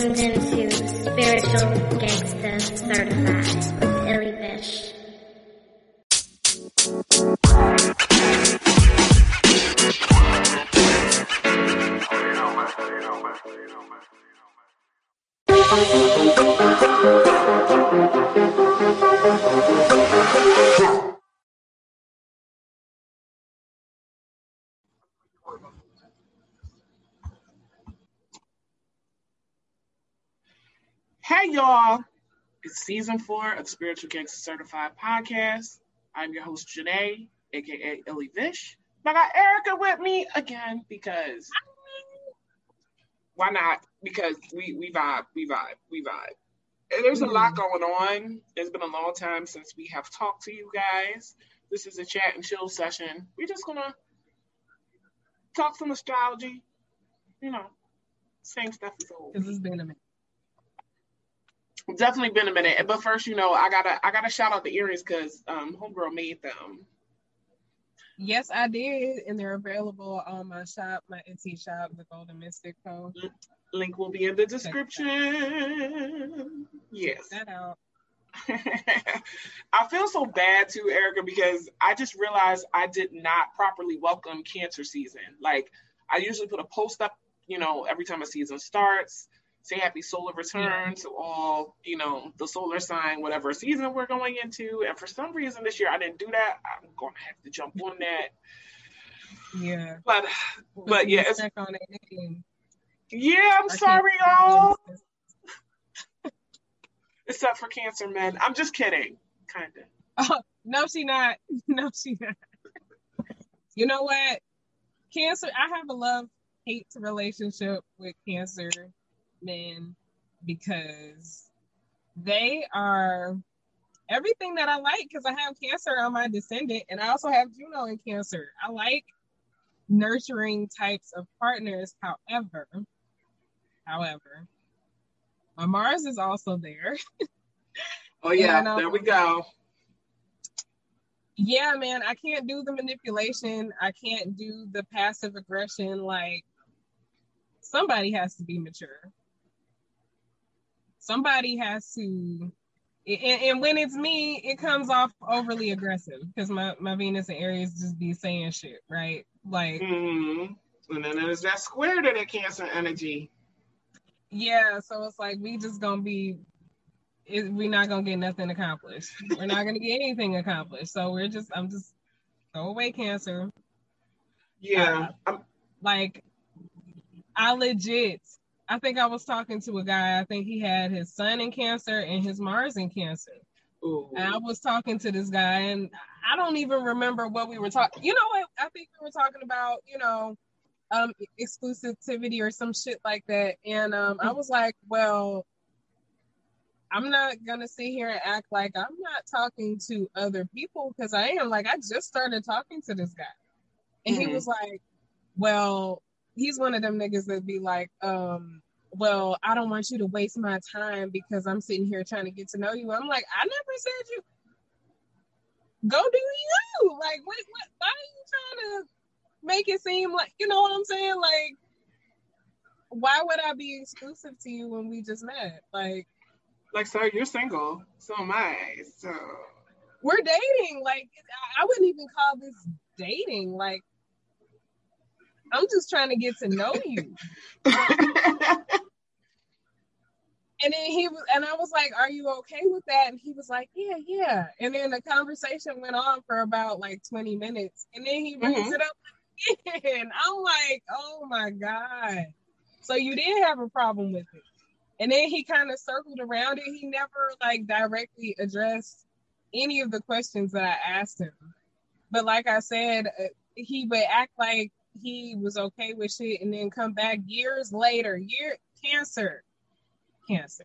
tuned into Spiritual Gangsta Certified y'all, it's season four of Spiritual Gangster Certified Podcast. I'm your host Janae, aka Illy Vish. I got Erica with me again because why not? Because we we vibe, we vibe, we vibe. And there's a mm. lot going on. It's been a long time since we have talked to you guys. This is a chat and chill session. We're just gonna talk some astrology, you know, same stuff as old. Because it's been a minute. Definitely been a minute. But first, you know, I gotta I gotta shout out the earrings because um homegirl made them. Yes, I did, and they're available on my shop, my Etsy shop, the Golden Mystic Co. Link will be in the description. Yes. That out. I feel so bad too, Erica, because I just realized I did not properly welcome cancer season. Like I usually put a post up, you know, every time a season starts, say happy solar return to all, you know, the solar sign, whatever season we're going into. And for some reason this year I didn't do that. I'm gonna have to jump on that. Yeah. But but yeah, it's, Check on yeah, I'm our sorry, y'all. Except for cancer men. I'm just kidding. Kinda. Oh, no, she not. No, she not. You know what? Cancer. I have a love hate relationship with cancer men because they are everything that I like because I have cancer on my descendant and I also have Juno in cancer. I like nurturing types of partners. However, however, my Mars is also there. Oh yeah, And, um, there we go. yeah, man, I can't do the manipulation. I can't do the passive aggression. Like, somebody has to be mature. Somebody has to, and, and when it's me, it comes off overly aggressive because my, my Venus and Aries just be saying shit, right? Like, hmm And then there's that square to that cancer energy. yeah, so it's like we just gonna be, it, we're not gonna get nothing accomplished. We're not gonna get anything accomplished. So we're just, I'm just, go away, Cancer. Yeah. I'm, like I legit I think I was talking to a guy, I think he had his sun in cancer and his Mars in cancer. ooh. And I was talking to this guy and I don't even remember what we were talking. You know what? I think we were talking about, you know, um exclusivity or some shit like that. And um I was like, well, I'm not gonna sit here and act like I'm not talking to other people because I am. Like I just started talking to this guy. And he Mhm. was like, Well, he's one of them niggas that be like, um, well, I don't want you to waste my time because I'm sitting here trying to get to know you. I'm like, I never said you go do you. Like, what what why are you trying to make it seem like you know what I'm saying? Like, why would I be exclusive to you when we just met? Like, like, sir, you're single. So am I. So we're dating. Like, I- I wouldn't even call this dating. Like, I'm just trying to get to know you. And then he was, and I was like, "Are you okay with that?" And he was like, "Yeah, yeah." And then the conversation went on for about like 20 minutes, and then he brings Mhm. it up again. I'm like, "Oh my god!" So you did have a problem with it, and then he kind of circled around it. He never like directly addressed any of the questions that I asked him. But like I said, uh, he would act like he was okay with shit, and then come back years later, year cancer cancer.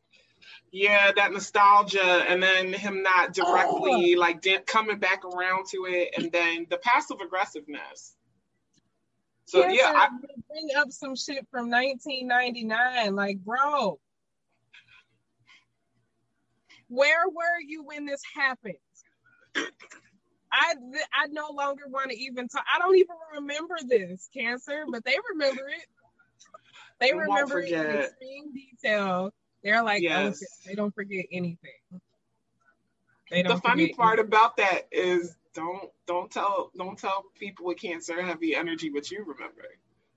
yeah, that nostalgia, and then him not directly oh. like di- coming back around to it, and then the passive aggressiveness. So Cancer yeah, I, bring up some shit from 1999. Like, bro, where were you when this happened? I I no longer want to even talk. I don't even remember this cancer, but they remember it. they We remember it in extreme detail. They're like, oh, Yes. oh, they don't forget anything. They the don't the funny part about that is don't don't tell don't tell people with cancer heavy energy what you remember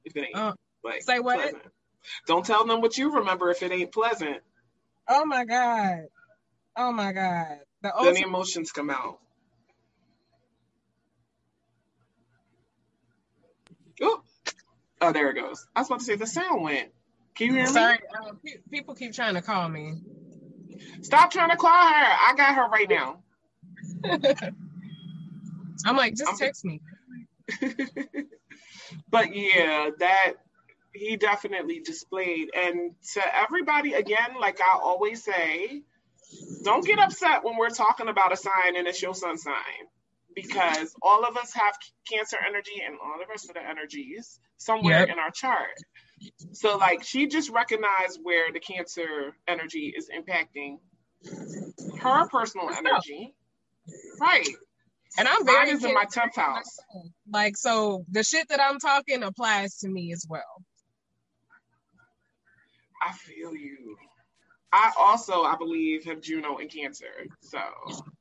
if it ain't Oh, like say what? pleasant. Don't tell them what you remember if it ain't pleasant. Oh my god. Oh my god. The Then the emotions come out. Oop. Oh, there it goes. I was about to say the sound went. Can you hear me? sorry, uh, people keep trying to call me. Stop trying to call her. I got her right now. I'm like, just I'm- text me. but yeah, that he definitely displayed. And to everybody, again, like I always say, don't get upset when we're talking about a sign and it's your sun sign. Because all of us have cancer energy and all the rest of the energies somewhere Yep. in our chart. So, like, she just recognized where the cancer energy is impacting her personal energy. Right. And I'm Mine very is in my intense- 10th house. Like, so the shit that I'm talking applies to me as well. I feel you. I also, I believe, have Juno in Cancer. So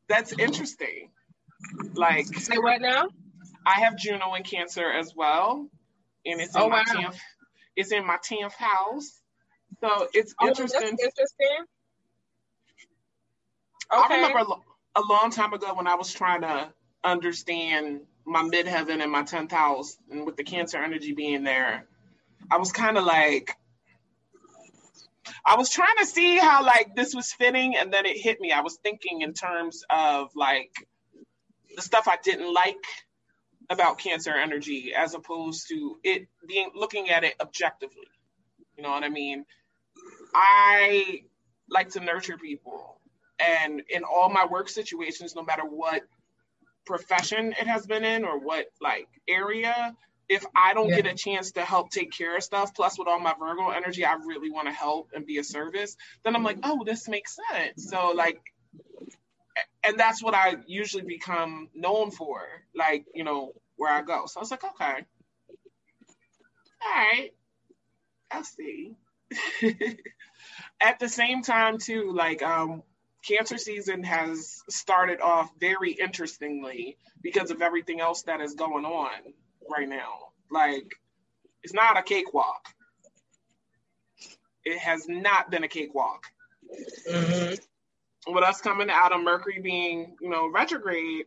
that's interesting. Like, Say what now? I have Juno in Cancer as well, and it's oh, in Oh, my wow. tenth. It's in my tenth house. So it's Oh, interesting. interesting. I remember a lo- a long time ago when I was trying to understand my midheaven and my tenth house, and with the Cancer energy being there, I was kind of like, I was trying to see how like this was fitting, and then it hit me. I was thinking in terms of like the stuff I didn't like about Cancer energy, as opposed to it being looking at it objectively. You know what I mean? I like to nurture people and in all my work situations no matter what profession it has been in or what like area if i don't Yeah. get a chance to help take care of stuff plus with all my virgo energy i really want to help and be a service then i'm like oh this makes sense so like and that's what i usually become known for like you know where i go. So i was like okay. All right. I'll see. At the same time too like um cancer season has started off very interestingly because of everything else that is going on right now. Like it's not a cakewalk. It has not been a cakewalk. Mhm. With us coming out of mercury being you know retrograde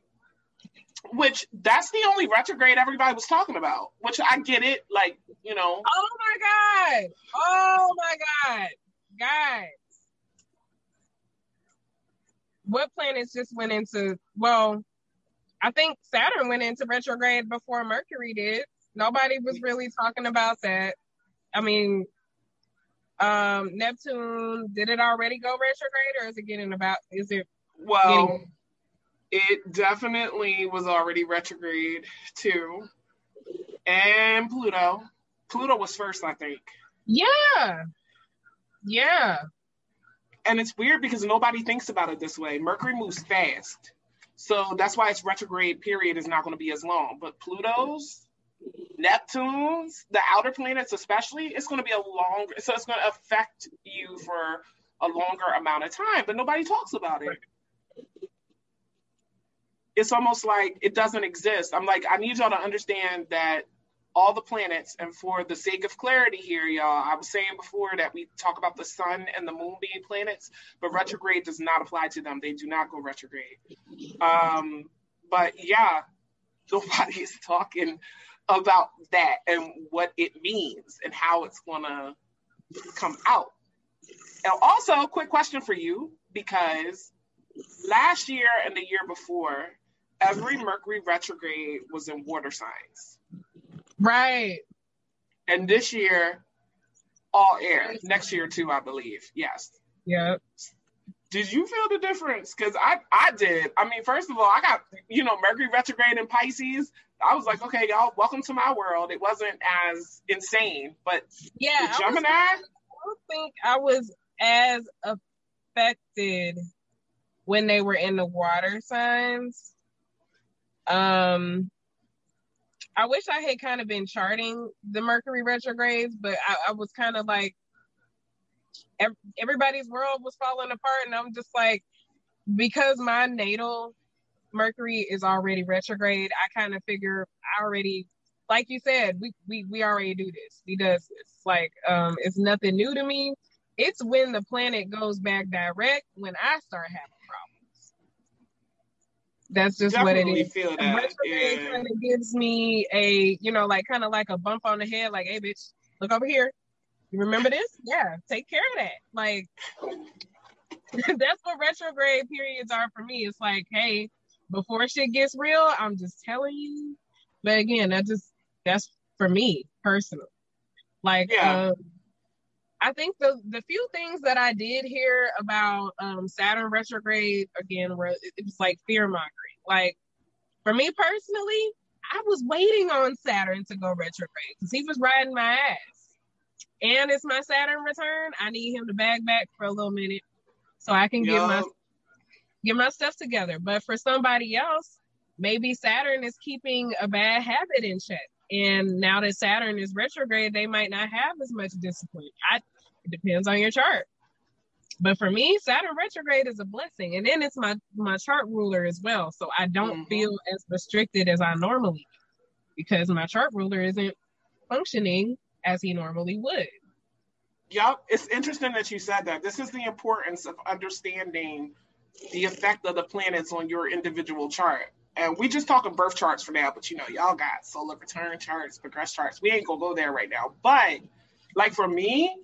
which that's the only retrograde everybody was talking about which i get it like you know Oh my god! Oh my god, guys! What planets just went into? Well, I think Saturn went into retrograde before Mercury did. Nobody was really talking about that. I mean, um, Neptune did it already go retrograde, or is it getting about? Is it well getting? It definitely was already retrograde too. And Pluto. Pluto was first, I think. Yeah, yeah. And it's weird because nobody thinks about it this way. Mercury moves fast. So that's why its retrograde period is not going to be as long. But Pluto's, Neptune's, the outer planets especially, it's going to be a longer, so it's going to affect you for a longer amount of time, but nobody talks about it. It's almost like it doesn't exist. I'm like, I need y'all to understand that all the planets, and for the sake of clarity here, y'all, I was saying before that we talk about the sun and the moon being planets, but retrograde does not apply to them. They do not go retrograde. Um, but yeah, nobody is talking about that and what it means and how it's gonna come out. And also, quick question for you because last year and the year before, every Mercury retrograde was in water signs. Right. And this year, all air. Next year too, I believe. Yes. Yep. Did you feel the difference? Because I, I did. I mean, first of all, I got you know Mercury retrograde in Pisces. I was like, okay, y'all, welcome to my world. It wasn't as insane, but Yeah. the I was- Gemini, I don't think I was as affected when they were in the water signs. Um, I wish I had kind of been charting the Mercury retrogrades, but I, I was kind of like everybody's world was falling apart, and I'm just like, because my natal Mercury is already retrograde, I kind of figure I already, like you said, we we we already do this. We does this. Like, um, it's nothing new to me. It's when the planet goes back direct when I start having problems. That's just Definitely what it is. Feel that. Retrograde Yeah. kind of gives me a, you know, like kind of like a bump on the head, like, hey, bitch, look over here. You remember this? Yeah, take care of that. Like, that's what retrograde periods are for me. It's like, hey, before shit gets real, I'm just telling you. But again, that just that's for me personally. Like, Yeah. um, I think the the few things that I did hear about um, Saturn retrograde again were it, it was like fear mongering. Like for me personally, I was waiting on Saturn to go retrograde because he was riding my ass. And it's my Saturn return. I need him to bag back for a little minute so I can get my get my stuff together. But for somebody else, maybe Saturn is keeping a bad habit in check. And now that Saturn is retrograde, they might not have as much discipline. I, it depends on your chart. But for me, Saturn retrograde is a blessing. And then it's my, my chart ruler as well. So I don't Mhm. feel as restricted as I normally do because my chart ruler isn't functioning as he normally would. Yep, it's interesting that you said that. This is the importance of understanding the effect of the planets on your individual chart. And we just talking birth charts for now, but you know, y'all got solar return charts, progress charts. We ain't gonna go there right now. But like for me,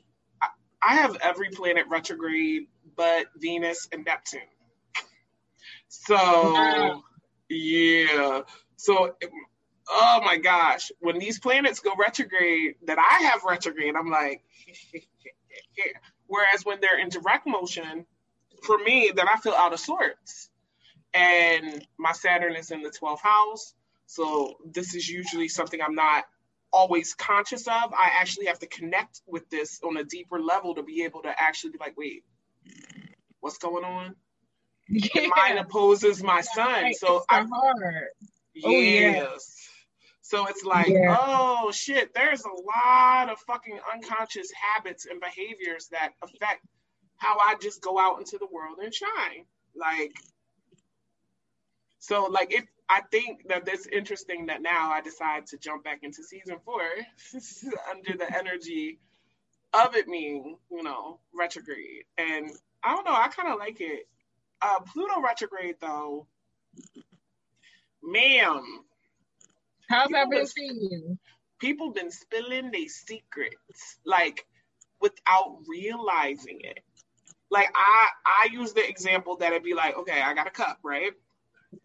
I, I have every planet retrograde but Venus and Neptune. So Wow. yeah. So oh my gosh, when these planets go retrograde that I have retrograde, I'm like, whereas when they're in direct motion, for me, then I feel out of sorts. And my Saturn is in the 12th house. So this is usually something I'm not always conscious of. I actually have to connect with this on a deeper level to be able to actually be like, wait, what's going on? And mine opposes my sun. Right, So it's I hard. Oh, yeah. So it's like, Yeah. oh shit, there's a lot of fucking unconscious habits and behaviors that affect how I just go out into the world and shine. Like, so like if I think that it's interesting that now I decide to jump back into season four under the energy of it being, you know, retrograde. And I don't know, I kind of like it. Uh, Pluto retrograde though, ma'am, How's that been seeing you? people been spilling their secrets like without realizing it. Like I I use the example that it'd be like, okay, I got a cup, right?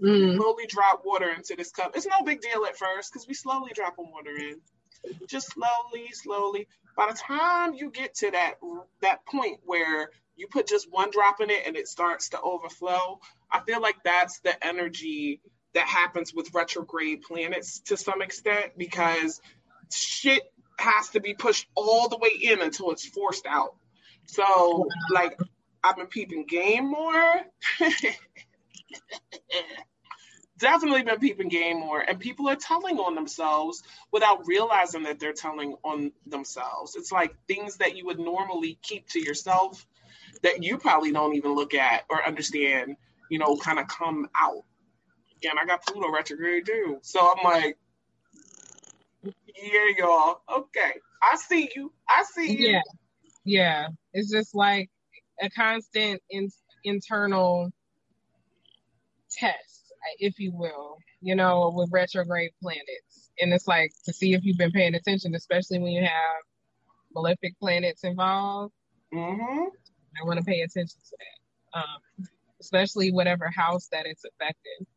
Mm. Slowly drop water into this cup. It's no big deal at first because we slowly dropping water in. Just slowly, slowly. By the time you get to that that point where you put just one drop in it and it starts to overflow, I feel like that's the energy that happens with retrograde planets to some extent because shit has to be pushed all the way in until it's forced out. So, like, I've been peeping game more. Definitely been peeping game more, and people are telling on themselves without realizing that they're telling on themselves. It's like things that you would normally keep to yourself that you probably don't even look at or understand, you know, kind of come out. And I got Pluto retrograde too. So I'm like, yeah, y'all. Okay. I see you. I see you. Yeah, yeah. It's just like a constant in, internal test, if you will, you know, with retrograde planets. And it's like to see if you've been paying attention, especially when you have malefic planets involved. Mm-hmm. I want to pay attention to that, um, especially whatever house that it's affected.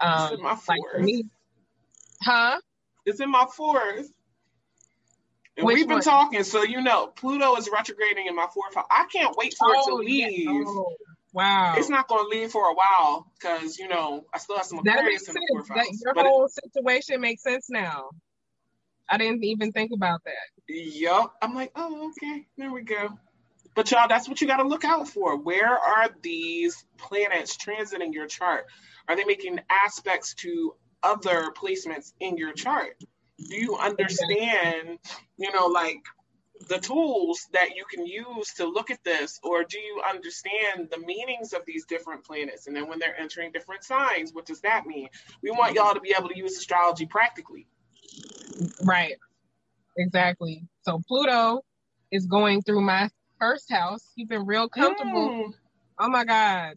Um, in my like fourth. me, huh? It's in my fourth. And Which we've been one? talking, so you know, Pluto is retrograding in my fourth house. I can't wait for it to Oh, yeah. leave. Oh, wow. It's not going to leave for a while because you know I still have some That Aquarius in the fourth That, house. your But it- whole situation makes sense now. I didn't even think about that. Yup. I'm like, oh, okay, there we go. But y'all, that's what you got to look out for. Where are these planets transiting your chart? Are they making aspects to other placements in your chart? Do you understand, you know, like the tools that you can use to look at this, or do you understand the meanings of these different planets? And then when they're entering different signs, what does that mean? We want y'all to be able to use astrology practically. Right. Exactly. So Pluto is going through my first house. You've been real comfortable. Mm. Oh my God.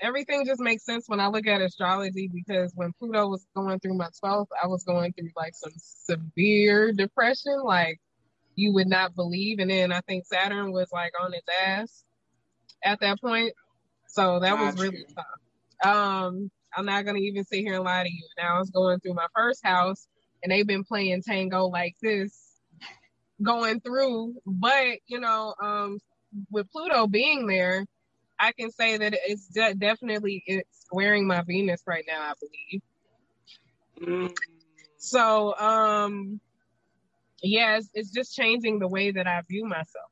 Everything just makes sense when I look at astrology because when Pluto was going through my 12th, I was going through like some severe depression, like you would not believe. And then I think Saturn was like on its ass at that point. So that was really tough. Um, I'm not gonna even sit here and lie to you. Now I was going through my first house and they've been playing tango like this going through. But you know, um, with Pluto being there, I can say that it's de- definitely it's squaring my Venus right now. I believe. Mm. So, um, yeah, it's, it's just changing the way that I view myself.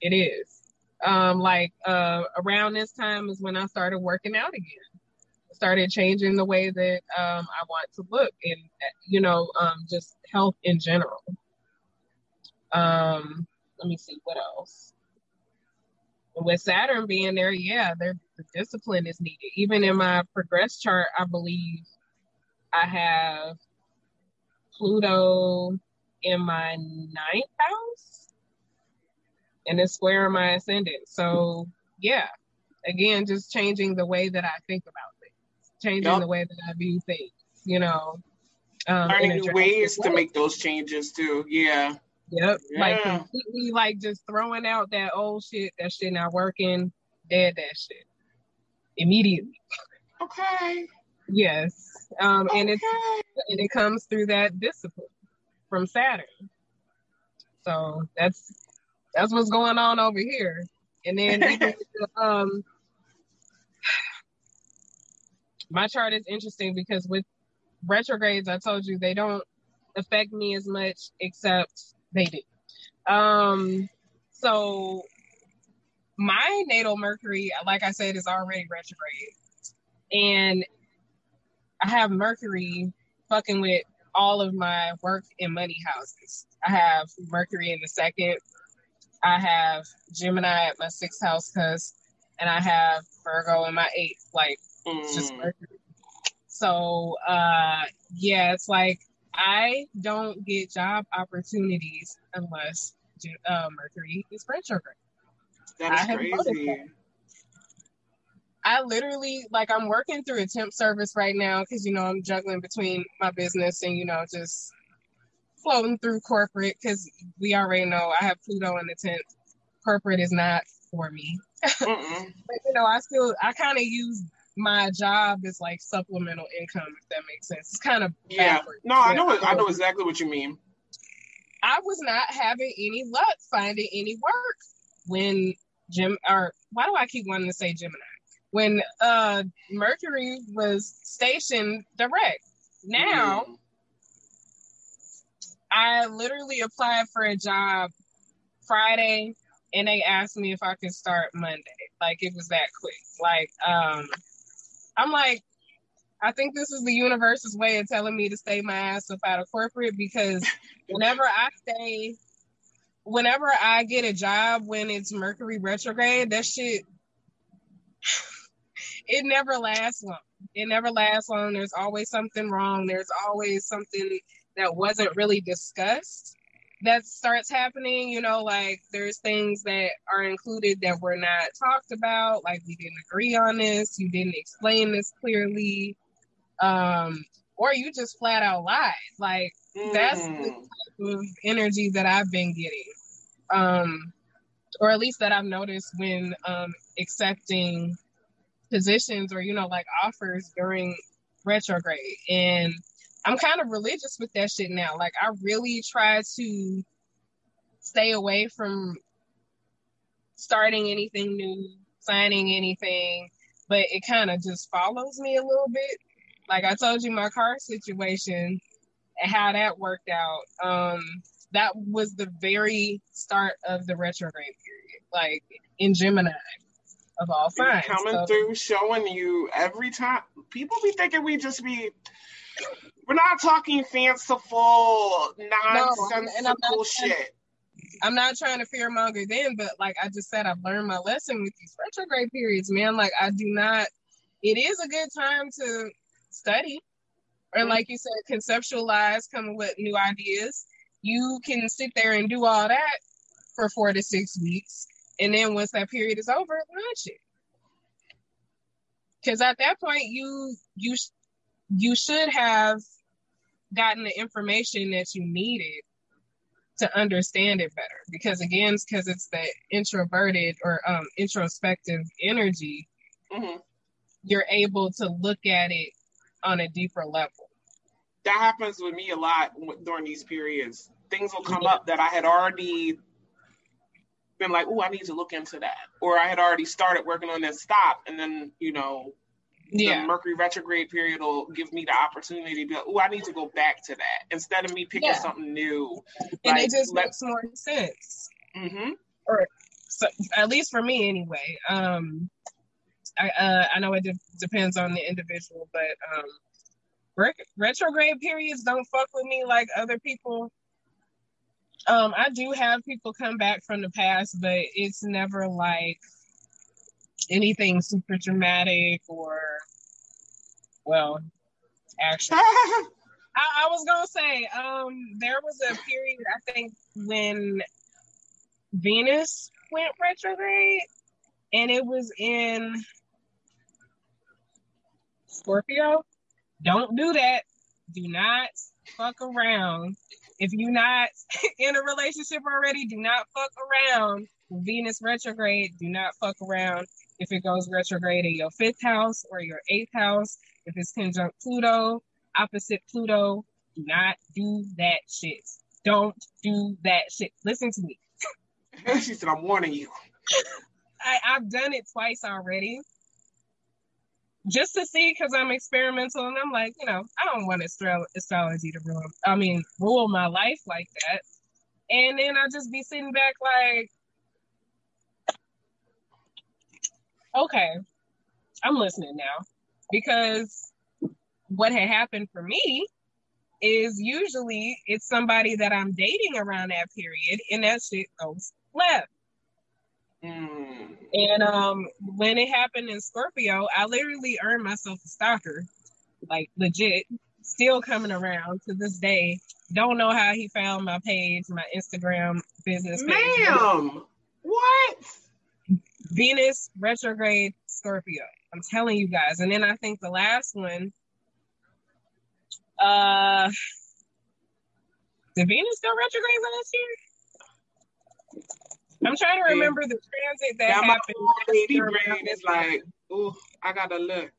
It is. Um, like uh, around this time is when I started working out again. Started changing the way that um, I want to look, and you know, um, just health in general. Um, let me see what else. With Saturn being there, yeah, there the discipline is needed. Even in my progress chart, I believe I have Pluto in my ninth house and it's square in my ascendant. So yeah, again, just changing the way that I think about things, changing yep. the way that I view things. You know, um, learning new ways to make those changes too. Yeah. Yep. Yeah. Like completely like just throwing out that old shit, that shit not working, dead that shit. Immediately. Okay. Yes. Um okay. and it's and it comes through that discipline from Saturn. So that's that's what's going on over here. And then um my chart is interesting because with retrogrades, I told you they don't affect me as much, except they do. Um, so my natal Mercury, like I said, is already retrograde, and I have Mercury fucking with all of my work and money houses. I have Mercury in the second. I have Gemini at my sixth house because, and I have Virgo in my eighth. Like, mm. just Mercury. So, uh, yeah, it's like I don't get job opportunities unless uh, Mercury is retrograde. That is crazy. I literally like I'm working through a temp service right now because you know I'm juggling between my business and you know just floating through corporate because we already know I have Pluto in the tenth. Corporate is not for me. but you know I still I kind of use my job is like supplemental income if that makes sense. It's kind of yeah. No, I know I know exactly what you mean. I was not having any luck finding any work when Jim or why do I keep wanting to say Gemini? when uh Mercury was stationed direct. Now mm. I literally applied for a job Friday and they asked me if I could start Monday. Like it was that quick. Like um I'm like I think this is the universe's way of telling me to stay my ass up out of corporate because whenever I stay whenever I get a job when it's Mercury retrograde, that shit it never lasts long. It never lasts long. There's always something wrong. There's always something that wasn't really discussed that starts happening. You know, like there's things that are included that were not talked about. Like we didn't agree on this. You didn't explain this clearly. Um, or you just flat out lied. Like mm. that's the mm. type of energy that I've been getting. Um, or at least that I've noticed when um, accepting positions or you know like offers during retrograde and i'm kind of religious with that shit now like i really try to stay away from starting anything new signing anything but it kind of just follows me a little bit like i told you my car situation and how that worked out um that was the very start of the retrograde period like in gemini of all signs. Coming so. through, showing you every time. People be thinking we just be We're not talking fanciful, nonsense and I'm nonsensical not- shit. I'm not trying to fear monger then, but like I just said, I've learned my lesson with these retrograde periods, man. Like I do not. It is a good time to study, or Mhm. like you said, conceptualize, come up with new ideas. You can sit there and do all that for four to six weeks, and then once that period is over, launch it. Because at that point, you you you should have gotten the information that you needed to understand it better because again because it's the introverted or um, introspective energy hmm you're able to look at it on a deeper level That happens with me a lot during these periods. Things will come Yeah. up that I had already been like, oh, I need to look into that. Or I had already started working on this stop. And then, you know, the yeah. Mercury retrograde period will give me the opportunity to be like, oh, I need to go back to that instead of me picking Yeah. something new. and Like, it just let- makes more sense. Hmm so at least for me anyway. Um i uh, i know it de- depends on the individual but um re- retrograde periods don't fuck with me like other people. Um i do have people come back from the past but it's never like anything super dramatic or well actually I, I was gonna say, um, there was a period I think when Venus went retrograde, and it was in Scorpio. Don't do that. Do not fuck around. If you're not in a relationship already, do not fuck around. Venus retrograde, do not fuck around. If it goes retrograde in your fifth house or your eighth house, if it's conjunct Pluto, opposite Pluto, do not do that shit. Don't do that shit. Listen to me. she said, I'm warning you. I, I've done it twice already. Just to see, because I'm experimental, and I'm like, you know, I don't want astro- astrology to ruin, I mean, rule my life like that. And then I just be sitting back like, okay, I'm listening now. Because what had happened for me is usually it's somebody that I'm dating around that period, and that shit goes left. Mm. And um, when it happened in Scorpio, I literally earned myself a stalker, like legit. Still coming around to this day. Don't know how he found my page, my Instagram business page. Ma'am, what? Venus retrograde Scorpio. I'm telling you guys. And then I think the last one, uh, did Venus go retrograde last year? I'm trying to remember the transit that my happened. last lady year brain is like, oh, I gotta look.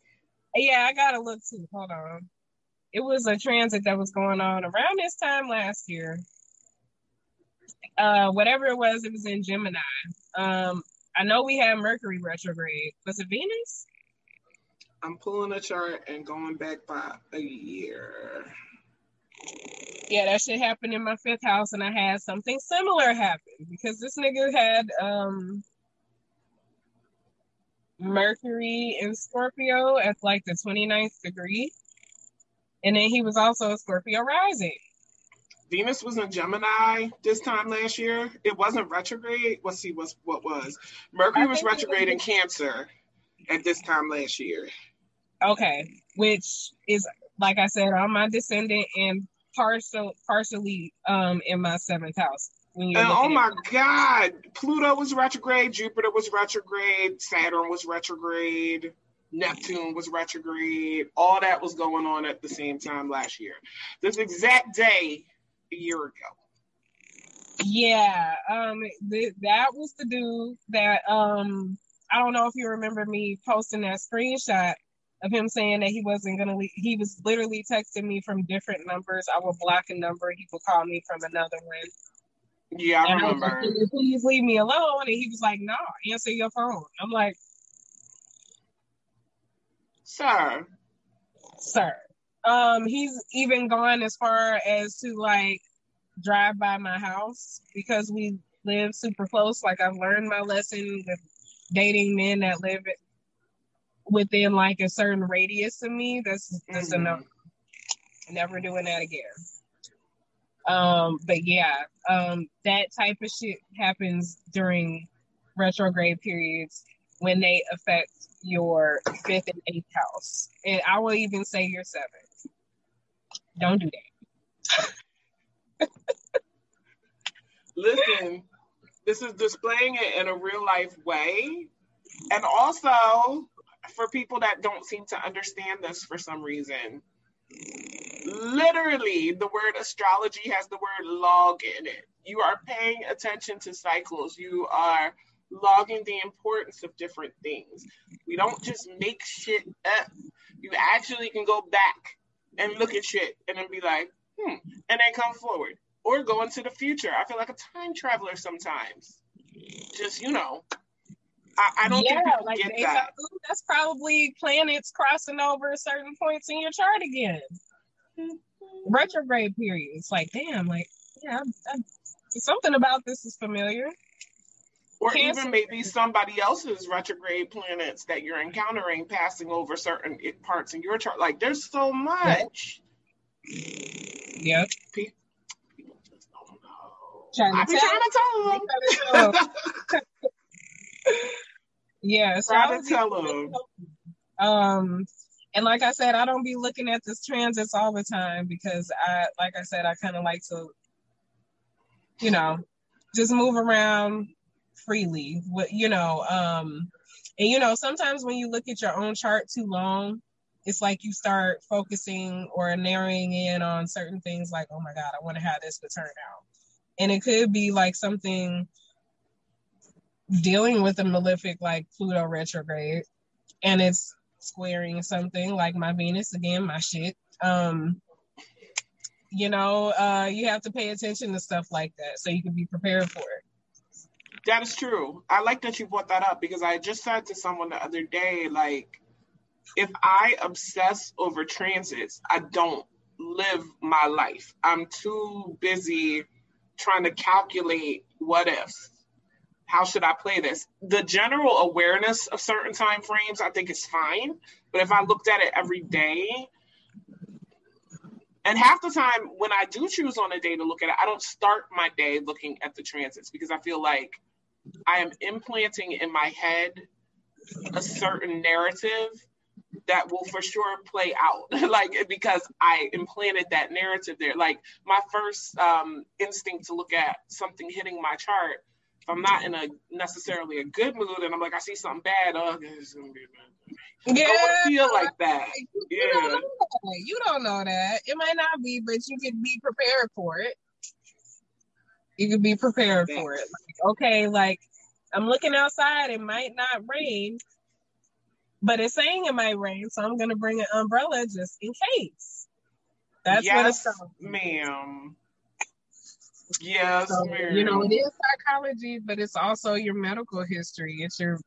Yeah, I gotta look too. Hold on. It was a transit that was going on around this time last year. Uh, whatever it was, it was in Gemini. Um, I know we had Mercury retrograde. Was it Venus? I'm pulling a chart and going back by a year. Yeah, that shit happened in my fifth house, and I had something similar happen because this nigga had um Mercury in Scorpio at like the 29th degree. And then he was also a Scorpio rising. Venus was in Gemini this time last year. It wasn't retrograde. Let's see what's what was. Mercury was it retrograde in Cancer at this time last year. Okay, which is like I said, on my descendant and partial partially um in my seventh house. And oh my at- God, Pluto was retrograde, Jupiter was retrograde, Saturn was retrograde, Neptune was retrograde. All that was going on at the same time last year. This exact day a year ago. Yeah, um, th- that was the dude that um, I don't know if you remember me posting that screenshot of him saying that he wasn't gonna. Le- he was literally texting me from different numbers. I would block a number, he would call me from another one. Yeah, I And I was like, remember. Please leave me alone. And he was like, No, answer your phone. I'm like, Sir, Sir. Um, he's even gone as far as to like drive by my house because we live super close. Like I've learned my lesson with dating men that live within like a certain radius of me. That's that's Mhm. enough. Never doing that again. Um, but yeah, um, that type of shit happens during retrograde periods when they affect your fifth and eighth house. And I will even say your seventh. Don't do that. Listen, this is displaying it in a real life way. And also for people that don't seem to understand this for some reason, literally the word astrology has the word log in it. You are paying attention to cycles. You are logging the importance of different things. We don't just make shit up. You actually can go back and look at shit and then be like, hmm, and then come forward or go into the future. I feel like a time traveler sometimes. Just, you know, I, I don't yeah, like get that. That's probably planets crossing over certain points in your chart again. Retrograde periods, like, damn, like, yeah, I'm, I'm, something about this is familiar. Or even maybe somebody else's retrograde planets that you're encountering passing over certain parts in your chart. Like, there's so much. Yeah. People, people just don't know. Trying I be trying to tell them. yeah, so try to tell them. Um, and like I said, I don't be looking at this transits all the time because I, like I said, I kind of like to, you know, just move around freely. What you know, um, and you know, sometimes when you look at your own chart too long, it's like you start focusing or narrowing in on certain things like, oh my God, I wonder how this could turn out. And it could be like something dealing with a malefic like Pluto retrograde and it's squaring something like my Venus again, my shit. Um, you know, uh, you have to pay attention to stuff like that so you can be prepared for it. That is true. I like that you brought that up because I just said to someone the other day, like, if I obsess over transits, I don't live my life. I'm too busy trying to calculate what ifs how should I play this? The general awareness of certain time frames, I think, is fine. But if I looked at it every day, and half the time when I do choose on a day to look at it, I don't start my day looking at the transits because I feel like I am implanting in my head a certain narrative that will for sure play out like because i implanted that narrative there like my first um, instinct to look at something hitting my chart if I'm not in a necessarily a good mood and I'm like, I see something bad, oh, it's gonna be bad. Yeah, I feel like that. You, yeah. Don't know that. you don't know that. It might not be, but you can be prepared for it. You can be prepared Thanks. for it. Like, okay, like I'm looking outside, it might not rain, but it's saying it might rain, so I'm gonna bring an umbrella just in case. That's yes, what it's ma'am. Yes, so, you know, it is psychology, but it's also your medical history. It's your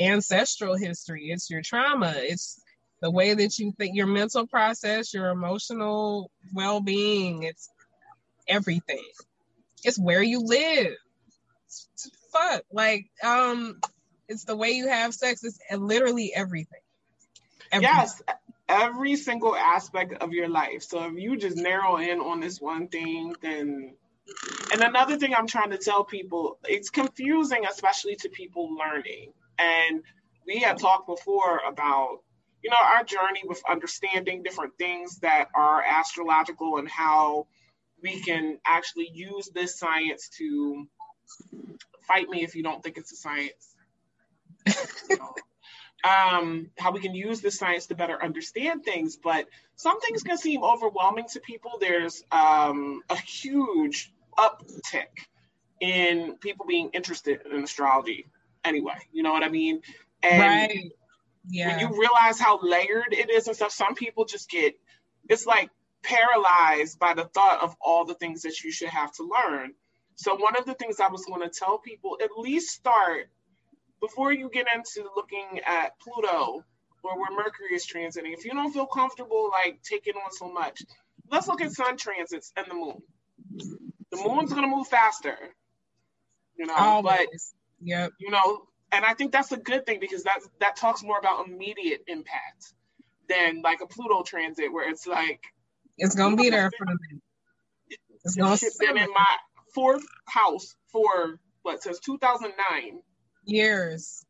ancestral history. It's your trauma. It's the way that you think, your mental process, your emotional well being. It's everything. It's where you live. Fuck, like um, it's the way you have sex. It's literally everything. everything. Yes, every single aspect of your life. So if you just narrow in on this one thing, then and another thing I'm trying to tell people, it's confusing, especially to people learning. And we had talked before about, you know, our journey with understanding different things that are astrological and how we can actually use this science to fight me if you don't think it's a science. um, how we can use this science to better understand things, but some things can seem overwhelming to people. There's um, a huge uptick in people being interested in astrology anyway. You know what I mean? And right. Yeah. when you realize how layered it is and stuff, some people just get it's like paralyzed by the thought of all the things that you should have to learn. So one of the things I was going to tell people, at least start before you get into looking at Pluto or where Mercury is transiting. If you don't feel comfortable like taking on so much, let's look at sun transits and the moon the moon's gonna move faster. You know, Always. but yep. you know, and I think that's a good thing because that that talks more about immediate impact than like a Pluto transit where it's like It's gonna be there for the It's gonna been in my fourth house for what since 2009 years.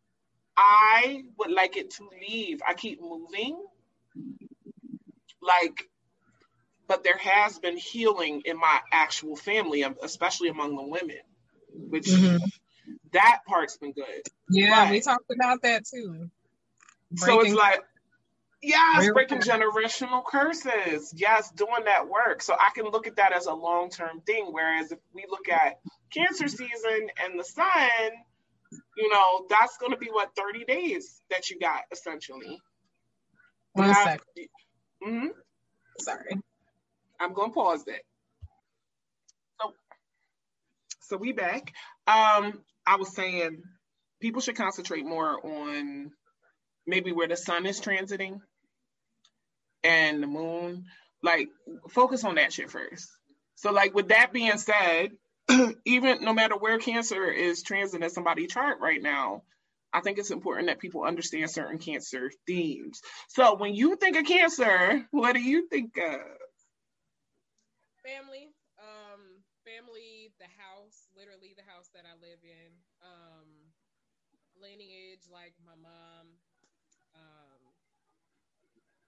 I would like it to leave. I keep moving. Like, but there has been healing in my actual family, especially among the women, which mm-hmm. that part's been good. Yeah, but, we talked about that too. Breaking, so it's like, yes, breaking generational curses. Yes, doing that work. So I can look at that as a long term thing. Whereas if we look at cancer season and the sun, you know, that's going to be what 30 days that you got essentially. One second. Mm-hmm. Sorry. I'm going to pause that. So, so we back. Um, I was saying people should concentrate more on maybe where the sun is transiting and the moon. Like, focus on that shit first. So, like, with that being said, even no matter where cancer is transiting somebody's chart right now, I think it's important that people understand certain cancer themes. So when you think of cancer, what do you think of? Family, um, family, the house, literally the house that I live in, um, lineage, like my mom.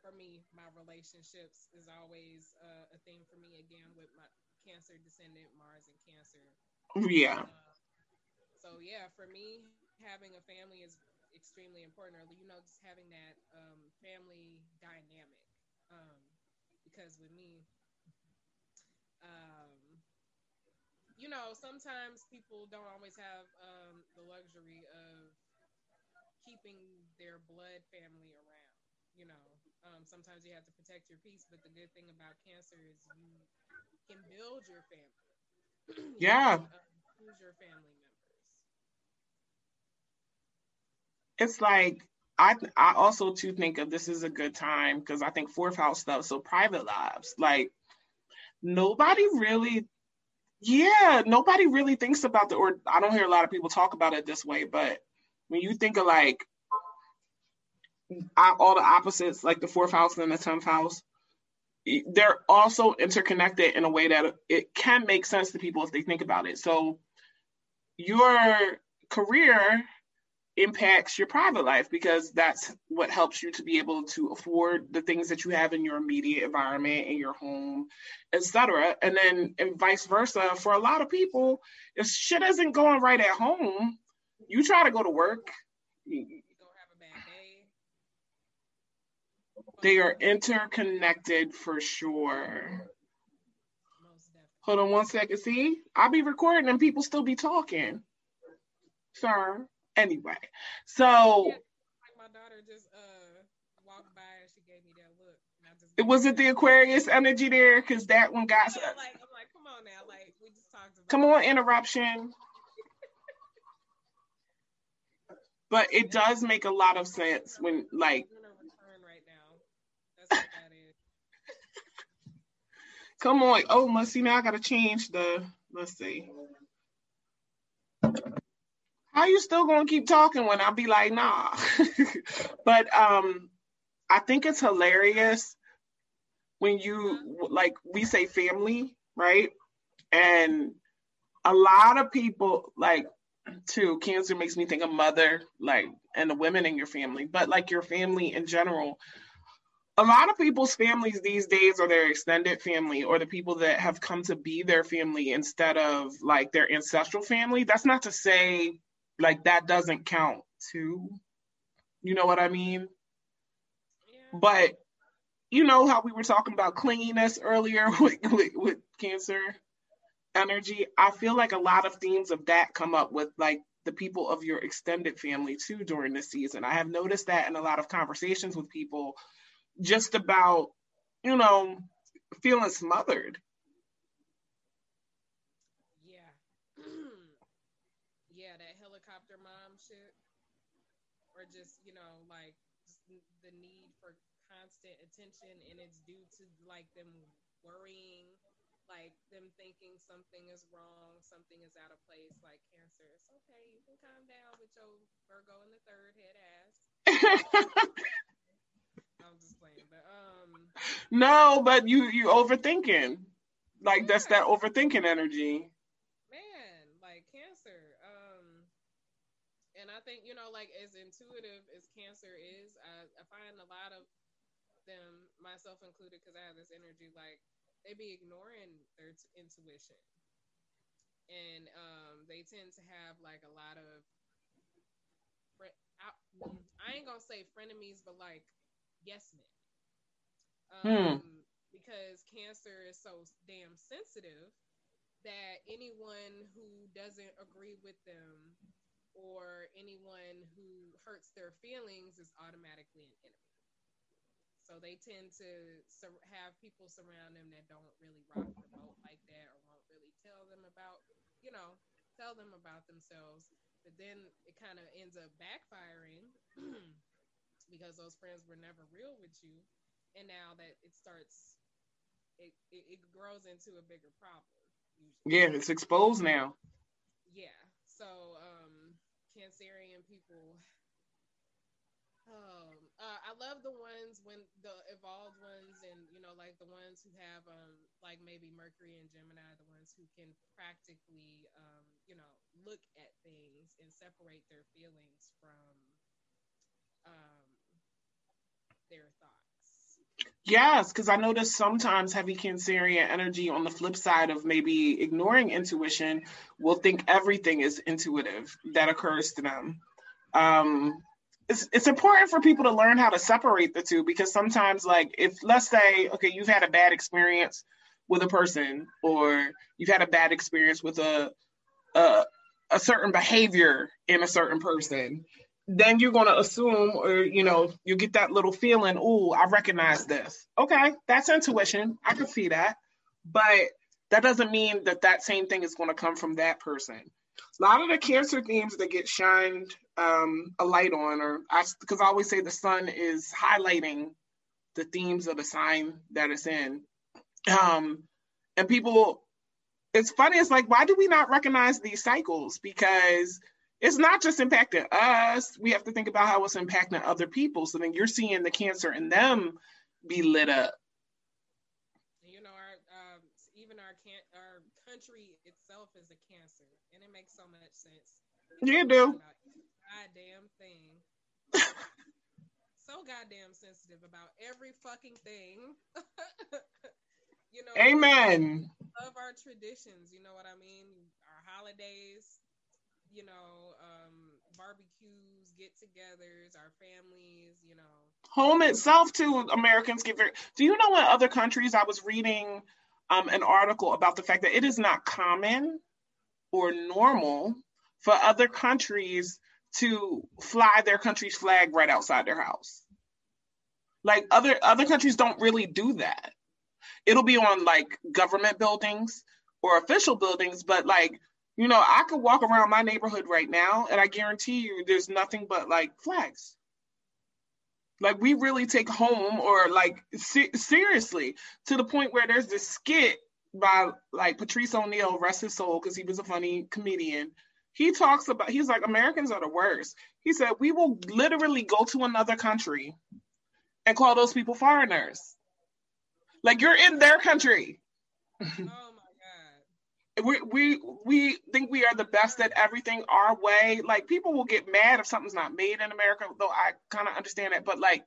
For me, my relationships is always uh, a thing for me. Again, with my Cancer descendant, Mars and Cancer. Yeah. Uh, so yeah, for me, having a family is extremely important. Or you know, just having that um, family dynamic. Um, because with me, um, you know, sometimes people don't always have um, the luxury of keeping their blood family around. You know, um, sometimes you have to protect your peace, but the good thing about cancer is you can build your family. yeah. Who's your family members? It's like I I also too think of this is a good time because I think fourth house stuff. So private lives, like nobody really, yeah, nobody really thinks about the. Or I don't hear a lot of people talk about it this way, but when you think of like all the opposites, like the fourth house and the tenth house, they're also interconnected in a way that it can make sense to people if they think about it. So your career impacts your private life because that's what helps you to be able to afford the things that you have in your immediate environment in your home etc and then and vice versa for a lot of people if shit isn't going right at home you try to go to work They are interconnected for sure. Hold on one second. See, I'll be recording and people still be talking. Sir. Anyway, so yeah, my daughter just uh walked by and she gave me that look. it was it the Aquarius energy there because that one got. Yeah, like, I'm like, come on now, like we just talked about. Come on, interruption. but it does make a lot of sense when like Come on. Oh, must see now I gotta change the let's see. How you still gonna keep talking when I be like, nah? but um I think it's hilarious when you like we say family, right? And a lot of people like too, cancer makes me think of mother, like and the women in your family, but like your family in general a lot of people's families these days are their extended family or the people that have come to be their family instead of like their ancestral family. That's not to say like that doesn't count too. You know what I mean? Yeah. But you know how we were talking about clinginess earlier with, with, with cancer energy. I feel like a lot of themes of that come up with like the people of your extended family too during this season. I have noticed that in a lot of conversations with people just about, you know, feeling smothered. Yeah. yeah, that helicopter mom shit. Or just, you know, like the need for constant attention and it's due to like them worrying, like them thinking something is wrong, something is out of place, like cancer. It's okay, you can calm down with your Virgo in the third head ass. I'm just playing, but um, no, but you you overthinking. Like that's that overthinking energy. Man, like cancer. Um and I think, you know, like as intuitive as cancer is, I, I find a lot of them, myself included, because I have this energy, like they be ignoring their t- intuition. And um, they tend to have like a lot of, I, I ain't gonna say frenemies, but like yes men. Hmm. Um, Because cancer is so damn sensitive that anyone who doesn't agree with them or anyone who hurts their feelings is automatically an enemy. So they tend to sur- have people surround them that don't really rock the boat like that or won't really tell them about, you know, tell them about themselves. But then it kind of ends up backfiring because those friends were never real with you. And now that it starts, it, it, it grows into a bigger problem. Usually. Yeah, it's exposed now. Yeah. So, um, Cancerian people. Um, uh, I love the ones when the evolved ones, and you know, like the ones who have, um, like maybe Mercury and Gemini, the ones who can practically, um, you know, look at things and separate their feelings from, um, their thoughts. Yes, because I notice sometimes heavy Cancerian energy on the flip side of maybe ignoring intuition will think everything is intuitive that occurs to them. Um, it's, it's important for people to learn how to separate the two because sometimes, like, if let's say, okay, you've had a bad experience with a person or you've had a bad experience with a, a, a certain behavior in a certain person, then you're going to assume or you know you get that little feeling oh i recognize this. Okay that's intuition. I can see that. But that doesn't mean that that same thing is going to come from that person. A lot of the cancer themes that get shined um, a light on or I because I, always say the sun is highlighting the themes of the sign that it's in. Um, and people it's funny it's like why do we not recognize these cycles? Because it's not just impacting us. We have to think about how it's impacting other people. So then you're seeing the cancer in them be lit up. You know, our um, even our can our country itself is a cancer, and it makes so much sense. You do. Goddamn thing. so goddamn sensitive about every fucking thing. you know. Amen. Love our traditions. You know what I mean? Our holidays you know, um, barbecues, get togethers, our families, you know. Home itself, too, Americans get very. Do you know in other countries? I was reading um, an article about the fact that it is not common or normal for other countries to fly their country's flag right outside their house. Like other other countries don't really do that. It'll be on like government buildings or official buildings, but like you know, I could walk around my neighborhood right now and I guarantee you there's nothing but like flags. Like we really take home or like se- seriously to the point where there's this skit by like Patrice O'Neal, rest his soul, because he was a funny comedian. He talks about he's like Americans are the worst. He said we will literally go to another country and call those people foreigners. Like you're in their country. We we we think we are the best at everything our way. Like people will get mad if something's not made in America, though I kind of understand that. But like,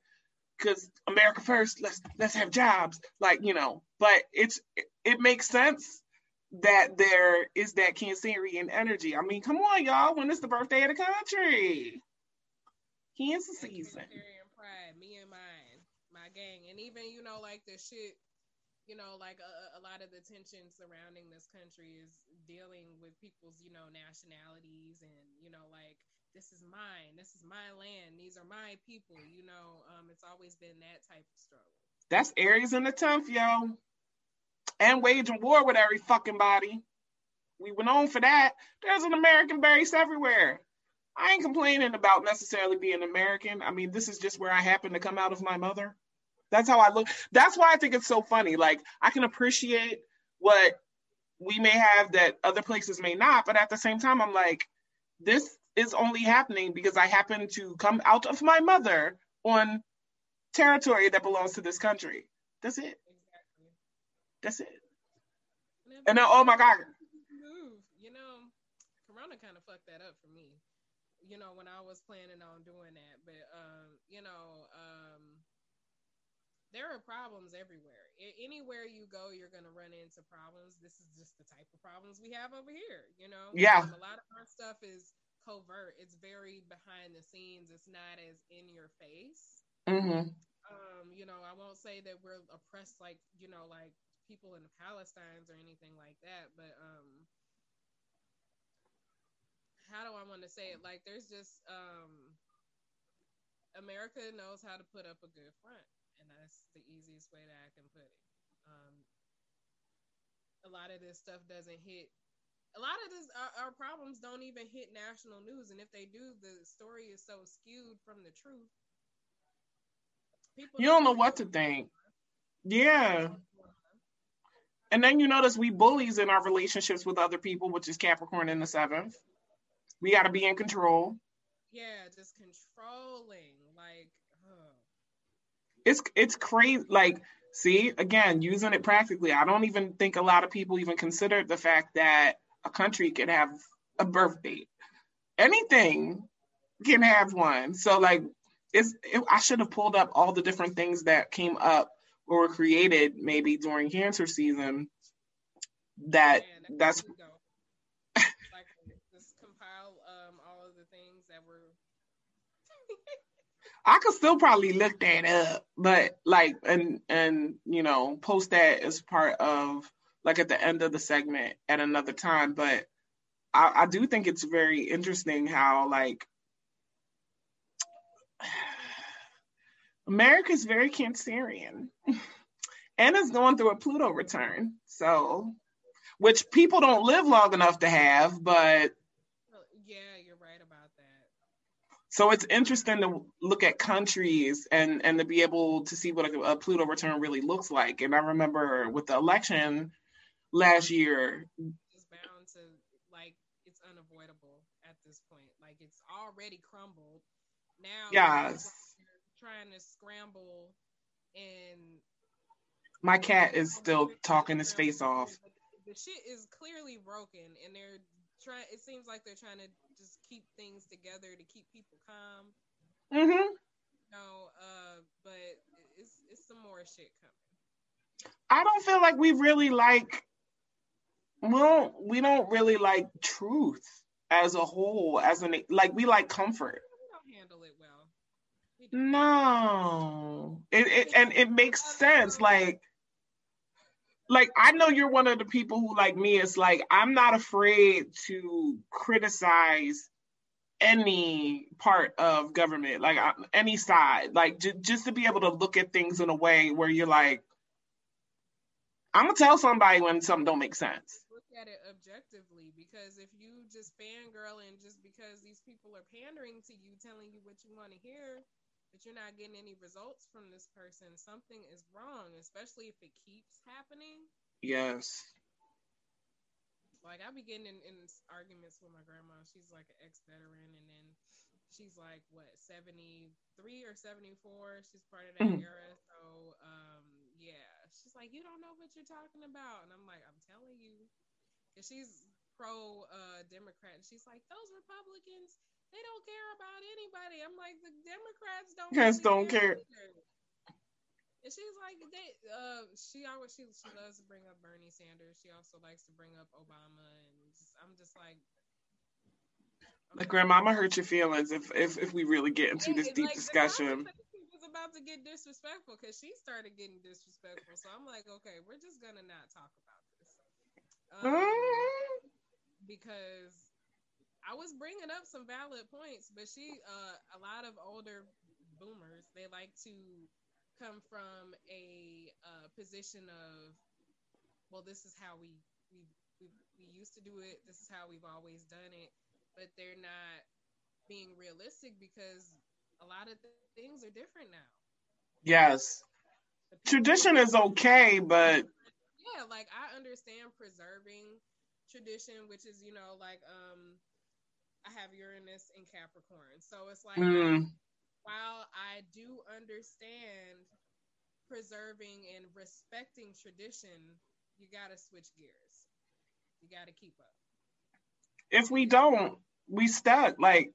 because America first, let's let's have jobs. Like you know, but it's it, it makes sense that there is that Cancerian energy. I mean, come on, y'all. When it's the birthday of the country? Cancer season. Pride, me and mine, my gang, and even you know like the shit you know, like a, a, lot of the tension surrounding this country is dealing with people's, you know, nationalities and, you know, like this is mine, this is my land, these are my people, you know, um, it's always been that type of struggle. That's Aries in the 10th, yo. And waging war with every fucking body. We went on for that. There's an American base everywhere. I ain't complaining about necessarily being American. I mean, this is just where I happen to come out of my mother. That's how I look. That's why I think it's so funny. Like I can appreciate what we may have that other places may not, but at the same time, I'm like, this is only happening because I happen to come out of my mother on territory that belongs to this country. That's it. Exactly. That's it. And, And then, oh my God. move. You know, Corona kind of fucked that up for me. You know, when I was planning on doing that, but um, you know, um, there are problems everywhere. Anywhere you go, you're gonna run into problems. This is just the type of problems we have over here. You know, Yeah. Um, a lot of our stuff is covert. It's very behind the scenes. It's not as in your face hmm um, you know, I won't say that we're oppressed like, you know, like people in the Palestines or anything like that, but um how do I want to say it? Like there's just um America knows how to put up a good front, and that's the easiest way that I can put it. Um a lot of this stuff doesn't hit a lot of this our, our problems don't even hit national news and if they do the story is so skewed from the truth people You don't know what to think. Yeah. And then you notice we bullies in our relationships with other people, which is Capricorn in the seventh. We got to be in control. Yeah, just controlling. It's it's crazy. Like, see, again, using it practically. I don't even think a lot of people even consider the fact that a country can have a birth date. Anything can have one. So like, it's it, I should have pulled up all the different things that came up or were created maybe during cancer season. That that's where we go. like, just compile um all of the things that were. I could still probably look that up, but like and and you know post that as part of like at the end of the segment at another time. But I, I do think it's very interesting how like America's very Cancerian, and it's going through a Pluto return. So, which people don't live long enough to have, but Well, yeah, you're right about that. So it's interesting to look at countries and and to be able to see what a, a Pluto return really looks like. And I remember with the election last year, It's bound to like it's unavoidable at this point. Like it's already crumbled. Now, Yes. trying to scramble and my cat is still talking his face off. The shit is clearly broken, and they're trying. It seems like they're trying to keep things together to keep people calm. hmm No, uh, but it's it's some more shit coming. I don't feel like we really like we don't we don't really like truth as a whole as an like we like comfort. We don't handle it well. We. No, it, it and it makes sense. Like, like I know you're one of the people who, like me, it's like I'm not afraid to criticize any part of government, like I- any side, like j- just to be able to look at things in a way where you're like, I'm gonna tell somebody when something don't make sense. look at it objectively because if you just fangirl and just because these people are pandering to you, telling you what you want to hear, but you're not getting any results from this person, something is wrong, especially if it keeps happening. Yes. Like I be getting in, in arguments with my grandma. She's like an ex veteran and then she's like what, seventy three or seventy four? She's part of that Mhm. era. So um yeah. She's like, You don't know what you're talking about and I'm like, I'm telling you. Cause she's pro uh Democrat and she's like, Those Republicans, they don't care about anybody. I'm like, the Democrats don't really don't care. either. And she's like, they uh she always she she loves to bring up Bernie Sanders. She also likes to bring up Obama and just, I'm just like Like grandmama hurt your feelings if if if we really get into this deep like, discussion. was about to get disrespectful because she started getting disrespectful. So I'm like, okay, we're just gonna not talk about this. Um, because I was bringing up some valid points, but she, uh, a lot of older boomers, they like to come from a uh, position of, well, this is how we we, we we used to do it. This is how we've always done it, but they're not being realistic because a lot of th- things are different now. Yes. Tradition is okay, but yeah like i understand preserving tradition which is you know like um i have uranus in capricorn so it's like mm, while i do understand preserving and respecting tradition, you got to switch gears. You got to keep up. If we don't, we stuck. Like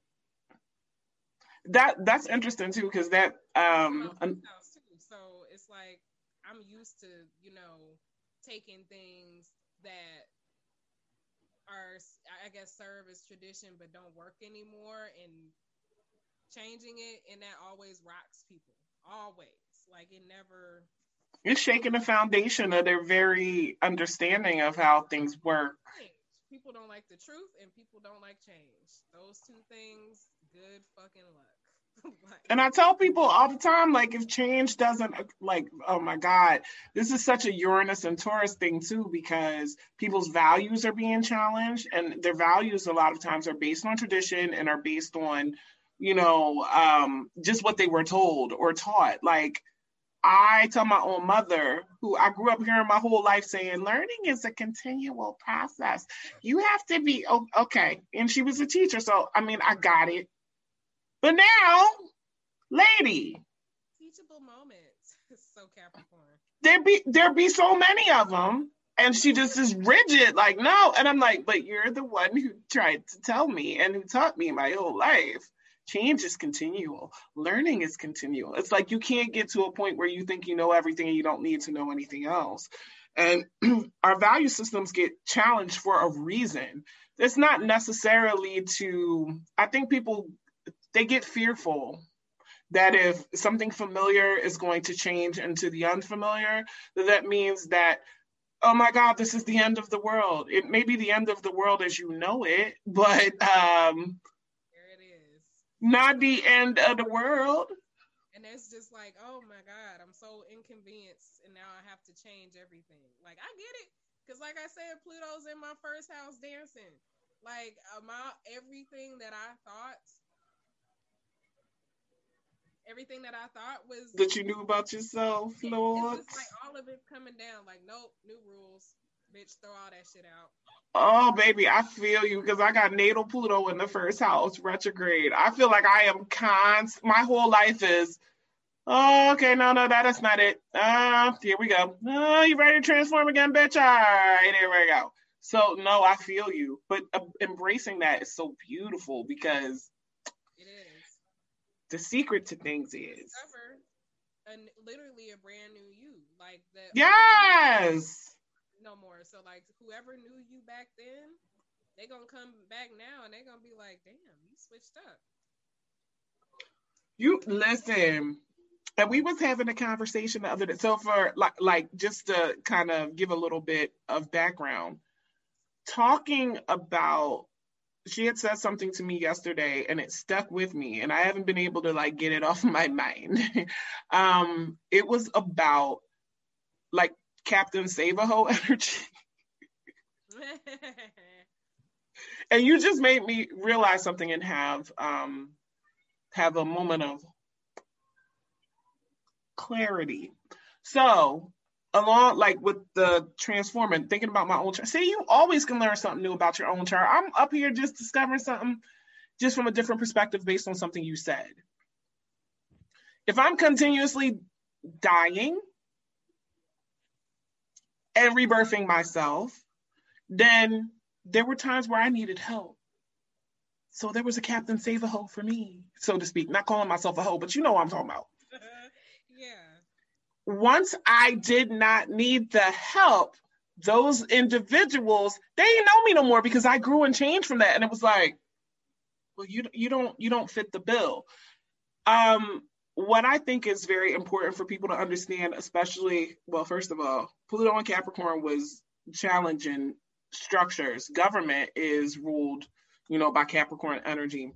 that. That's interesting too, because that. um So it's like I'm used to, you know, taking things that are, I guess, serve as tradition but don't work anymore, and changing it, and that always rocks people. Always, like it never it's shaking the foundation of their very understanding of how things work. People don't like the truth and people don't like change. Those two things, good fucking luck. and I tell people all the time, like, if change doesn't, like, oh my God, this is such a Uranus and Taurus thing too, because people's values are being challenged, and their values a lot of times are based on tradition and are based on, you know, um, just what they were told or taught. Like, I tell my own mother, who I grew up hearing my whole life saying, learning is a continual process. You have to be okay. And she was a teacher, so I mean, I got it. But now, lady, teachable moments. so Capricorn. There be there be so many of them, and she just is rigid, like no. And I'm like, but you're the one who tried to tell me and who taught me my whole life change is continual. Learning is continual. It's like you can't get to a point where you think you know everything and you don't need to know anything else. And our value systems get challenged for a reason. It's not necessarily to i think people they get fearful that if something familiar is going to change into the unfamiliar that means that oh my god this is the end of the world. It may be the end of the world as you know it but um not the end of the world. And it's just like, oh my God, I'm so inconvenienced and now I have to change everything. Like, I get it. Because, like I said, Pluto's in my first house dancing. Like, uh, my, everything that I thought, everything that I thought was. That you knew about yourself, Lord. It's like all of it's coming down. Like, nope, new rules. Bitch, throw all that shit out. Oh, baby, I feel you because I got natal Pluto in the first house, retrograde. I feel like I am const. My whole life is, oh, okay, no, no, that is not it. Uh, here we go. Oh, you ready to transform again, bitch? All right, here we go. So, no, I feel you, but uh, embracing that is so beautiful because it is. The secret to things is discover a, literally a brand new you, like that. Yes no more. So like whoever knew you back then, they gonna come back now and they gonna be like, damn, you switched up. You listen. And we was having a conversation the other day. So for like like just to kind of give a little bit of background, talking about she had said something to me yesterday and it stuck with me and I haven't been able to like get it off my mind. um it was about like Captain Save a Ho energy. and you just made me realize something and have um have a moment of clarity. So along like with the transforming, thinking about my own chart. See, you always can learn something new about your own chart. I'm up here just discovering something just from a different perspective based on something you said. If I'm continuously dying, and rebirthing myself, then there were times where I needed help. So there was a Captain Save a Hoe for me, so to speak. Not calling myself a hoe, but you know what I'm talking about. yeah. Once I did not need the help, those individuals, they didn't know me no more because I grew and changed from that. And it was like, well, you you don't you don't fit the bill. Um, what I think is very important for people to understand, especially, well, first of all, Pluto and Capricorn was challenging structures. Government is ruled, you know, by Capricorn energy.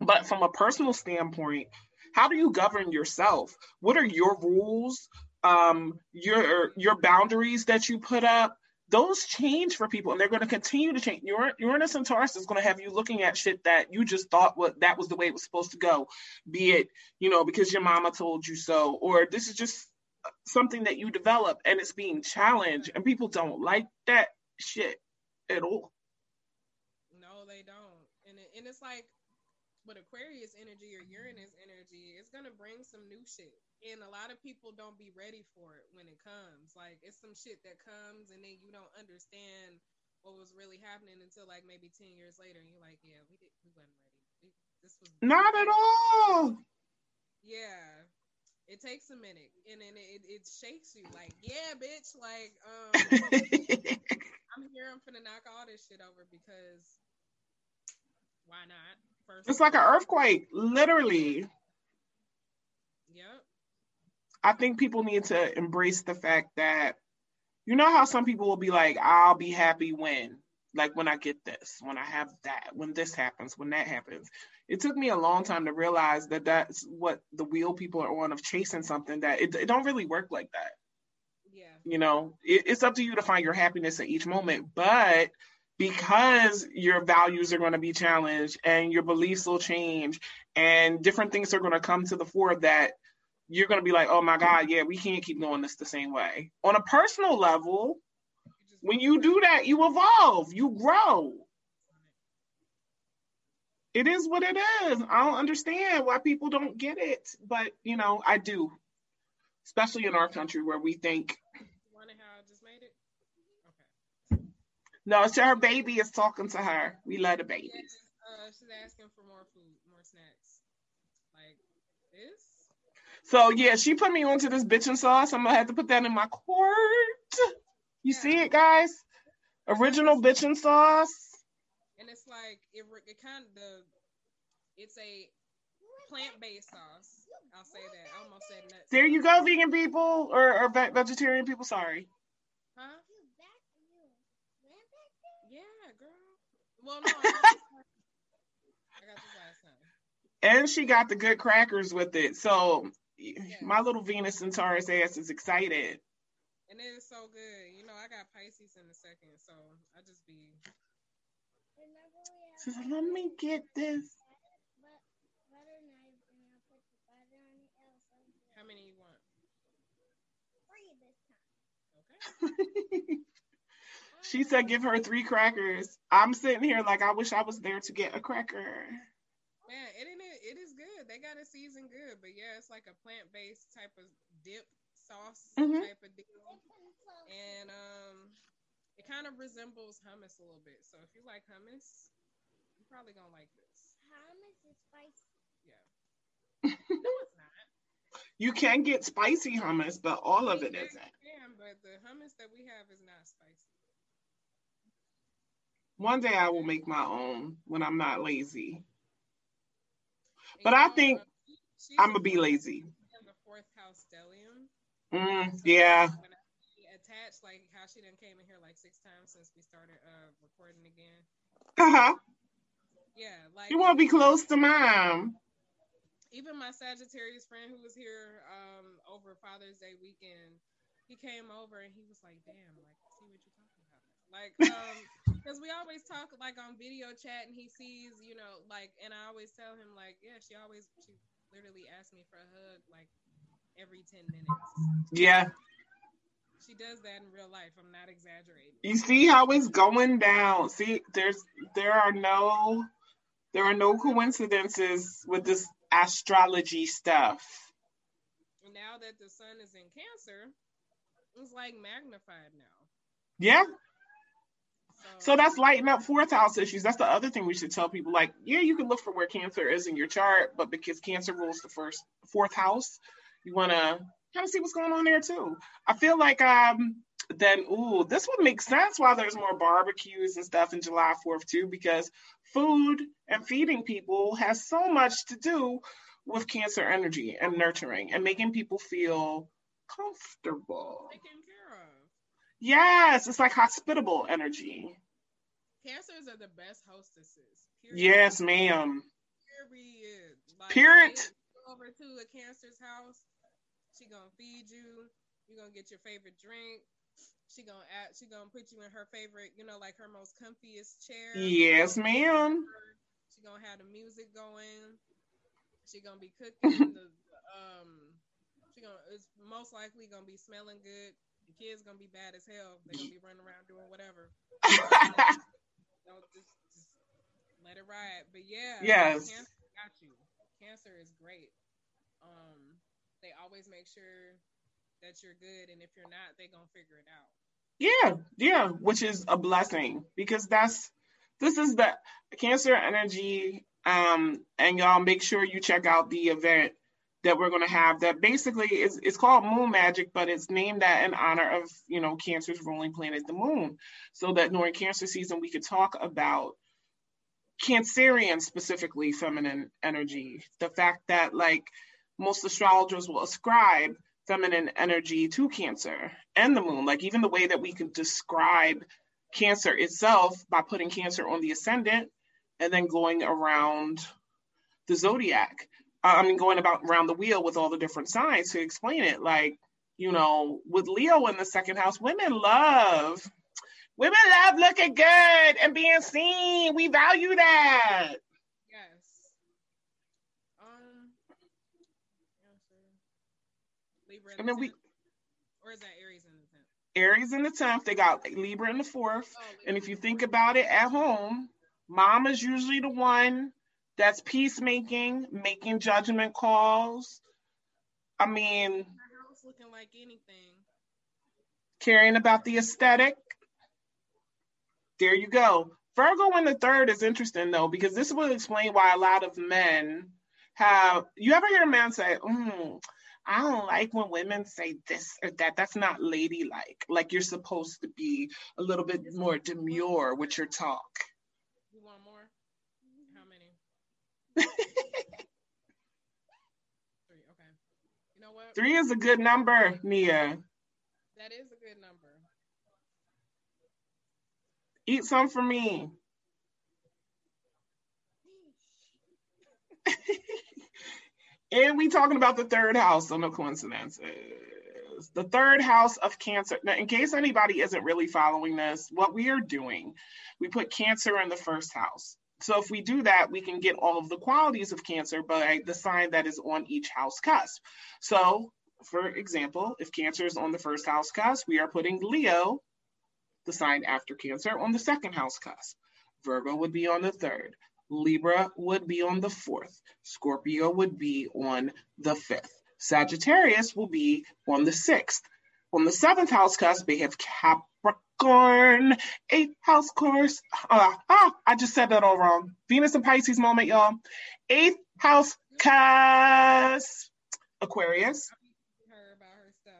But from a personal standpoint, how do you govern yourself? What are your rules? Um, your your boundaries that you put up? Those change for people and they're going to continue to change. Your Uranus and Taurus is going to have you looking at shit that you just thought what that was the way it was supposed to go, be it, you know, because your mama told you so, or this is just uh, something that you develop and it's being challenged and people don't like that shit at all. No, they don't. And, it, and it's like, But Aquarius energy or Uranus energy is gonna bring some new shit, and a lot of people don't be ready for it when it comes. Like it's some shit that comes, and then you don't understand what was really happening until like maybe ten years later, and you're like, yeah, we did, we wasn't ready. We, this was Not at all. Yeah, it takes a minute, and then it, it shakes you. Like, yeah, bitch. Like, um, I'm here. I'm finna knock all this shit over because why not? First, it's like an earthquake, literally. Yep. I think people need to embrace the fact that you know how some people will be like, I'll be happy when, like when I get this, when I have that, when this happens, when that happens. It took me a long time to realize that that's what the wheel people are on of chasing something that it, it don't really work like that. Yeah. You know, it, it's up to you to find your happiness at each moment, but because your values are going to be challenged and your beliefs will change and different things are going to come to the fore that you're going to be like, oh my God, yeah, we can't keep doing this the same way. On a personal level, when you do that, you evolve, you grow. It is what it is. I don't understand why people don't get it, but you know, I do. Especially in our country where we think. Wonder how I just made it. Okay. No, so her baby is talking to her. We love the babies. Yes, uh, she's asking for more food, more snacks, like this. So yeah, she put me onto this bitchin' sauce. I'm gonna have to put that in my quart. You Yeah. see it, guys? Original bitchin' sauce. and it's like it, it kind of the it's a plant-based sauce i'll say that i almost said nuts There you go, vegan people or, or ve- vegetarian people. Sorry. huh yeah girl well no i got this I got this last time. And she got the good crackers with it. So my little Venus and Taurus ass is excited. and it is so good. You know i got pisces in a second so i just be She Let me get this. how many you want? Okay she said, Give her three crackers. I'm sitting here like I wish I was there to get a cracker. Man, it, it, it is good. They got it seasoned good, but yeah, it's like a plant based type of dip sauce Mhm. type of deal, and um, it kind of resembles hummus a little bit. So if you like hummus, you're probably gonna like this. Hummus is spicy. Yeah. no, it's not. You can get spicy hummus, but all of it Yes, isn't. you can, but the hummus that we have is not spicy. One day I will make my own when I'm not lazy. But I think uh, I'm gonna be lazy. in the fourth house stellium. Mm, So yeah. Attached, like how she done came in here like six times since we started uh recording again. Haha. Yeah, like you want to be close to mom. even my Sagittarius friend who was here um over Father's Day weekend, he came over and he was like, "Damn, like see what you're talking about." Like, um, because we always talk like on video chat, and he sees, you know, like, and I always tell him like, yeah, she always she literally asks me for a hug like every ten minutes. Yeah. She does that in real life. I'm not exaggerating. You see how it's going down. See, there's there are no there are no coincidences with this astrology stuff. Now that the sun is in Cancer, it's like magnified now. Yeah. So that's lighting up fourth house issues. That's the other thing we should tell people. Like, yeah, you can look for where cancer is in your chart, but because cancer rules the first fourth house, you wanna kind of see what's going on there too. I feel like um then ooh, this would make sense why there's more barbecues and stuff in July 4th too, because food and feeding people has so much to do with cancer energy and nurturing and making people feel comfortable. of. Yes, it's like hospitable energy. Cancers are the best hostesses. Period. Yes, ma'am. Period. Like, Period. over to a cancer's house. She gonna feed you. You gonna get your favorite drink. She gonna add, She gonna put you in her favorite, you know, like her most comfiest chair. Yes, ma'am. She gonna have the music going. She gonna be cooking. the, um, she gonna it's most likely gonna be smelling good. The kids gonna be bad as hell. They're gonna be running around doing whatever. Don't just, just let it ride. But yeah, Yes. Cancer Cancer is great. Um, they always make sure that you're good, and if you're not, they're gonna figure it out. Yeah, yeah, which is a blessing because that's this is the Cancer energy. Um, and y'all make sure you check out the event that we're going to have that basically is it's called moon magic but it's named that in honor of you know cancer's ruling planet the moon. So that during cancer season we could talk about cancerian specifically feminine energy. The fact that like most astrologers will ascribe feminine energy to cancer and the moon. Like even the way that we can describe cancer itself by putting cancer on the ascendant and then going around the zodiac I mean, going about around the wheel with all the different signs to explain it. Like, you know, with Leo in the second house, women love, women love looking good and being seen. We value that. Yes. Um. Libra. And then we. Or is that Aries in the tenth? Aries in the tenth. They got Libra in the fourth. Oh, and if you think about it at home, mom is usually the one that's peacemaking, making judgment calls. I mean, house looking like anything. caring about the aesthetic. There you go. Virgo in the third is interesting though, because this will explain why a lot of men have. You ever hear a man say, mm, I don't like when women say this or that. That's not ladylike. Like you're supposed to be a little bit more demure with your talk. You want more? How many? Three. Okay. You know what? Three is a good number, Nia. That is a good number. Eat some for me. and we talking about the third house, so no coincidences. The third house of Cancer. Now, in case anybody isn't really following this, what we are doing, we put Cancer in the first house. So if we do that, we can get all of the qualities of Cancer by the sign that is on each house cusp. So, for example, if Cancer is on the first house cusp, we are putting Leo, the sign after Cancer, on the second house cusp. Virgo would be on the third. Libra would be on the fourth. Scorpio would be on the fifth. Sagittarius will be on the sixth. On the seventh house cusp, we have Capricorn, eighth house course. Uh, ah, I just said that all wrong. Venus and Pisces moment, y'all. Eighth house cusp. Aquarius. Her about her stuff.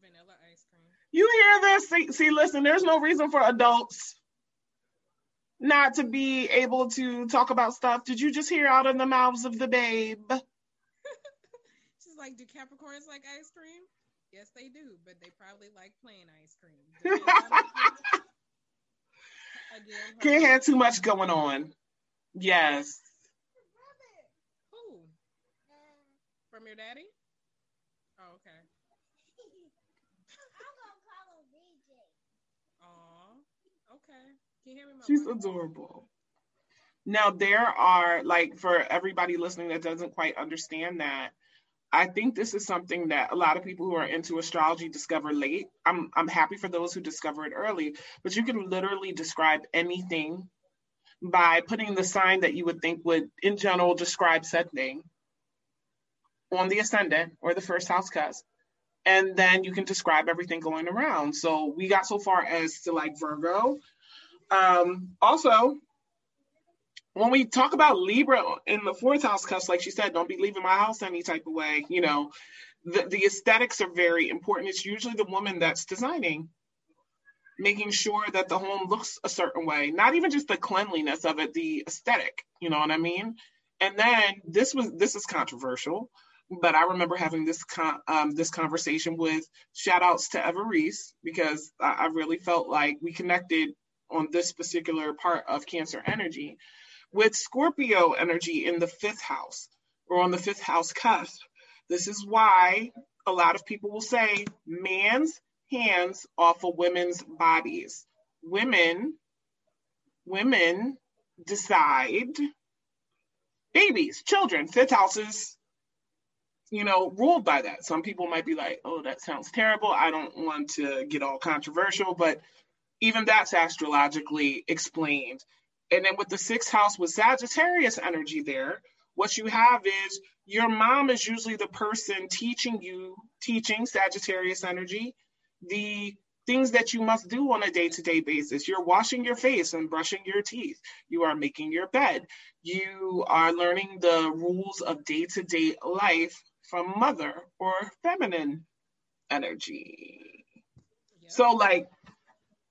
Vanilla ice cream. You hear this? See, see, listen, there's no reason for adults not to be able to talk about stuff. Did you just hear out of the mouths of the babe? She's like, do Capricorns like ice cream? Yes, they do, but they probably like plain ice cream. Again, Can't have too much going on. Yes. Who? From your daddy? Oh, okay. I'm gonna call her RJ. Aw, okay. Can you hear me? my She's boy? adorable. Now there are like for everybody listening that doesn't quite understand that, I think this is something that a lot of people who are into astrology discover late. I'm I'm happy for those who discover it early, but you can literally describe anything by putting the sign that you would think would in general describe said thing on the ascendant or the first house cusp. And then you can describe everything going around. So we got so far as to like Virgo, um, also, when we talk about Libra in the fourth house cusp, like she said, don't be leaving my house any type of way. You know, the, the aesthetics are very important. It's usually the woman that's designing, making sure that the home looks a certain way, not even just the cleanliness of it, the aesthetic. You know what I mean? And then this was this is controversial, but I remember having this con- um, this conversation with shout outs to Everese because I, I really felt like we connected on this particular part of Cancer energy. With Scorpio energy in the fifth house or on the fifth house cusp, this is why a lot of people will say man's hands off of women's bodies. Women, women decide babies, children, fifth houses, you know, ruled by that. Some people might be like, oh, that sounds terrible. I don't want to get all controversial, but even that's astrologically explained. And then with the sixth house with Sagittarius energy there, what you have is your mom is usually the person teaching you, teaching Sagittarius energy, the things that you must do on a day to day basis. You're washing your face and brushing your teeth. You are making your bed. You are learning the rules of day to day life from mother or feminine energy. Yep. So, like,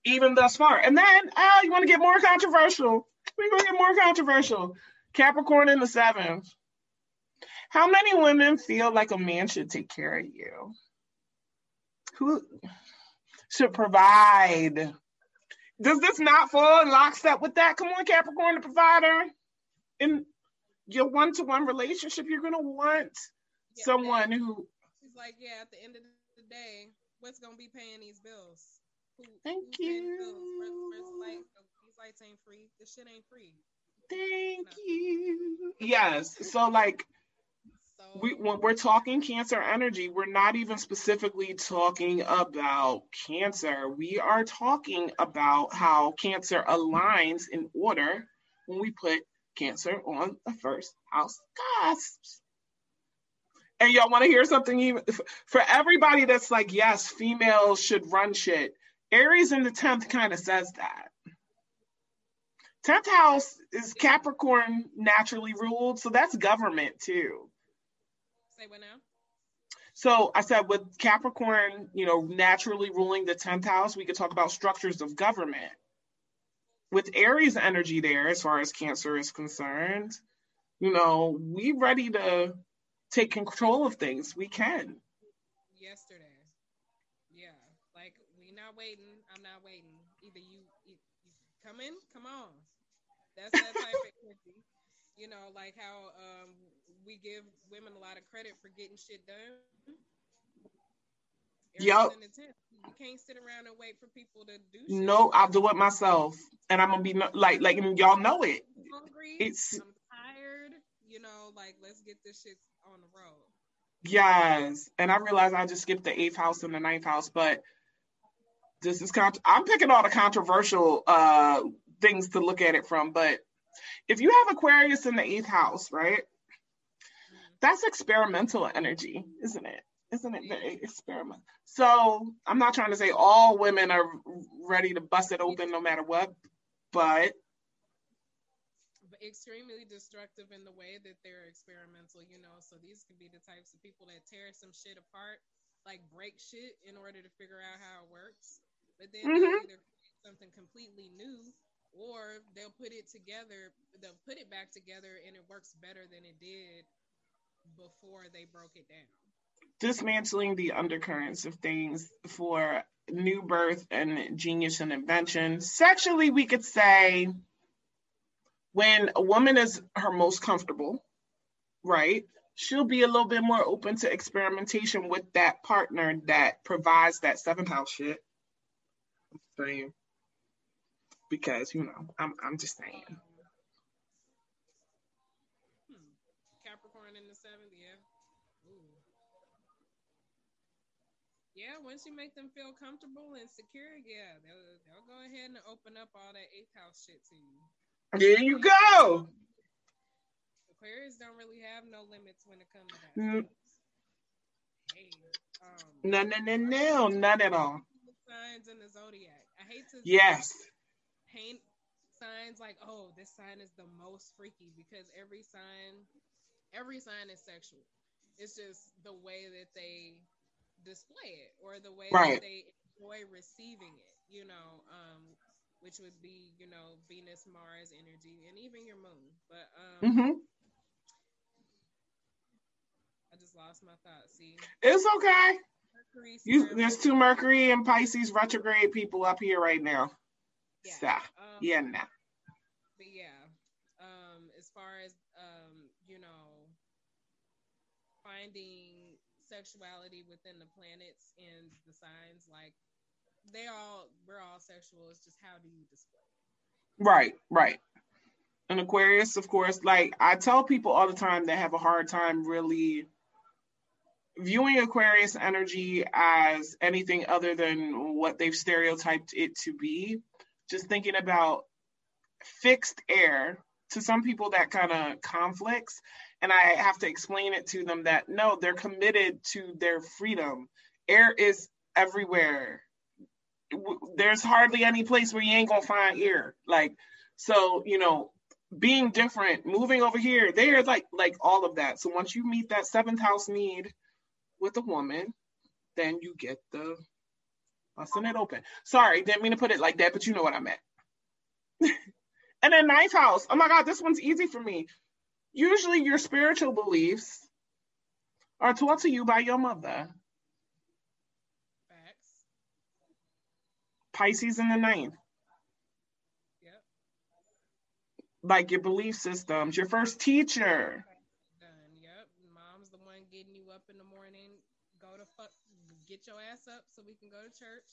even thus far. And then, oh, you want to get more controversial? We're going to get more controversial. Capricorn in the seventh. How many women feel like a man should take care of you? Who should provide? Does this not fall in lockstep with that? Come on, Capricorn, the provider. In your one to one relationship, you're going to want yeah, someone who. She's like, yeah, at the end of the day, what's going to be paying these bills? Who, Thank you. First, first light, these lights ain't free. This shit ain't free. Thank no. you. Yes. So, like, we, when we're talking cancer energy, we're not even specifically talking about cancer. We are talking about how cancer aligns in order when we put cancer on the first house cusps. And y'all want to hear something even for everybody that's like, yes, females should run shit. Aries in the 10th kind of says that. 10th house is Capricorn naturally ruled, so that's government too. Say what now? So I said with Capricorn, you know, naturally ruling the 10th house, we could talk about structures of government. With Aries energy there, as far as Cancer is concerned, you know, we ready to take control of things. We can. Yesterday. Yeah. Like we not waiting. I'm not waiting. Either you, you, you come in, come on. That's that type of energy. You know, like how um we give women a lot of credit for getting shit done. Yep. You can't sit around and wait for people to do shit. No, I'll do it myself. And I'm gonna be like like y'all know it. I'm hungry. It's I'm tired. You know, like let's get this shit on the road. Yes. And I realize I just skipped the eighth house and the ninth house, but this is con- I'm picking all the controversial uh things to look at it from. But if you have Aquarius in the eighth house, right? that's experimental energy, isn't it? Isn't it the experiment? So I'm not trying to say all women are ready to bust it open no matter what, but extremely destructive in the way that they're experimental, you know. So these could be the types of people that tear some shit apart, like break shit in order to figure out how it works. But then mm-hmm. either create something completely new or they'll put it together, they'll put it back together and it works better than it did before they broke it down. Dismantling the undercurrents of things for new birth and genius and invention. Sexually, we could say when a woman is her most comfortable, right? She'll be a little bit more open to experimentation with that partner that provides that seventh house shit. Saying. Because, you know, I'm I'm just saying. Capricorn in the seventh, Yeah, Yeah, once you make them feel comfortable and secure, yeah, they'll they'll go ahead and open up all that eighth house shit to you. There you go. Aquarius don't really have no limits when it comes to that. Mm. Hey, um, no, no, no, no, not at all. Signs in the zodiac. Hate to yes paint signs like, oh, this sign is the most freaky because every sign, every sign is sexual. It's just the way that they display it or the way right. that they enjoy receiving it, you know, um, which would be, you know, Venus, Mars energy, and even your moon. But um, mm-hmm. I just lost my thought. See, it's okay. You, there's two Mercury and Pisces retrograde people up here right now. Yeah. So, um, yeah, nah. But yeah, um, as far as um, you know, finding sexuality within the planets and the signs. Like they all, we're all sexual. It's just how do you display? Right, right. And Aquarius, of course, like I tell people all the time that have a hard time really viewing Aquarius energy as anything other than what they've stereotyped it to be, just thinking about fixed air, to some people that kind of conflicts. And I have to explain it to them that no, they're committed to their freedom. Air is everywhere. There's hardly any place where you ain't gonna find air. Like, so, you know, being different, moving over here, there, like like all of that. So once you meet that seventh house need with a woman, then you get the busting it open. Sorry, didn't mean to put it like that, but you know what I meant. and then ninth house. Oh my God, this one's easy for me. Usually your spiritual beliefs are taught to you by your mother. Facts. Pisces in the ninth. Yep. Like your belief systems, your first teacher. Done. Yep. Mom's the one getting you up in the morning. Go to fuck. Get your ass up so we can go to church.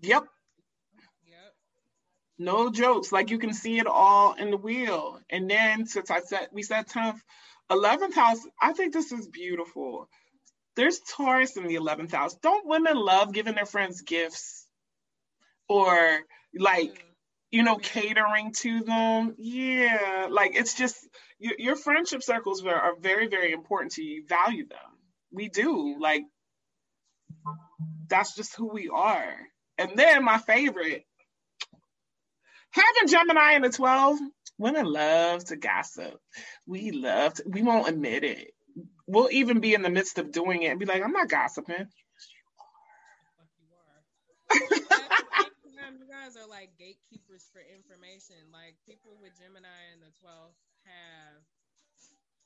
Yep. Yep. No jokes. Like you can see it all in the wheel. And then since I said we said 10th, 11th house, I think this is beautiful. There's Taurus in the 11th house. Don't women love giving their friends gifts? Or like, you know, catering to them? Yeah. Like it's just your, your friendship circles are, are very, very important to you. Value them. We do. Like that's just who we are. And then my favorite, having Gemini in the 12, women love to gossip. We love to, we won't admit it. We'll even be in the midst of doing it and be like, I'm not gossiping. You guys are like gatekeepers for information. Like people with Gemini and the 12th have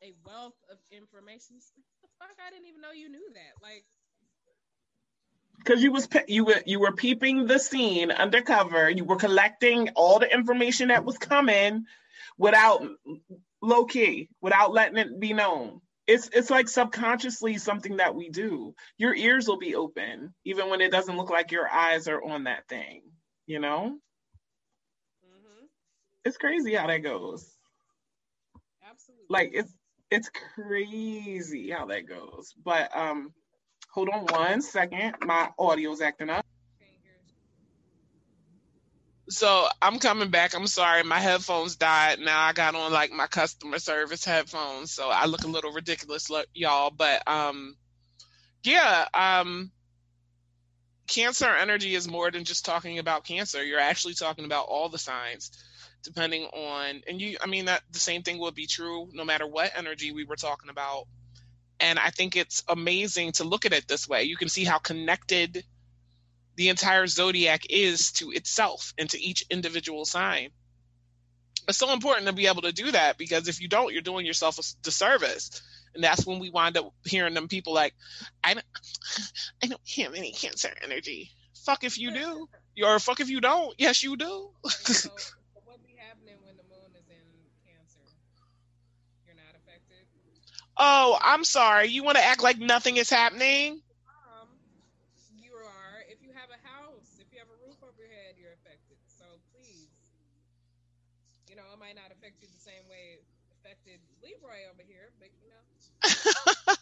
a wealth of information. The fuck? I didn't even know you knew that. Like, Because you was pe- you were you were peeping the scene undercover. You were collecting all the information that was coming without low key, without letting it be known. It's it's like subconsciously something that we do. Your ears will be open even when it doesn't look like your eyes are on that thing. You know, hmm it's crazy how that goes. absolutely. Like it's it's crazy how that goes. But um, hold on one second. My audio's acting up. So I'm coming back. I'm sorry, my headphones died. Now I got on like my customer service headphones, so I look a little ridiculous, y'all. But um, yeah, um, cancer energy is more than just talking about cancer. You're actually talking about all the signs, depending on, and you. I mean that the same thing would be true no matter what energy we were talking about. And I think it's amazing to look at it this way. You can see how connected the entire zodiac is to itself and to each individual sign. It's so important to be able to do that because if you don't, you're doing yourself a disservice. And that's when we wind up hearing them people like, I don't, I don't have any cancer energy. Fuck if you do. Or fuck if you don't. Yes, you do. so, so what be happening when the moon is in Cancer? You're not affected. Oh, I'm sorry. You want to act like nothing is happening? Um, you are. If you have a house, if you have a roof over your head, you're affected. So please, you know, it might not affect you the same way it affected Leroy over here, but you know,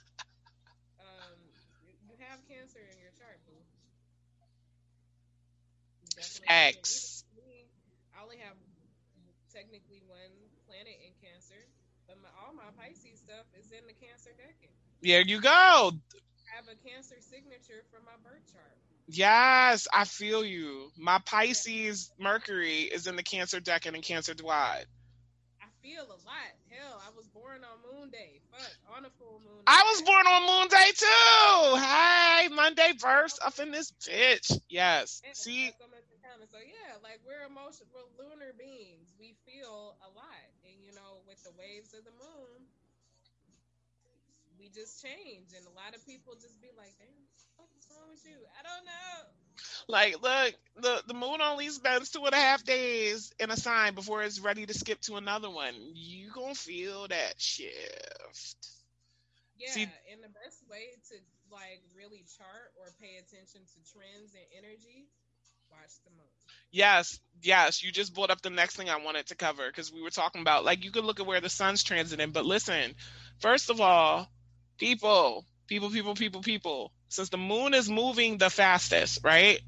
um, you, have cancer in your chart, boo. You definitely have it. Facts. Me, I only have technically one planet in Cancer, my, all my Pisces stuff is in the Cancer decan. There you go. I have a Cancer signature from my birth chart. Yes, I feel you. My Pisces Mercury is in the Cancer decan and Cancer Dwight. I feel a lot. Hell, I was born on Moon Day. Fuck, on a full moon. I was born on Moon Day too. Hey, Monday burst up in this bitch. Yes. Yeah, See, So yeah, like we're emotional, we're lunar beings. We feel a lot, and you know, with the waves of the moon, we just change, and a lot of people just be like, "Damn, what the fuck is wrong with you?" I don't know. like, look, the the moon only spends two and a half days in a sign before it's ready to skip to another one. You gonna feel that shift. Yeah, See- and the best way to like really chart or pay attention to trends and energy, watch the moon. Yes, yes. You just brought up the next thing I wanted to cover because we were talking about like you could look at where the sun's transiting, but listen, first of all, people, people, people, people, people. Since the moon is moving the fastest, right?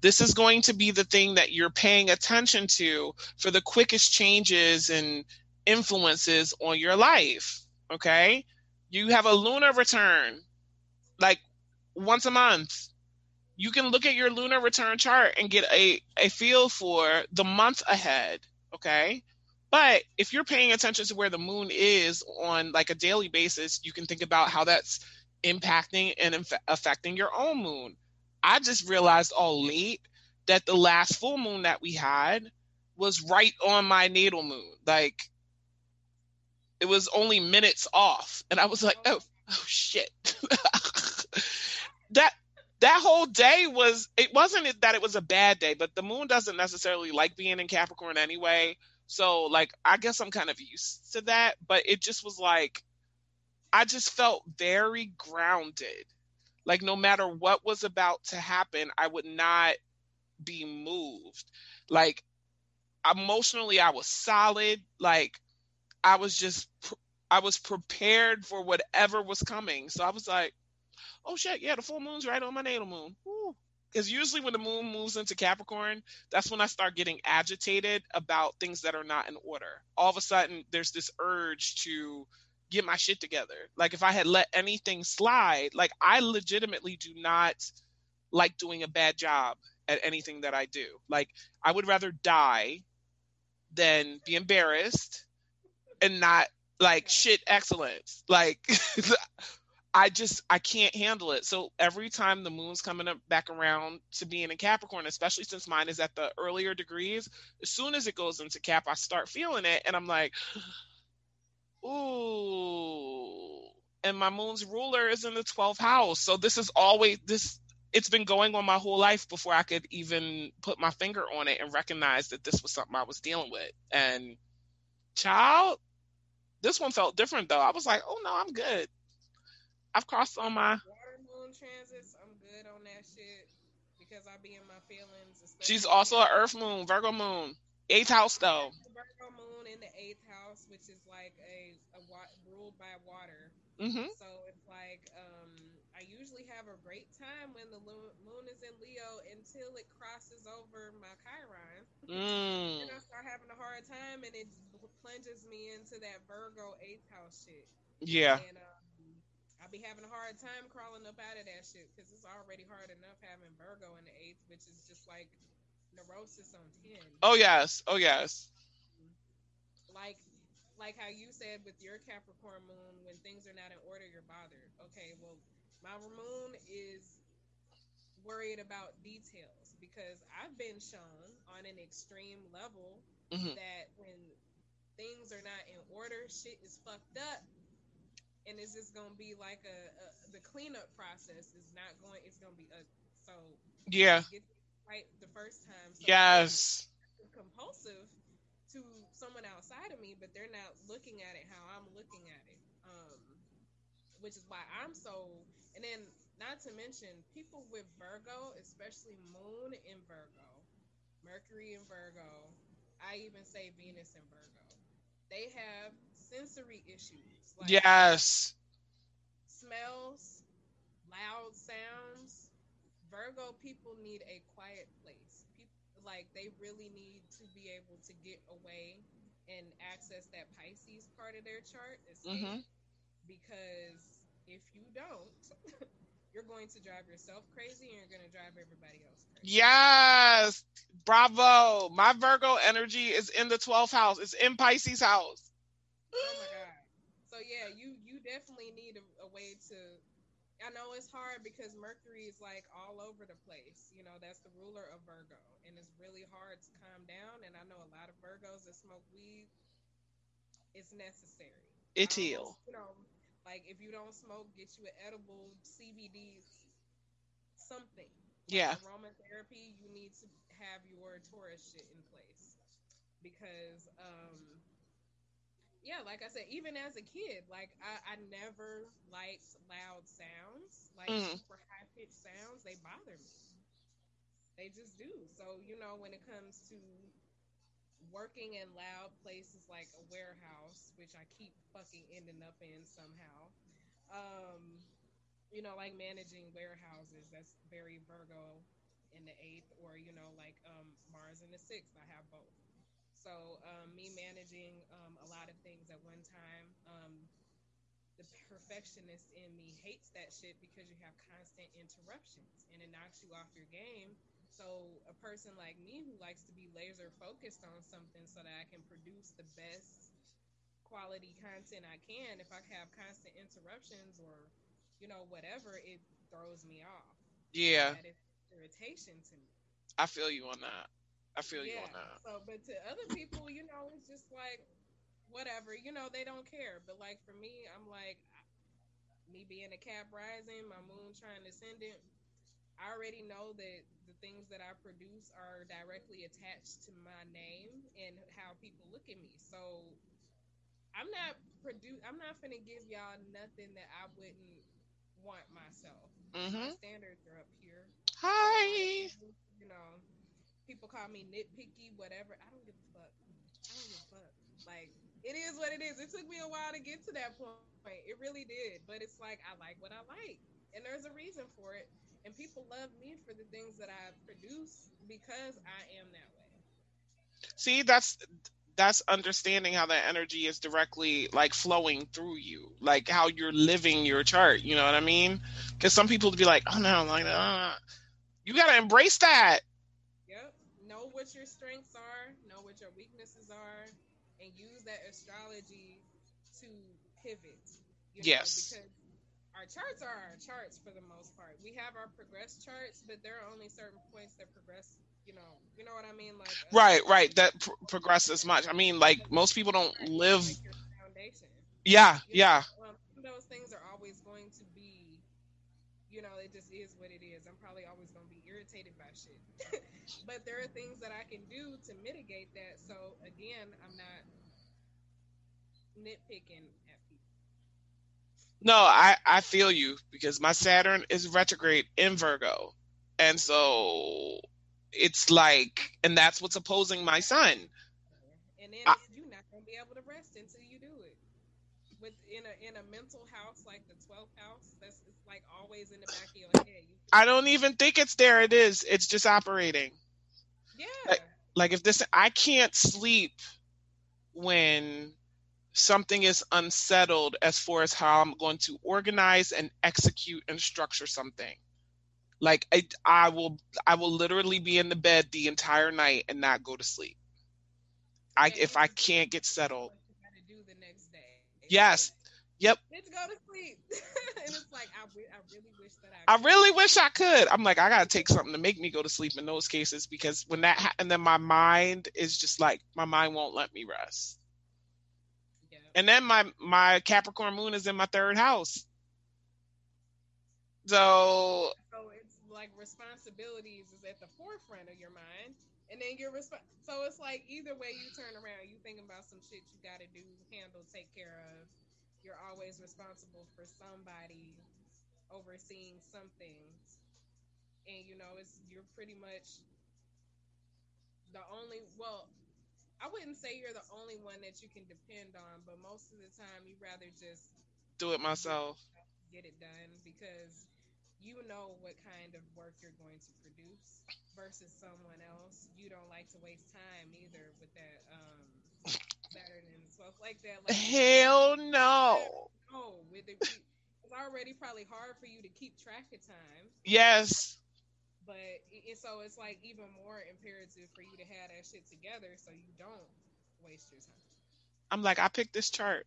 This is going to be the thing that you're paying attention to for the quickest changes and influences on your life. Okay. You have a lunar return like once a month. You can look at your lunar return chart and get a, a feel for the month ahead. Okay. But if you're paying attention to where the moon is on like a daily basis, you can think about how that's impacting and inf- affecting your own moon. I just realized all late that the last full moon that we had was right on my natal moon. Like it was only minutes off. And I was like, oh, oh shit. that that whole day was it wasn't that it was a bad day, but the moon doesn't necessarily like being in Capricorn anyway. So like I guess I'm kind of used to that, but it just was like I just felt very grounded. Like no matter what was about to happen, I would not be moved. Like emotionally I was solid. Like I was just I was prepared for whatever was coming. So I was like, oh shit, yeah, the full moon's right on my natal moon. Because usually when the moon moves into Capricorn, that's when I start getting agitated about things that are not in order. All of a sudden, there's this urge to get my shit together. Like if I had let anything slide, like I legitimately do not like doing a bad job at anything that I do. Like I would rather die than be embarrassed and not like shit excellence. Like I just I can't handle it. So every time the moon's coming up back around to being in Capricorn, especially since mine is at the earlier degrees, as soon as it goes into Cap, I start feeling it, and I'm like, ooh. And my moon's ruler is in the 12th house, so this is always this. It's been going on my whole life before I could even put my finger on it and recognize that this was something I was dealing with. And child, this one felt different though. I was like, oh no, I'm good. I've crossed on my water moon transits. I'm good on that shit because I be in my feelings. She's also an Earth moon, Virgo moon, eighth house though. Virgo moon in the eighth house, which is like a, a ruled by water. Mm-hmm. So it's like um, I usually have a great time when the moon is in Leo until it crosses over my Chiron. Mm. and I start having a hard time, and it plunges me into that Virgo eighth house shit. Yeah. And, uh, I be having a hard time crawling up out of that shit because it's already hard enough having Virgo in the eighth, which is just like neurosis on ten. Oh yes, oh yes. Like, like how you said with your Capricorn moon, when things are not in order, you're bothered. Okay, well, my moon is worried about details because I've been shown on an extreme level mm-hmm. that when things are not in order, shit is fucked up and it's just gonna be like a, a the cleanup process is not going. It's gonna be a so yeah. right the first time. So yes. Compulsive to someone outside of me, but they're not looking at it how I'm looking at it. Um, which is why I'm so. And then, not to mention, people with Virgo, especially Moon in Virgo, Mercury in Virgo, I even say Venus in Virgo, they have sensory issues like yes. Smells, loud sounds. Virgo people need a quiet place. People, like they really need to be able to get away and access that Pisces part of their chart, mm-hmm. because if you don't, you're going to drive yourself crazy and you're going to drive everybody else crazy. Yes. Bravo. My Virgo energy is in the 12th house. It's in Pisces house. Oh my god so yeah, you you definitely need a, a way to. I know it's hard because Mercury is like all over the place. You know, that's the ruler of Virgo, and it's really hard to calm down. And I know a lot of Virgos that smoke weed. It's necessary. It's ill. You know, like if you don't smoke, get you an edible CBD, something. Yeah. Like aromatherapy, you need to have your Taurus shit in place because um yeah, like I said, even as a kid, like I, I never liked loud sounds, like mm. super high pitched sounds. They bother me. They just do. So you know, when it comes to working in loud places like a warehouse, which I keep fucking ending up in somehow, um, you know, like managing warehouses. That's very Virgo in the eighth, or you know, like um, Mars in the sixth. I have both. So um, me managing um, a lot of things at one time. Um, the perfectionist in me hates that shit because you have constant interruptions and it knocks you off your game. So a person like me who likes to be laser focused on something so that I can produce the best quality content I can, if I have constant interruptions or you know whatever, it throws me off. Yeah, That is irritation to me. I feel you on that. I feel you yeah. on that. So, but to other people, you know, it's just like whatever. You know, they don't care. But like for me, I'm like me being a Cap rising, my moon trying to send it. I already know that the things that I produce are directly attached to my name and how people look at me. So I'm not produce. I'm not gonna give y'all nothing that I wouldn't want myself. hmm My standards are up here. Hi. You know, people call me nitpicky, whatever. I don't give a fuck. I don't give a fuck. Like, it is what it is. It took me a while to get to that point. It really did. But it's like, I like what I like. And there's a reason for it. And people love me for the things that I produce because I am that way. See, that's that's understanding how that energy is directly like flowing through you, like how you're living your chart. You know what I mean? Because some people would be like, "Oh no, like uh, you gotta embrace that." What your strengths are, know what your weaknesses are, and use that astrology to pivot. You know, Yes. Because our charts are our charts for the most part. We have our progress charts, but there are only certain points that progress. You know, you know what I mean? Like uh, Right, right. That pr- progresses much. I mean, like most people don't live. Like. Yeah, You know, yeah. Um, those things are always going to be, you know, it just is what it is. I'm probably always going to be irritated by shit. but there are things that I can do to mitigate that. So again, I'm not nitpicking at people. No, I I feel you because my Saturn is retrograde in Virgo, and so it's like, and that's what's opposing my sun. And then I- you're not going to be able to rest until you do it. With in a in a mental house like the 12th house, that's it's like always in the back of your head. You, I don't even think it's there. It is. It's just operating. yeah. like if this i can't sleep when something is unsettled as far as how i'm going to organize and execute and structure something like I, I will i will literally be in the bed the entire night and not go to sleep i if i can't get settled what you gotta do the next day. Yes. Yep. Let's go to sleep. and it's like I, re- I really wish that I. I could. really wish I could. I'm like, I gotta take something to make me go to sleep in those cases because when that ha- and then my mind is just like my mind won't let me rest. Yeah. And then my my Capricorn moon is in my third house. So So it's like responsibilities is at the forefront of your mind, and then you're resp- So it's like either way you turn around, you thinking about some shit you got to do, handle, take care of. You're always responsible for somebody overseeing something, and you know it's you're pretty much the only well. I wouldn't say you're the only one that you can depend on, but most of the time you rather just do it myself. get it done because you know what kind of work you're going to produce versus someone else. You don't like to waste time either with that um and stuff like that. Like Hell no. no, with it, it's already probably hard for you to keep track of time, Yes. but it- so it's like even more imperative for you to have that shit together so you don't waste your time. I'm like, I picked this chart.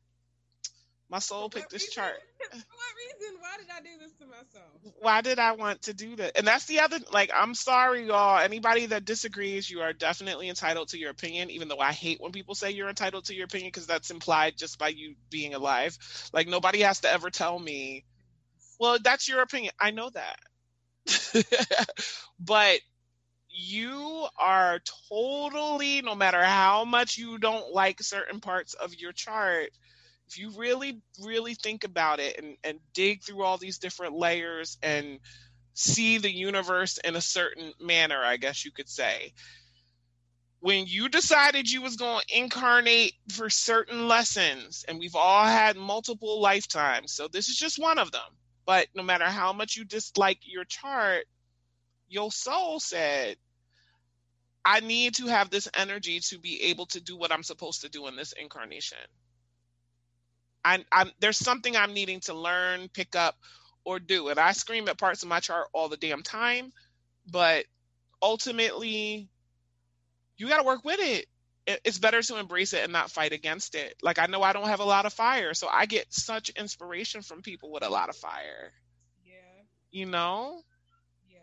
My soul picked this reason? chart. For what reason? Why did I do this to myself? Why did I want to do that? And that's the other like I'm sorry y'all. Anybody that disagrees, you are definitely entitled to your opinion, even though I hate when people say you're entitled to your opinion because that's implied just by you being alive. Like nobody has to ever tell me, well, that's your opinion. I know that. but you are totally no matter how much you don't like certain parts of your chart if you really really think about it and, and dig through all these different layers and see the universe in a certain manner i guess you could say when you decided you was going to incarnate for certain lessons and we've all had multiple lifetimes so this is just one of them but no matter how much you dislike your chart your soul said i need to have this energy to be able to do what i'm supposed to do in this incarnation I, I'm, there's something i'm needing to learn pick up or do and i scream at parts of my chart all the damn time but ultimately you got to work with it. It's better to embrace it and not fight against it. Like I know I don't have a lot of fire, so I get such inspiration from people with a lot of fire. Yeah. You know? Yes.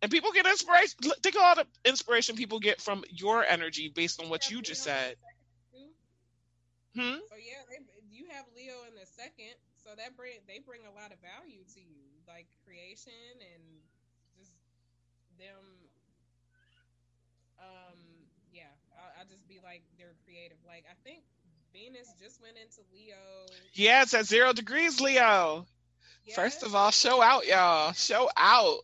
And people get inspiration. Think of all the inspiration people get from your energy based on what Yeah, you just said. the second, too. Hmm? So yeah, they, you have Leo in the second, so that bring they bring a lot of value to you, like creation and just them. Um, yeah, I, I just be like they're creative. Like I think Venus just went into Leo. Yeah, it's at zero degrees, Leo. First of all, show out, y'all. Show out.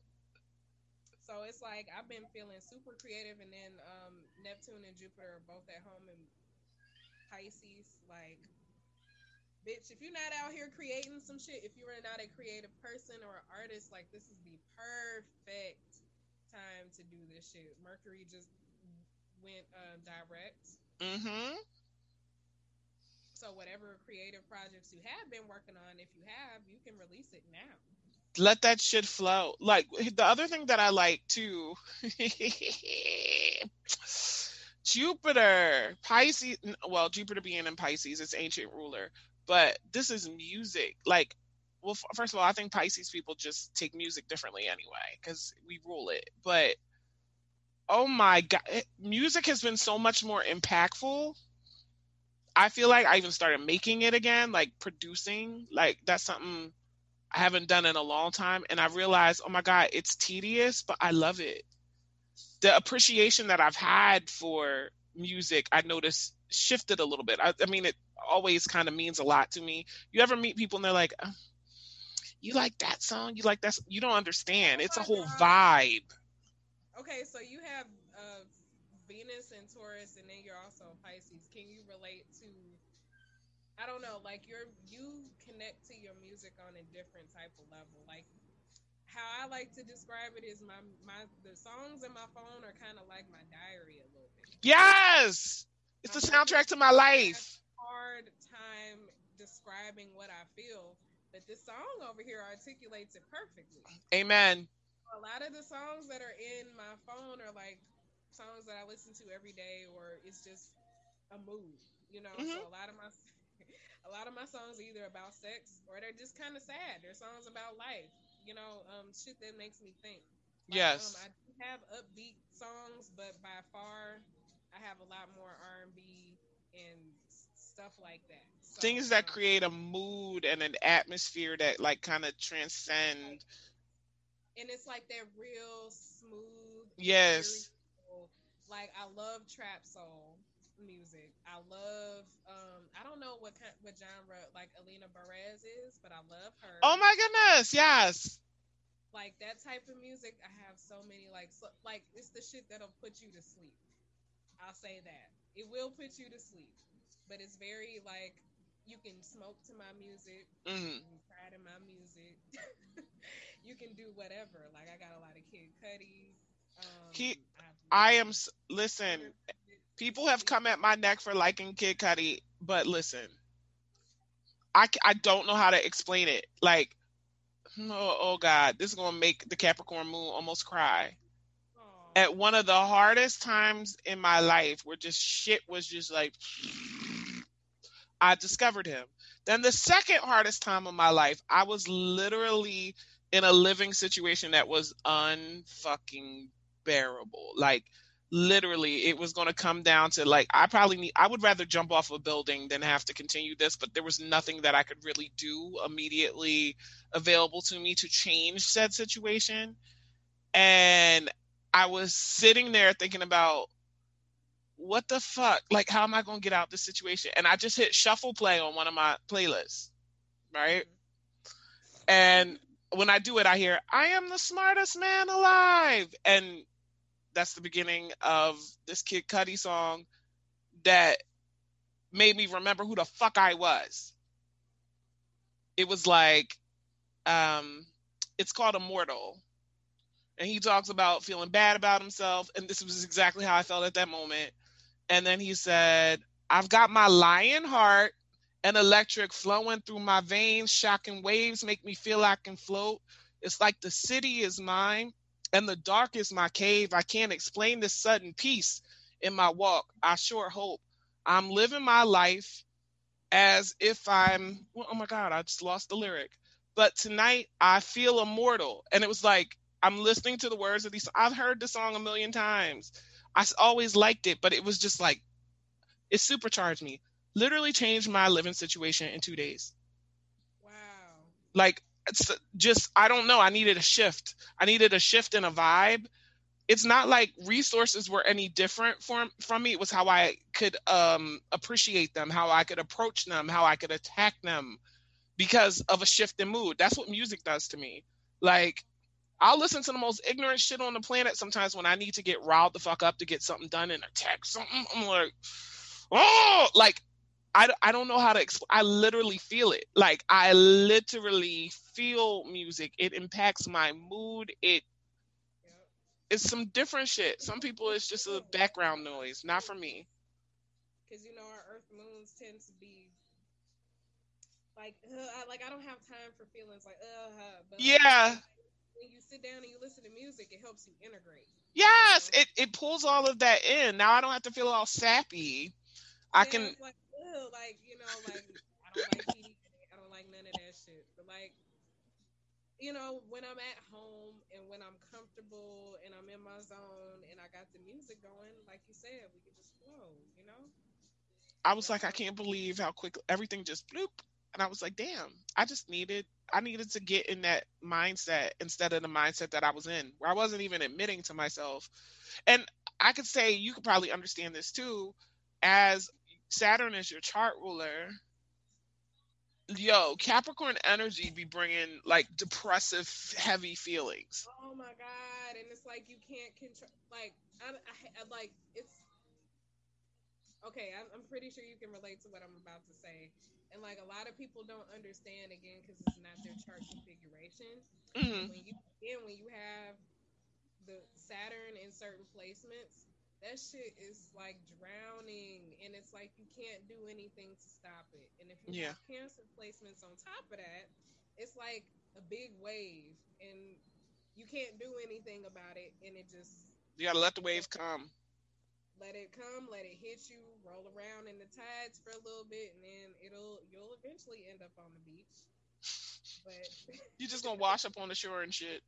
So it's like I've been feeling super creative, and then um, Neptune and Jupiter are both at home in Pisces. Like, bitch, if you're not out here creating some shit, if you're not a creative person or an artist, like this is the perfect time to do this shit. Mercury just went uh, direct. Mm-hmm. So whatever creative projects you have been working on, if you have, you can release it now. let that shit flow. Like the other thing that I like too, Jupiter, Pisces. Well, Jupiter being in Pisces, it's ancient ruler, but this is music. Like, well, f- first of all, I think Pisces people just take music differently anyway because we rule it. But oh my god, eh, music has been so much more impactful. I feel like I even started making it again, like producing. Like that's something I haven't done in a long time. And I realized, oh my God, it's tedious, but I love it. The appreciation that I've had for music, I noticed shifted a little bit. I, I mean, it always kind of means a lot to me. You ever meet people and they're like, "Uh, you like that song? You like that? s-" You don't understand. It's a whole vibe. Okay, so you have uh, Venus and Taurus, and then you're also Pisces. Can you relate to? I don't know, like you're you connect to your music on a different type of level. Like how I like to describe it is my my the songs in my phone are kind of like my diary a little bit. Yes. It's the soundtrack to my life. Hard time describing what I feel, but this song over here articulates it perfectly. Amen. a lot of the songs that are in my phone are like songs that I listen to every day, or it's just a mood, you know. So Mhm. a lot of my a lot of my songs are either about sex or they're just kind of sad. They're songs about life, you know, um, shit that makes me think. Like, Yes. Um, I do have upbeat songs, but by far, I have a lot more R and B and stuff like that. So, Things that um, create a mood and an atmosphere that like kind of transcend. and it's like that real smooth. Yes. Like I love trap soul music. I love. um I don't know what kind, what genre like Alina Baraz is, but I love her. Oh my goodness. Yes. Like that type of music, I have so many like so, like it's the shit that'll put you to sleep. I'll say that it will put you to sleep, but it's very like you can smoke to my music. Mm. You can cry to my music. you can do whatever. Like I got a lot of Kid Cudi. Um, He- I am. Listen, people have come at my neck for liking Kid Cudi, but listen, I I don't know how to explain it. Like, oh, oh God, this is gonna make the Capricorn moon almost cry. At one of the hardest times in my life, where just shit was just like, I discovered him. Then the second hardest time of my life, I was literally in a living situation that was unfucking bearable. Like literally it was going to come down to like I probably need I would rather jump off a building than have to continue this, but there was nothing that I could really do immediately available to me to change said situation. And I was sitting there thinking about what the fuck? Like how am I going to get out of this situation? And I just hit shuffle play on one of my playlists, right? And when I do it, I hear, I am the smartest man alive. And that's the beginning of this Kid Cudi song that made me remember who the fuck I was. It was like, um, it's called Immortal. And he talks about feeling bad about himself. And this was exactly how I felt at that moment. And then he said, I've got my lion heart and electric flowing through my veins. Shocking waves make me feel I can float. It's like the city is mine and the dark is my cave. I can't explain this sudden peace in my walk. I sure hope I'm living my life as if I'm, well, oh my God, I just lost the lyric. But tonight I feel immortal. And it was like, I'm listening to the words of these. I've heard the song a million times. I always liked it, but it was just like, it supercharged me. Literally changed my living situation in two days. Wow. Like, it's just, I don't know. I needed a shift. I needed a shift in a vibe it's not like resources were any different from from me. It was how I could um, appreciate them, how I could approach them, how I could attack them because of a shift in mood. That's what music does to me. Like I'll listen to the most ignorant shit on the planet sometimes when I need to get riled the fuck up to get something done and attack something. I'm like, oh, like I, I don't know how to explain. I literally feel it. Like I literally feel music. It impacts my mood. It it's some different shit. Some people it's just a background noise. Not for me. Because you know our Earth moons tend to be like, uh, like I don't have time for feelings like, uh, but yeah. Like, when you sit down and you listen to music, it helps you integrate. Yes, it it pulls all of that in. Now I don't have to feel all sappy. I can like, like you know, like I don't like TV. I don't like none of that shit. But like you know, when I'm at home and when I'm comfortable and I'm in my zone and I got the music going, like you said, we could just flow, you know? I was like, I can't believe how quick everything just bloop. And I was like, damn, I just needed I needed to get in that mindset instead of the mindset that I was in, where I wasn't even admitting to myself. And I could say you could probably understand this too, as Saturn is your chart ruler yo, Capricorn energy be bringing like depressive, heavy feelings. Oh my god! And it's like you can't control. Like I, I, I like it's okay. I'm, I'm pretty sure you can relate to what I'm about to say. And like a lot of people don't understand again because it's not their chart configuration. Mm-hmm. When you again, when you have the Saturn in certain placements, that shit is like drowning and it's like you can't do anything to stop it and if you yeah. have cancer placements on top of that it's like a big wave and you can't do anything about it and it just you gotta let the wave come let it come let it hit you roll around in the tides for a little bit and then it'll you'll eventually end up on the beach but you're just gonna wash up on the shore and shit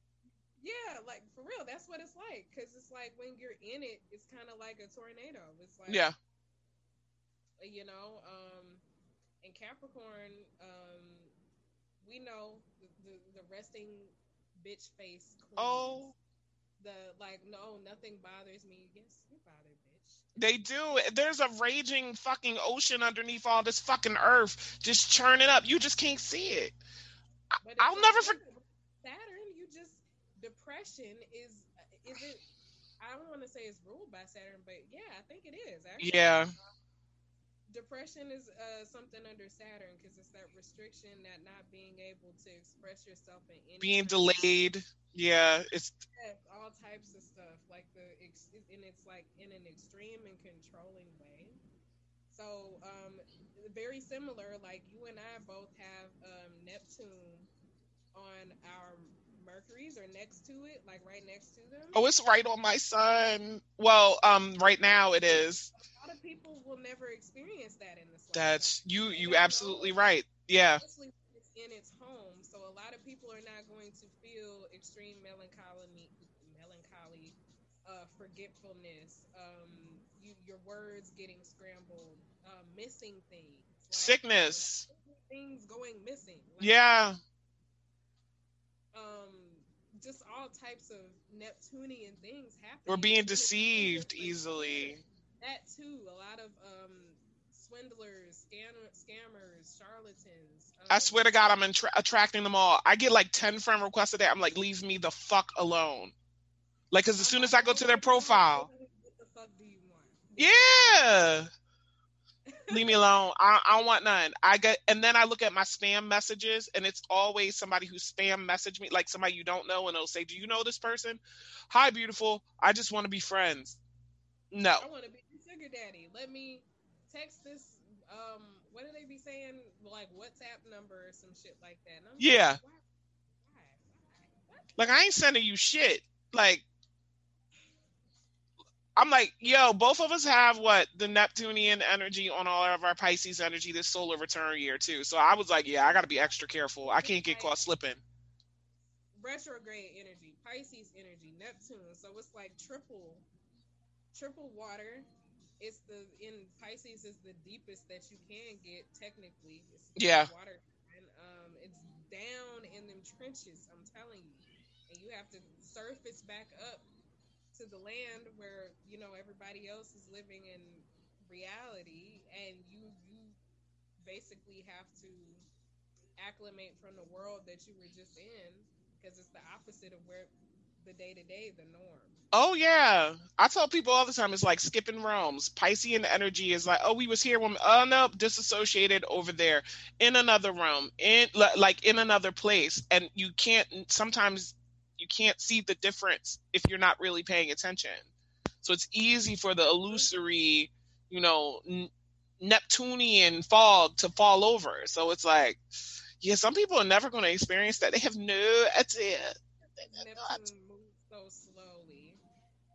yeah, like for real, that's what it's like. Cause it's like when you're in it, it's kind of like a tornado. It's like yeah, you know. Um, in Capricorn, um, we know the, the, the resting bitch face. Queens. Oh. The like, no, nothing bothers me. Yes, you're bothered. They do. There's a raging fucking ocean underneath all this fucking earth, just churning up. You just can't see it. I'll never forget Saturn. You just depression is is it I don't want to say it's ruled by Saturn, but yeah, I think it is. Actually. Yeah. Depression is uh, something under Saturn because it's that restriction, that not being able to express yourself in any being delayed. Yeah, it's yeah, all types of stuff like the and it's like in an extreme and controlling way. So um, very similar. Like you and I both have um, Neptune on our Mercury's or next to it, like right next to them? Oh, it's right on my sun. Well, um, right now it is. A lot of people will never experience that in this. That's you. You absolutely right. Yeah. It's in its home, so a lot of people are not going to feel extreme melancholy, melancholy, uh, forgetfulness, um, you, your words getting scrambled, uh, missing things, like, sickness, things going missing. Like, yeah um, just all types of Neptunian things happen. We're being deceived easily. That too. A lot of um, swindlers, scammer, scammers, charlatans. Um, I swear to God, I'm attracting them all. I get like 10 friend requests a day. I'm like, leave me the fuck alone. Like, cause as soon as I go to their profile, What the fuck do you want? yeah. Leave me alone. I, I don't want none. I get, and then I look at my spam messages, and it's always somebody who spam message me, like somebody you don't know, and they'll say, "Do you know this person?" Hi, beautiful. I just want to be friends. No. I want to be sugar daddy. Let me text this. Um, what do they be saying? Like WhatsApp number or some shit like that. Yeah. like, why? Why? Why? Like I ain't sending you shit. Like I'm like, yo, both of us have what the Neptunian energy on all of our Pisces energy this solar return year too. So I was like, yeah, I got to be extra careful. I can't get caught slipping. retrograde energy, Pisces energy, Neptune. So it's like triple, triple water. It's the in Pisces is the deepest that you can get technically. It's Yeah. Water and um, it's down in them trenches. I'm telling you, and you have to surface back up to the land where you know everybody else is living in reality, and you you basically have to acclimate from the world that you were just in because it's the opposite of where the day to day, the norm. Oh yeah, I tell people all the time it's like skipping realms. Piscean energy is like, oh, we was here when, oh no, disassociated over there in another realm, in like in another place, and you can't. Sometimes you can't see the difference if you're not really paying attention. So it's easy for the illusory, you know, n- Neptunian fog to fall over. So it's like, yeah, some people are never going to experience that. They have no idea. They have no idea. Neptune moves so slowly.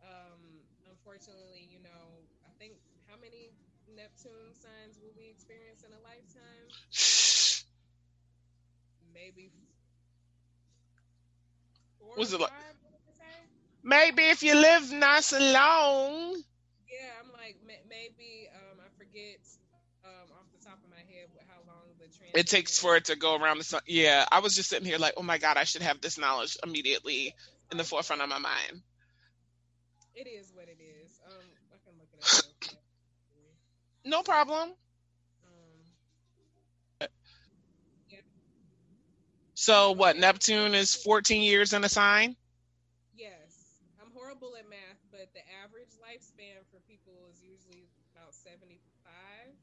Um, unfortunately, you know, I think how many Neptune signs will we experience in a lifetime? Maybe four Was it like- five, I wanna say? Maybe if you live nice and long. Yeah, I'm like maybe um, I forget um, off the top of my head how long the transition It takes for it to go around the sun. Yeah, I was just sitting here like, oh my god, I should have this knowledge immediately in the forefront of my mind. It is what it is. Um, I can look it up. No problem. Um, So what? Neptune is 14 years in a sign. yes, I'm horrible at math, but the average lifespan for people is usually about 75.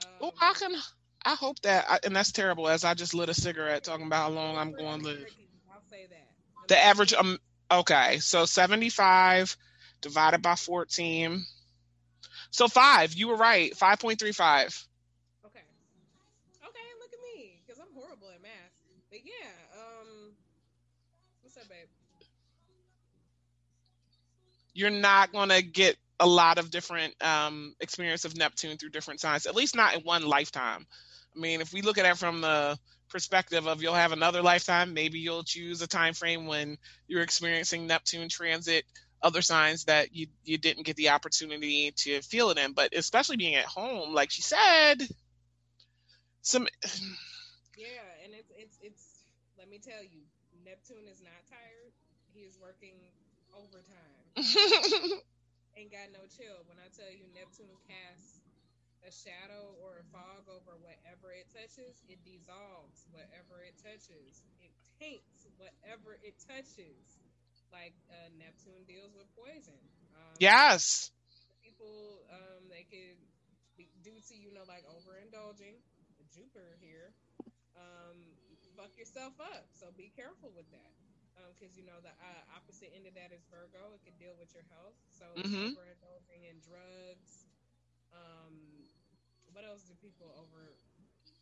Um, Oh, I can. I hope that, I, and that's terrible. As I just lit a cigarette talking about how long I'm going to live. I'll say that. The average. Um. Okay, so 75 divided by 14. So five. You were right. 5.35. Okay. Okay, look at me, because I'm horrible at math. But yeah, um, what's up, babe? you're not to get a lot of different um, experience of Neptune through different signs, at least not in one lifetime. I mean, if we look at it from the perspective of you'll have another lifetime, maybe you'll choose a time frame when you're experiencing Neptune transit other signs that you you didn't get the opportunity to feel it in. But especially being at home, like she said, some Yeah, and it's it's it's. Let me tell you, Neptune is not tired. He is working overtime. Ain't got no chill. When I tell you Neptune casts a shadow or a fog over whatever it touches, it dissolves whatever it touches. It taints whatever it touches. Like uh, Neptune deals with poison. Um, yes, people um they could be due to you know like overindulging. Jupiter here um fuck yourself up. So be careful with that. Um because you know the uh, opposite end of that is virgo. It can deal with your health. So Mhm. overindulging in drugs. Um what else do people over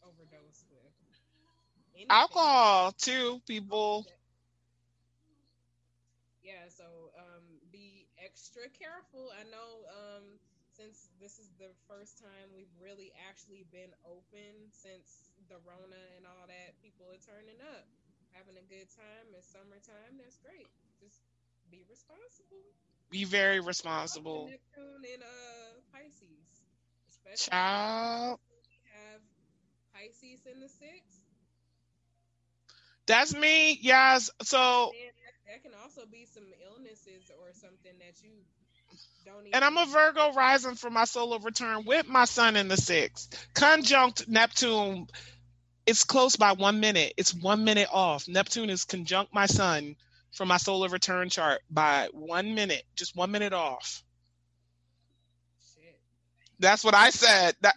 overdose with? Anything. alcohol too. People, yeah so um be extra careful i know um since this is the first time we've really actually been open since the rona and all that people are turning up having a good time it's summertime that's great just be responsible be very responsible. Neptune and uh pisces especially Child. we have pisces in the six That's me. Yes. So, that, can also be some illnesses or something that you don't even and I'm a Virgo rising for my solar return with my sun in the sixth. Conjunct Neptune. It's close by one minute. It's one minute off. Neptune is conjunct my sun from my solar return chart by one minute, just one minute off. Shit. That's what I said. That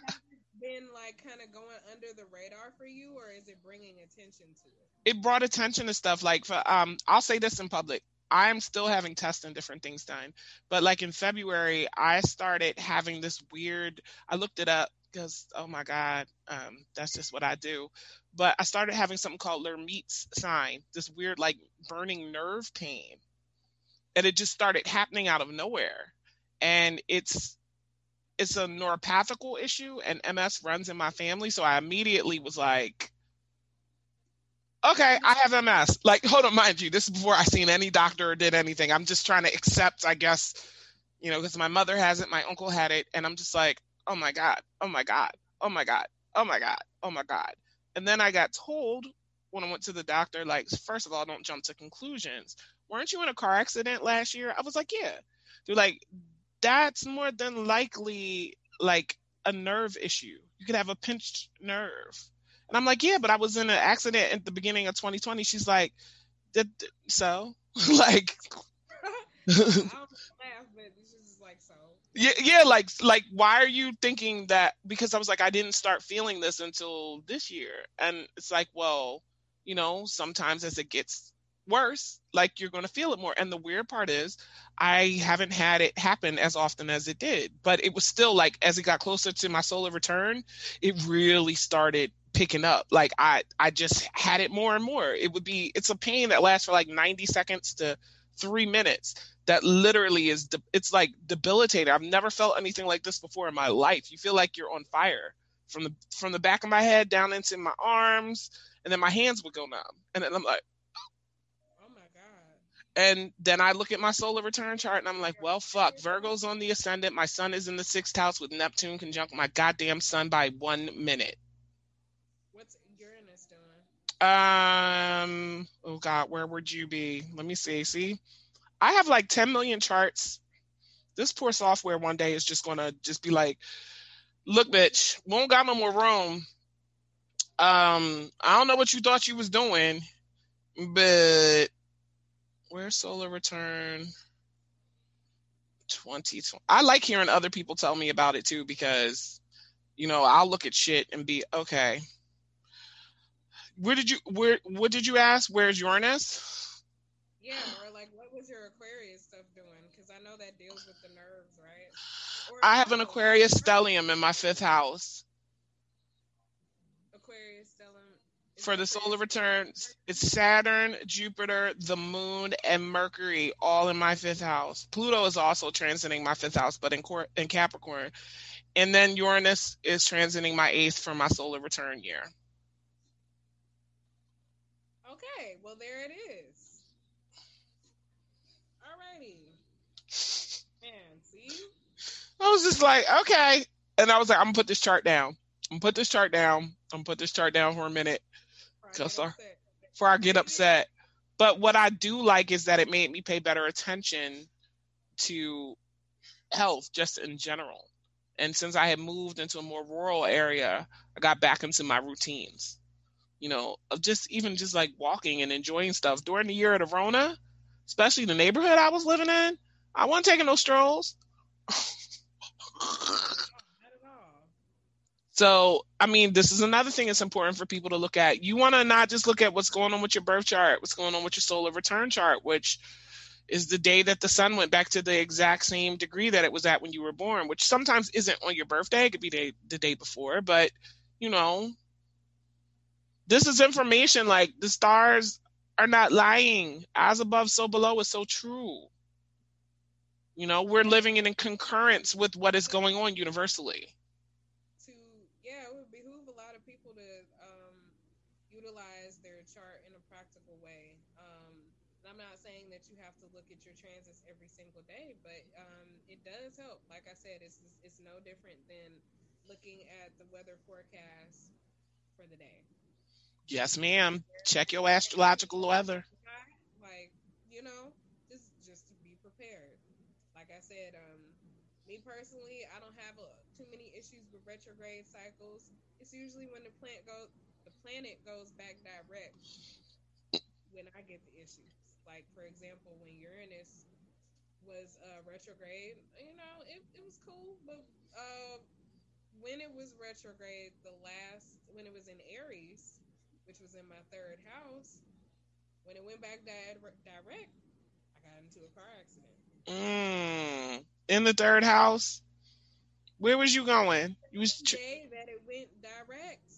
Been like kind of going under the radar for you, or is it bringing attention to it? it brought attention to stuff like for um I'll say this in public. I'm still having tests and different things done. But like in February, I started having this weird I looked it up because oh my god, um that's just what I do. But I started having something called Lhermitte's sign, this weird like burning nerve pain. And it just started happening out of nowhere. And it's it's a neuropathical issue and MS runs in my family, so I immediately was like okay, I have MS. Like, hold on, mind you, this is before I seen any doctor or did anything. I'm just trying to accept, I guess, you know, because my mother has it, my uncle had it, and I'm just like, oh my God, oh my God, oh my God, oh my God, oh my God. And then I got told when I went to the doctor, like, first of all, don't jump to conclusions. Weren't you in a car accident last year? I was like, yeah. They're like, that's more than likely like a nerve issue. You could have a pinched nerve. And I'm like, yeah, but I was in an accident at the beginning of 2020. She's like, "Did- so like I don't laugh, but it's just like so. yeah, yeah, like like why are you thinking that? Because I was like, I didn't start feeling this until this year, and it's like, well, you know, sometimes as it gets worse, like you're going to feel it more. And the weird part is, I haven't had it happen as often as it did, but it was still like as it got closer to my solar return, it really started picking up. Like I I just had it more and more. It would be it's a pain that lasts for like 90 seconds to 3 minutes that literally is de- it's like debilitating. I've never felt anything like this before in my life. You feel like you're on fire from the from the back of my head down into my arms and then my hands would go numb. And then I'm like. And then I look at my solar return chart and I'm like, well, fuck. Virgo's on the ascendant. My sun is in the sixth house with Neptune conjunct my goddamn sun by one minute. What's Uranus doing? Um, oh God, where would you be? Let me see. See, I have like 10 million charts. This poor software one day is just gonna just be like, look, bitch, we don't got no more room. Um, I don't know what you thought you was doing, but where's solar return? 2020. I like hearing other people tell me about it too because, you know, I'll look at shit and be okay. Where did you where what did you ask? Where's Uranus? Yeah, or like what was your Aquarius stuff doing? Because I know that deals with the nerves, right? Or I have an Aquarius stellium in my fifth house. Aquarius stellium. is For the solar returns, it's Saturn, Jupiter, the moon, and Mercury all in my fifth house. Pluto is also transiting my fifth house, but in, Cor- in Capricorn. And then Uranus is transiting my eighth for my solar return year. Okay, well there it is. Alrighty. Man, see? I was just like, okay. And I was like, I'm gonna put this chart down. I'm gonna put this chart down. I'm gonna put this chart down for a minute Before I Go, get upset. before I get upset. But what I do like is that it made me pay better attention to health just in general. And since I had moved into a more rural area, I got back into my routines. You know, of just even just like walking and enjoying stuff during the year of the Rona, especially the neighborhood I was living in. I wasn't taking no strolls. So, I mean, this is another thing that's important for people to look at. You want to not just look at what's going on with your birth chart, what's going on with your solar return chart, which is the day that the sun went back to the exact same degree that it was at when you were born, which sometimes isn't on your birthday. It could be the, the day before, but you know, this is information like the stars are not lying. As above, so below is so true. You know, we're living in concurrence with what is going on universally. to yeah, it would behoove a lot of people to um, utilize their chart in a practical way. Um, and I'm not saying that you have to look at your transits every single day, but um, it does help. Like I said, it's it's no different than looking at the weather forecast for the day. Yes, ma'am. Check your astrological weather. Like you know, just just to be prepared. Like I said, um, me personally, I don't have uh too many issues with retrograde cycles. It's usually when the plant goes, the planet goes back direct when I get the issues. Like for example, when Uranus was uh, retrograde, you know, it, it was cool, but uh, when it was retrograde, the last when it was in Aries, which was in my third house, when it went back di- direct, I got into a car accident. Mm. In the third house. Where was you going? You was The day that it went direct,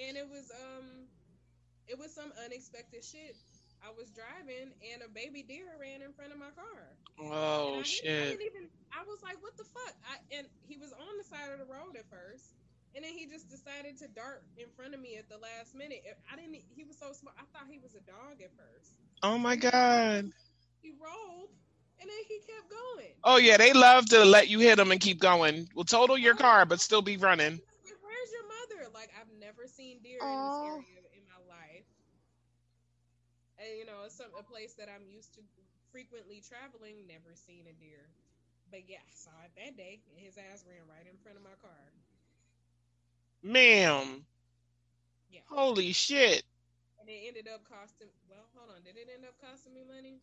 and it was um, it was some unexpected shit. I was driving, and a baby deer ran in front of my car. Oh I, didn't- I shit. didn't even. I was like, "What the fuck?" I, and he was on the side of the road at first, and then he just decided to dart in front of me at the last minute. I didn't. He was so small. I thought he was a dog at first. Oh my god. He rolled, and then he kept going. Oh yeah, they love to let you hit them and keep going. Will total your car, but still be running. Where's your mother? Like I've never seen deer Aw. in this area in my life. And you know, some a place that I'm used to frequently traveling, never seen a deer. But yeah, I saw it that day and his ass ran right in front of my car. Ma'am. Yeah. Holy shit. And it ended up costing well, hold on, did it end up costing me money?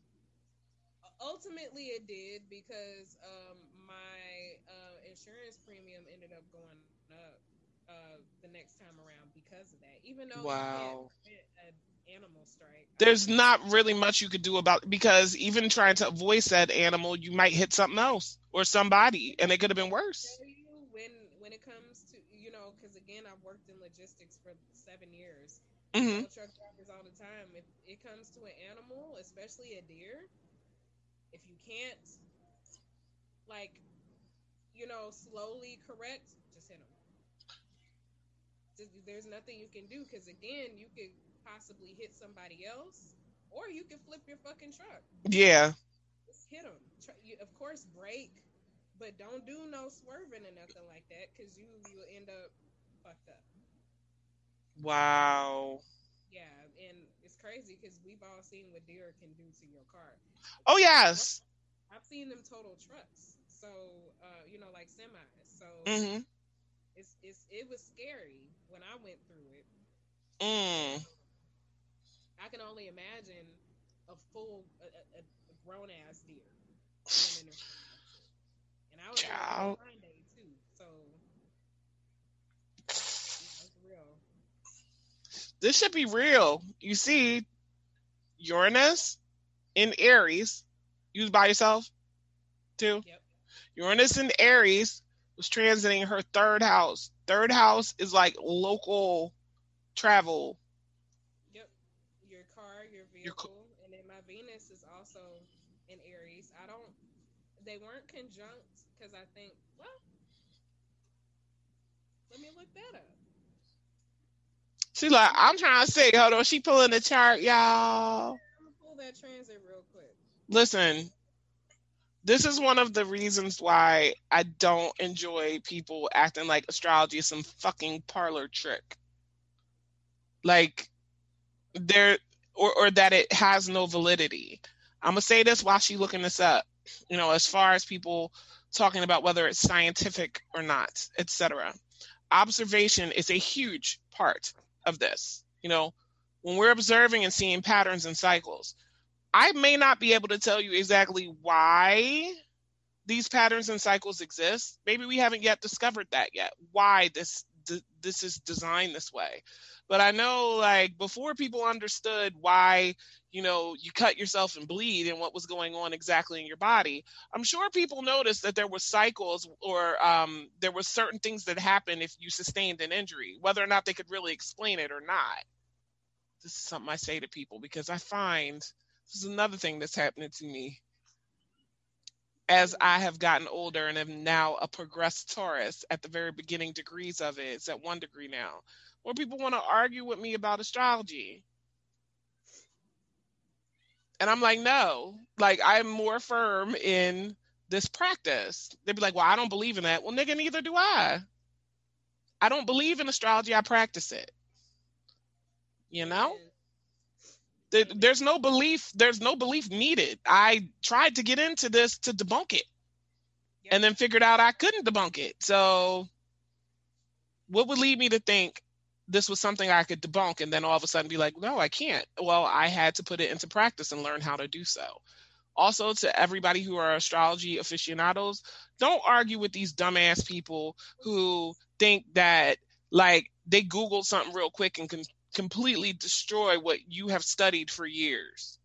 Ultimately it did because um my uh insurance premium ended up going up uh the next time around because of that. Even though Wow. can't prevent an animal strike. There's not really much you could do about because even trying to avoid said animal, you might hit something else or somebody, and it could have been worse. when when it comes to you know because again I've worked in logistics for seven years. hmm truck drivers all the time if it comes to an animal, especially a deer, if you can't like you know slowly correct, just hit them. There's nothing you can do because again you could possibly hit somebody else, or you can flip your fucking truck. Yeah. Just hit them. Of course, brake, but don't do no swerving or nothing like that because you you'll end up fucked up. Wow. Yeah, and it's crazy because we've all seen what deer can do to your car. Oh yes. I've seen them total trucks, so uh, you know, like semis. So mm-hmm. it's it's it was scary when I went through it. Mm. I can only imagine a full a, a, a grown ass deer. being in there. And I was Child. a blind day too, so it's real. This should be real. You see, Uranus in Aries. You was by yourself too. Yep. Uranus in Aries was transiting her third house. Third house is like local travel. Yep. Your car, your Your vehicle, and then my Venus is also in Aries. I don't. They weren't conjunct because I think. Well, let me look that up. She like, I'm trying to say, hold on, she pulling the chart, y'all. I'm gonna pull that transit real quick. Listen, this is one of the reasons why I don't enjoy people acting like astrology is some fucking parlor trick. Like there or or that it has no validity. I'm gonna say this while she's looking this up. You know, as far as people talking about whether it's scientific or not, etc. Observation is a huge part of this. You know, when we're observing and seeing patterns and cycles, I may not be able to tell you exactly why these patterns and cycles exist. Maybe we haven't yet discovered that yet. Why this th- this is designed this way. But I know like before people understood why, you know, you cut yourself and bleed and what was going on exactly in your body, I'm sure people noticed that there were cycles or um, there were certain things that happened if you sustained an injury, whether or not they could really explain it or not. This is something I say to people because I find this is another thing that's happening to me as I have gotten older and am now a progressed Taurus at the very beginning degrees of it. It's at one degree now. More people want to argue with me about astrology. And I'm like, no, like I'm more firm in this practice. They'd be like, well, I don't believe in that. Well, nigga, neither do I. I don't believe in astrology. I practice it. You know? There's no belief there's no belief needed i tried to get into this to debunk it Yep. and then figured out i couldn't debunk it so what would lead me to think this was something I could debunk and then all of a sudden be like, no, I can't. Well, I had to put it into practice and learn how to do so. Also, to everybody who are astrology aficionados, don't argue with these dumbass people who think that like they Googled something real quick and can completely destroy what you have studied for years.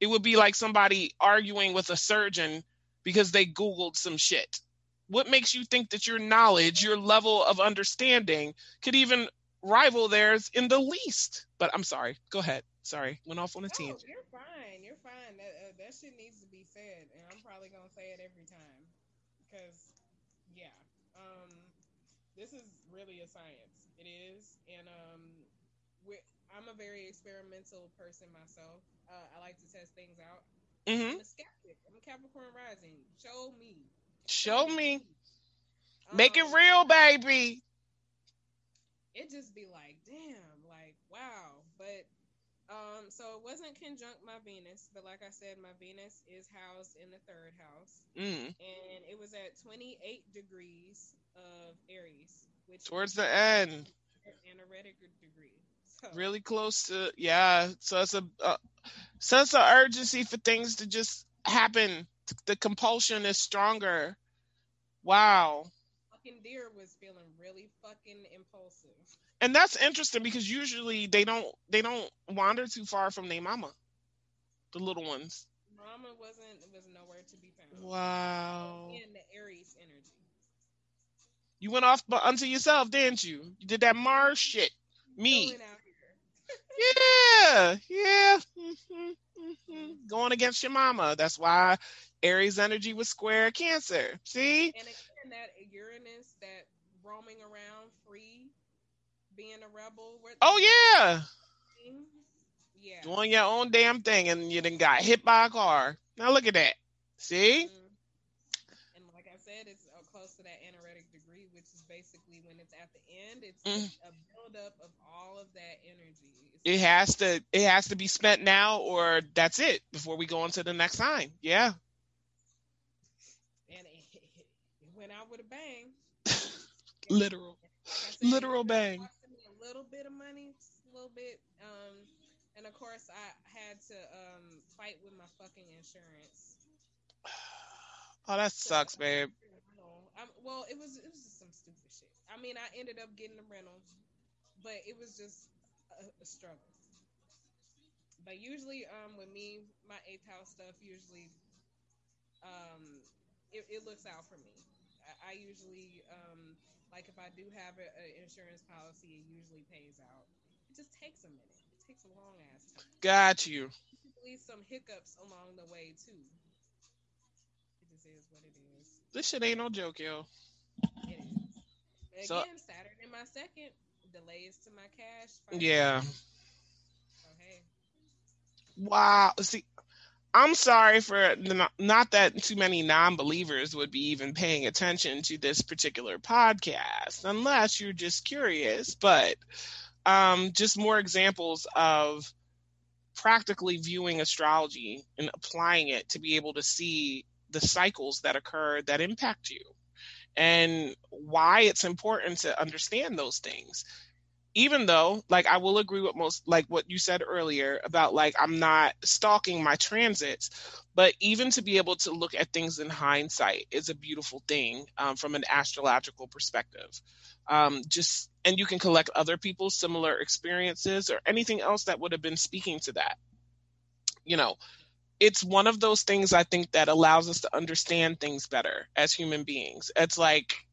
It would be like somebody arguing with a surgeon because they Googled some shit. What makes you think that your knowledge, your level of understanding could even rival theirs in the least? But I'm sorry. Go ahead. Sorry. Went off on a No, tangent. you're fine. You're fine. That uh, that shit needs to be said, and I'm probably gonna say it every time because, yeah, um, this is really a science. It is, and um, I'm a very experimental person myself. Uh, I like to test things out. hmm I'm a skeptic. I'm a Capricorn rising. Show me. Show me. Make it Um, real, baby. it just be like, damn, like wow. But um, so it wasn't conjunct my Venus, but like I said, my Venus is housed in the third house, Mm. and it was at 28 degrees of Aries, which Towards the end. an anaretic degree. Really close to yeah. So it's a, a sense of urgency for things to just happen. The compulsion is stronger. Wow. fucking deer was feeling really fucking impulsive. and that's interesting because usually they don't they don't wander too far from their mama the little ones Mama wasn't was nowhere to be found. wow In the Aries energy. you went off unto yourself didn't you you did that mars shit me Going out here. Yeah yeah Mhm, mhm. going against your mama that's why aries energy was square cancer see And again, that Uranus, that roaming around free, being a rebel. Oh yeah Yeah. doing your own damn thing and you then got hit by a car now look at that see Mhm. And like I said, it's close to that anaretic degree, which is basically when it's at the end, it's Mm. a buildup of all of that energy. It has to it has to be spent now or that's it before we go on to the next time yeah and it, it went out with a bang. literal said, Literal bang. me A little bit of money, a little bit. Um, and of course, I had to um fight with my fucking insurance. oh that sucks babe I'm, well, it was it was just some stupid shit. I mean, I ended up getting the rental, but it was just a, a struggle. But usually, um, with me, my eighth house stuff usually, um, it, it looks out for me. I, I usually, um, like if I do have an insurance policy, it usually pays out. It just takes a minute. It takes a long ass time. got you Usually some hiccups along the way too. It just is what it is. this shit ain't no joke yo It is. So- Again, Saturn in my second, delays to my cash. Yeah. So hey, wow see i'm sorry for the- not that too many non-believers would be even paying attention to this particular podcast unless you're just curious but um just more examples of practically viewing astrology and applying it to be able to see the cycles that occur that impact you and why it's important to understand those things even though like i will agree with most like what you said earlier about like i'm not stalking my transits but even to be able to look at things in hindsight is a beautiful thing um, from an astrological perspective. Um, just and you can collect other people's similar experiences or anything else that would have been speaking to that. You know it's one of those things i think that allows us to understand things better as human beings. It's like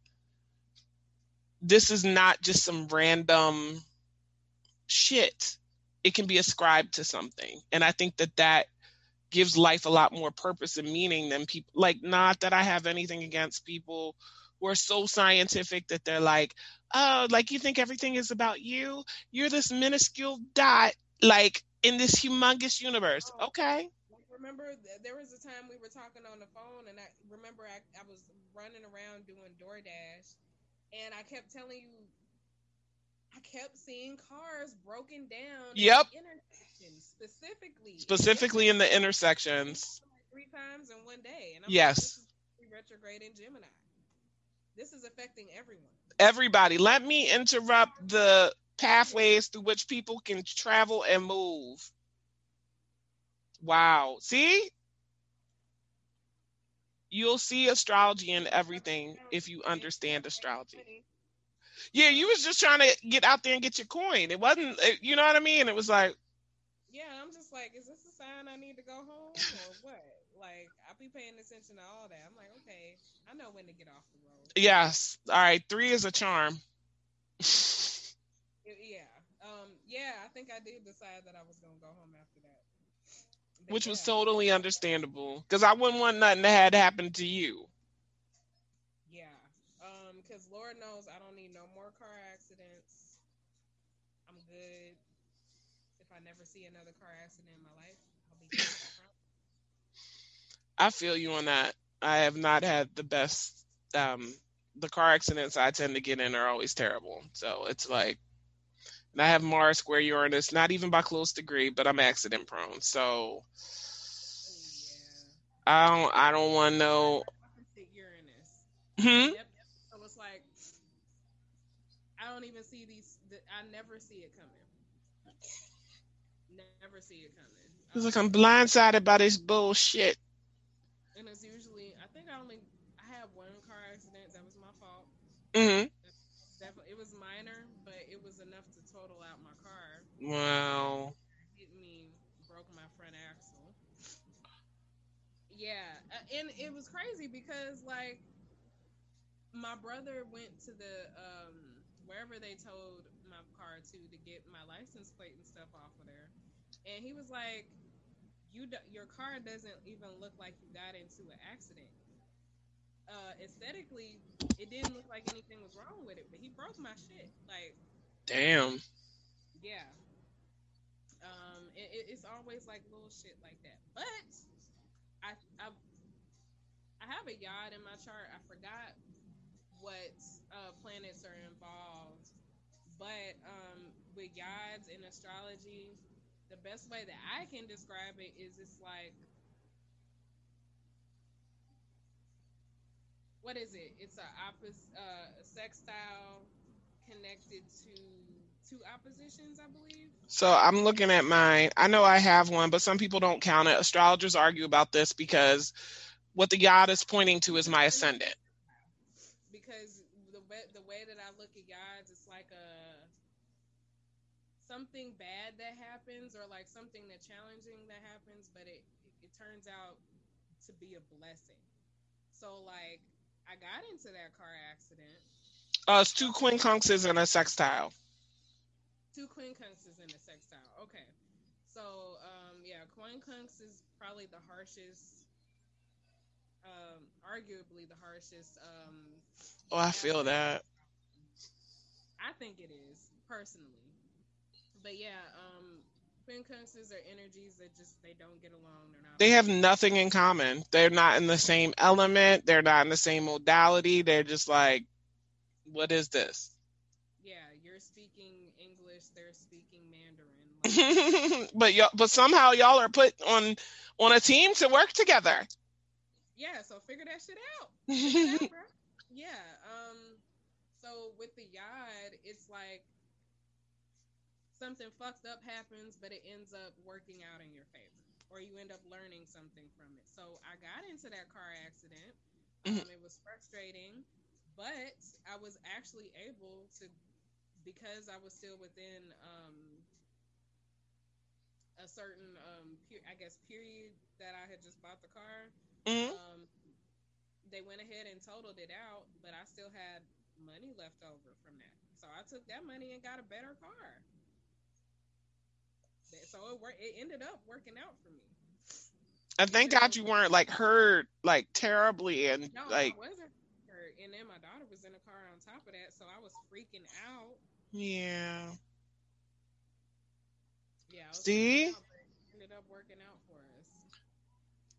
this is not just some random shit. It can be ascribed to something. And i think that that gives life a lot more purpose and meaning than people like not that i have anything against people who are so scientific that they're like oh like you think everything is about you? You're this minuscule dot like in this humongous universe. Oh. Okay. Remember there was a time we were talking on the phone, and I remember I, I was running around doing DoorDash, and I kept telling you. I kept seeing cars broken down. Yep. Intersections specifically. specifically in the intersections three times in one day. And I'm Yes. Like, retrograde in Gemini. This is affecting everyone. everybody let me interrupt the pathways through which people can travel and move. Wow. See? You'll see astrology in everything if you understand astrology. Yeah, you was just trying to get out there and get your coin. It wasn't, you know what I mean? It was like, Yeah, I'm just like, is this a sign I need to go home or what? Like, I'll be paying attention to all that. I'm like, okay, I know when to get off the road. yes. All right, three is a charm. Yeah. Um. Yeah, I think I did decide that I was gonna go home after Which was totally understandable because I wouldn't want nothing to had happened to you. Yeah. Um. Because Lord knows I don't need no more car accidents. I'm good. If I never see another car accident in my life, I'll be good. I feel you on that. I have not had the best. Um, the car accidents I tend to get in are always terrible. So it's like, and I have Mars square Uranus, not even by close degree, but I'm accident prone. So Oh, I don't. I don't want to know. Uranus. Hmm. Yep. So it's like I don't even see these. The, I never see it coming. Never see it coming. It's like Um, I'm blindsided by this bullshit. and it's usually I think I only I had one car accident that was my fault. hmm it was minor, but it was enough total out my car. Wow. Hit me, broke my front axle. Yeah, uh, and it was crazy because like my brother went to the um wherever they towed my car to to get my license plate and stuff off of there, and he was like, "You do, your car doesn't even look like you got into an accident." Uh, aesthetically, it didn't look like anything was wrong with it, but he broke my shit. Like, Damn. yeah. Um, it, it- it's always like little shit like that. But I, I, I have a yod in my chart. I forgot what uh, planets are involved, but um, with yods in astrology, the best way that I can describe it is it's like. What is it? It's a opposite uh, sextile connected to two oppositions, I believe. So I'm looking at mine. I know I have one, but some people don't count it. Astrologers argue about this because what the yod is pointing to is my ascendant. because the way, the way that I look at yods, it's like a something bad that happens or like something that challenging that happens, but it it turns out to be a blessing. So like I got into that car accident. Uh, it's two quincunxes and a sextile. Two quincunxes in a sextile. Okay. So um yeah, quincunx is probably the harshest um arguably the harshest um Oh, I feel that. I think it is personally, but yeah, um, quincunxes are energies that just they don't get along. They're not. They have nothing in common. They're not in the same element. They're not in the same modality. They're just like, what is this? Yeah, you're speaking English. They're speaking Mandarin. Like, but y'all, but somehow y'all are put on on a team to work together. yeah, so figure that shit out. Yeah. Um. So with the yod, it's like something fucked up happens, but it ends up working out in your favor, or you end up learning something from it. So I got into that car accident. Um, it was frustrating, but I was actually able to, because I was still within um, a certain, um, per- I guess, period that I had just bought the car. Mhm. Um, they went ahead and totaled it out, but I still had money left over from that. So I took that money and got a better car. So it worked. It ended up working out for me. And thank God you weren't like hurt like terribly and No, like I wasn't hurt, and then my daughter was in the car on top of that, so I was freaking out. yeah. Yeah. See? out, ended up working out for us.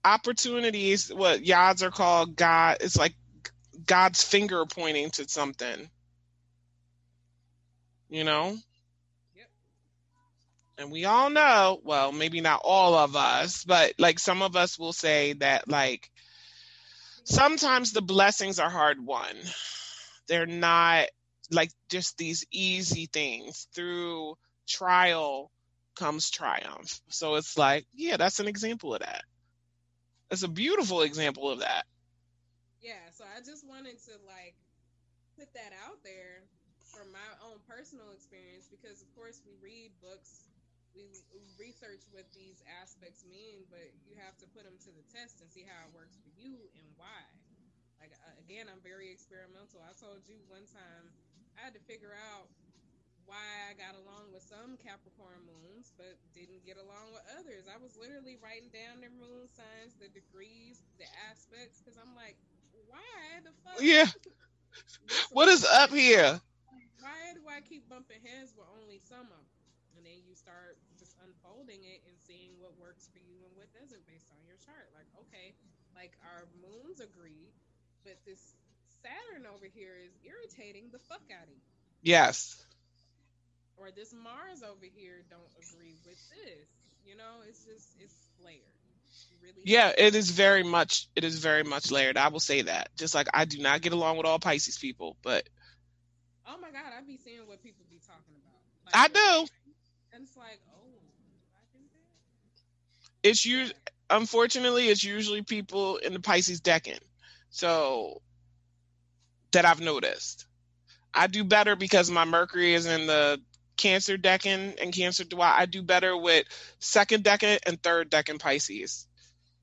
Opportunities, what yods are called, God. It's like God's finger pointing to something. You know. Yep. And we all know, well, maybe not all of us, but like some of us will say that like sometimes the blessings are hard won. They're not like just these easy things through trial comes triumph. So it's like, yeah, that's an example of that. It's a beautiful example of that. Yeah, so I just wanted to like put that out there from my own personal experience because of course we read books, we research what these aspects mean, but you have to put them to the test and see how it works for you and why. Like uh, again, I'm very experimental. I told you one time I had to figure out why I got along with some Capricorn moons, but didn't get along with others. I was literally writing down their moon signs, the degrees, the aspects, because I'm like, why the fuck? Yeah. what is up here? Why do I keep bumping heads with only some of them? And then you start just unfolding it and seeing what works for you and what doesn't based on your chart. Like, okay, like our moons agree, but this Saturn over here is irritating the fuck out of you. Yes or this Mars over here don't agree with this. You know, it's just it's layered. Really yeah, it is very much it is very much layered. I will say that. Just like I do not get along with all Pisces people, but Oh my god, I be seeing what people be talking about. Like, I do. And it's like, oh, I think that. It's usually unfortunately it's usually people in the Pisces decan. So that I've noticed. I do better because my Mercury is in the Cancer decan and Cancer dwad. I do better with second decan and third decan Pisces.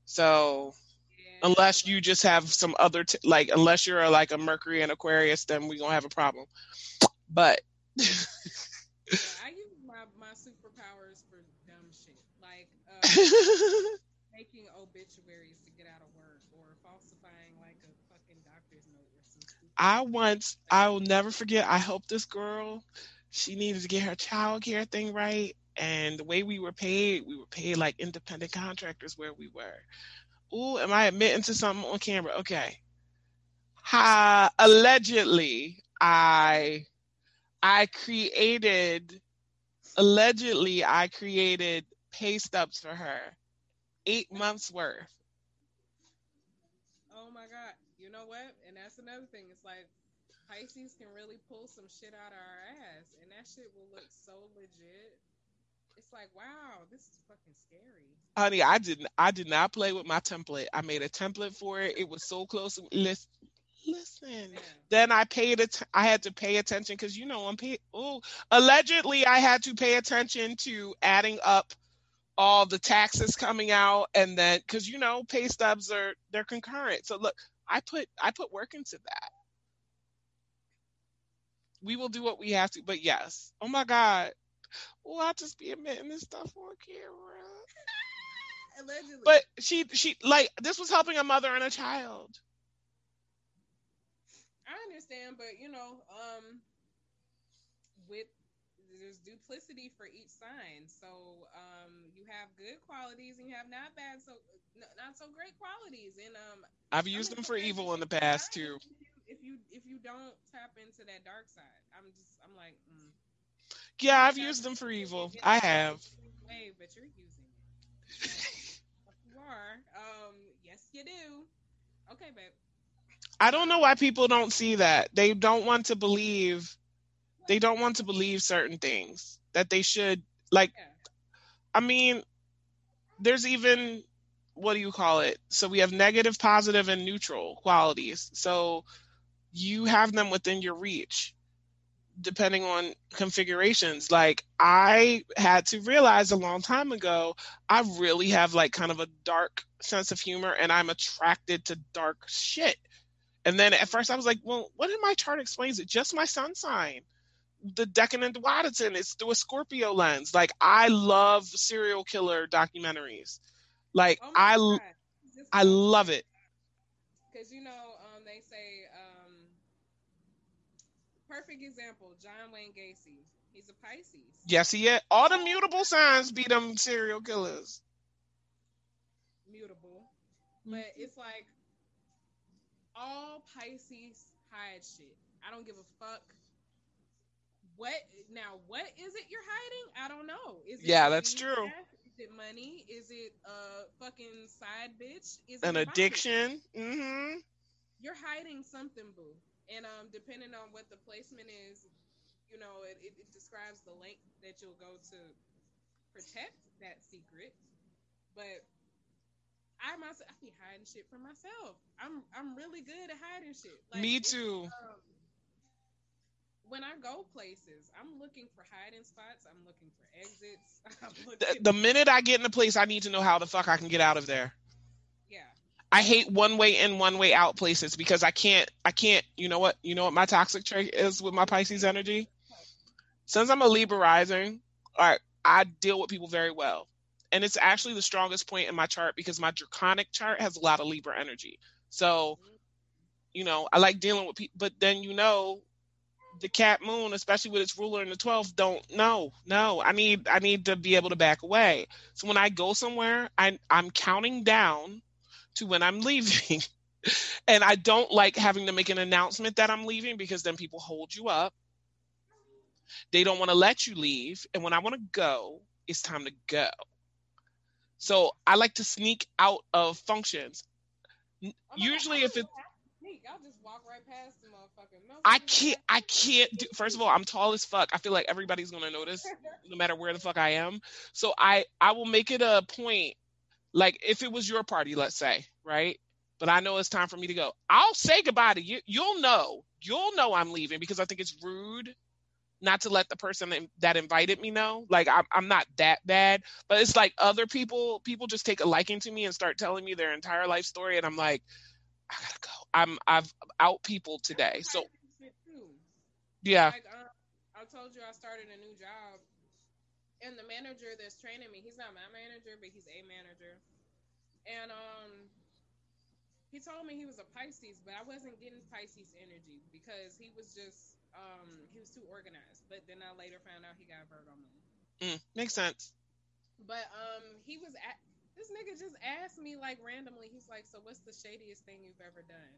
So yeah. unless you just have some other t- like unless you're a, like a Mercury and Aquarius, then we gonna have a problem. But yeah, I use my my superpowers for dumb shit like uh, making obituaries to get out of work or falsifying like a fucking doctor's note or something. I once I will never forget. I helped this girl she needed to get her child care thing right. And the way we were paid, we were paid like independent contractors where we were. Ooh, am I admitting to something on camera? Okay. Ha, allegedly, I I created allegedly I created pay stubs for her. Eight months worth. Oh my god. You know what? And that's another thing. It's like Pisces can really pull some shit out of our ass, and that shit will look so legit. It's like, wow, this is fucking scary. Honey, I didn't. I did not play with my template. I made a template for it. It was so close. Listen, listen. Then I paid it. I had to pay attention because you know I'm pay. Oh, allegedly, I had to pay attention to adding up all the taxes coming out, and then because you know pay stubs are they're concurrent. So look, I put I put work into that we will do what we have to. But yes, oh my God, will I just be admitting this stuff on camera? Allegedly. But she she like this was helping a mother and a child. Understand, but you know, um, with there's duplicity for each sign. So um, you have good qualities and you have not bad, so not so great qualities. And um, I've used them for evil in the past too if you if you don't tap into that dark side. I'm just I'm like. Mm. Yeah, I've used them for evil. I have. Way, but you're using it. you are. Um, yes, you do. Okay, babe. I don't know why people don't see that. They don't want to believe. They don't want to believe certain things that they should like. Yeah. I mean, there's even what do you call it? So we have negative, positive, and neutral qualities. So you have them within your reach depending on configurations like i had to realize a long time ago i really have like kind of a dark sense of humor and i'm attracted to dark shit and then at first i was like well what did my chart explains it just my sun sign the decan and Waddington is through a scorpio lens like i love serial killer documentaries like oh i God. i love it because you know um, they say perfect example, John Wayne Gacy. He's a Pisces. Yes, he is. All the mutable signs be them serial killers. Mutable. But it's like all Pisces hide shit. I don't give a fuck. What now? What is it you're hiding? I don't know. Is it yeah, that's true. Is it money? Is it a fucking side bitch? Is it an addiction? Mm-hmm. You're hiding something, boo and um, depending on what the placement is, you know, it, it, it describes the length that you'll go to protect that secret. But I myself, I be hiding shit from myself. I'm I'm really good at hiding shit. Me too. um, when I go places, I'm looking for hiding spots. I'm looking for exits. I'm The, looking, the minute I get in a place, I need to know how the fuck I can get out of there. yeah. I hate one way in, one way out places because I can't. I can't. You know what? You know what my toxic trait is with my Pisces energy. Since I'm a Libra rising, all right, I deal with people very well, and it's actually the strongest point in my chart because my draconic chart has a lot of Libra energy. So, mm-hmm. you know, I like dealing with people. But then you know, the Cap Moon, especially with its ruler in the 12th, don't no, no. I need I need to be able to back away. So when I go somewhere, I I'm counting down to when I'm leaving. and I don't like having to make an announcement that I'm leaving because then people hold you up. They don't want to let you leave. And when I want to go, it's time to go. So I like to sneak out of functions. Oh Usually, God, if it, sneak, I'll just walk right past the motherfucker. No, I can't, I can't do. First of all, I'm tall as fuck. I feel like everybody's gonna notice, no matter where the fuck I am. So I, I will make it a point. Like if it was your party, let's say, right? But I know it's time for me to go. I'll say goodbye to you. You'll know. You'll know I'm leaving because I think it's rude not to let the person that- invited me know. Like I'm, I'm not that bad, but it's like other people. People just take a liking to me and start telling me their entire life story, and I'm like, I gotta go. I'm, I've out people today. So yeah. Like um, I told you, I started a new job, and the manager that's training me, he's not my manager, but he's a manager, and um, he told me he was a Pisces, but I wasn't getting Pisces energy because he was just um, he was too organized. But then I later found out he got Virgo moon. Mm, makes sense. But um, he was at this nigga just asked me like randomly. He's like, "So what's the shadiest thing you've ever done?"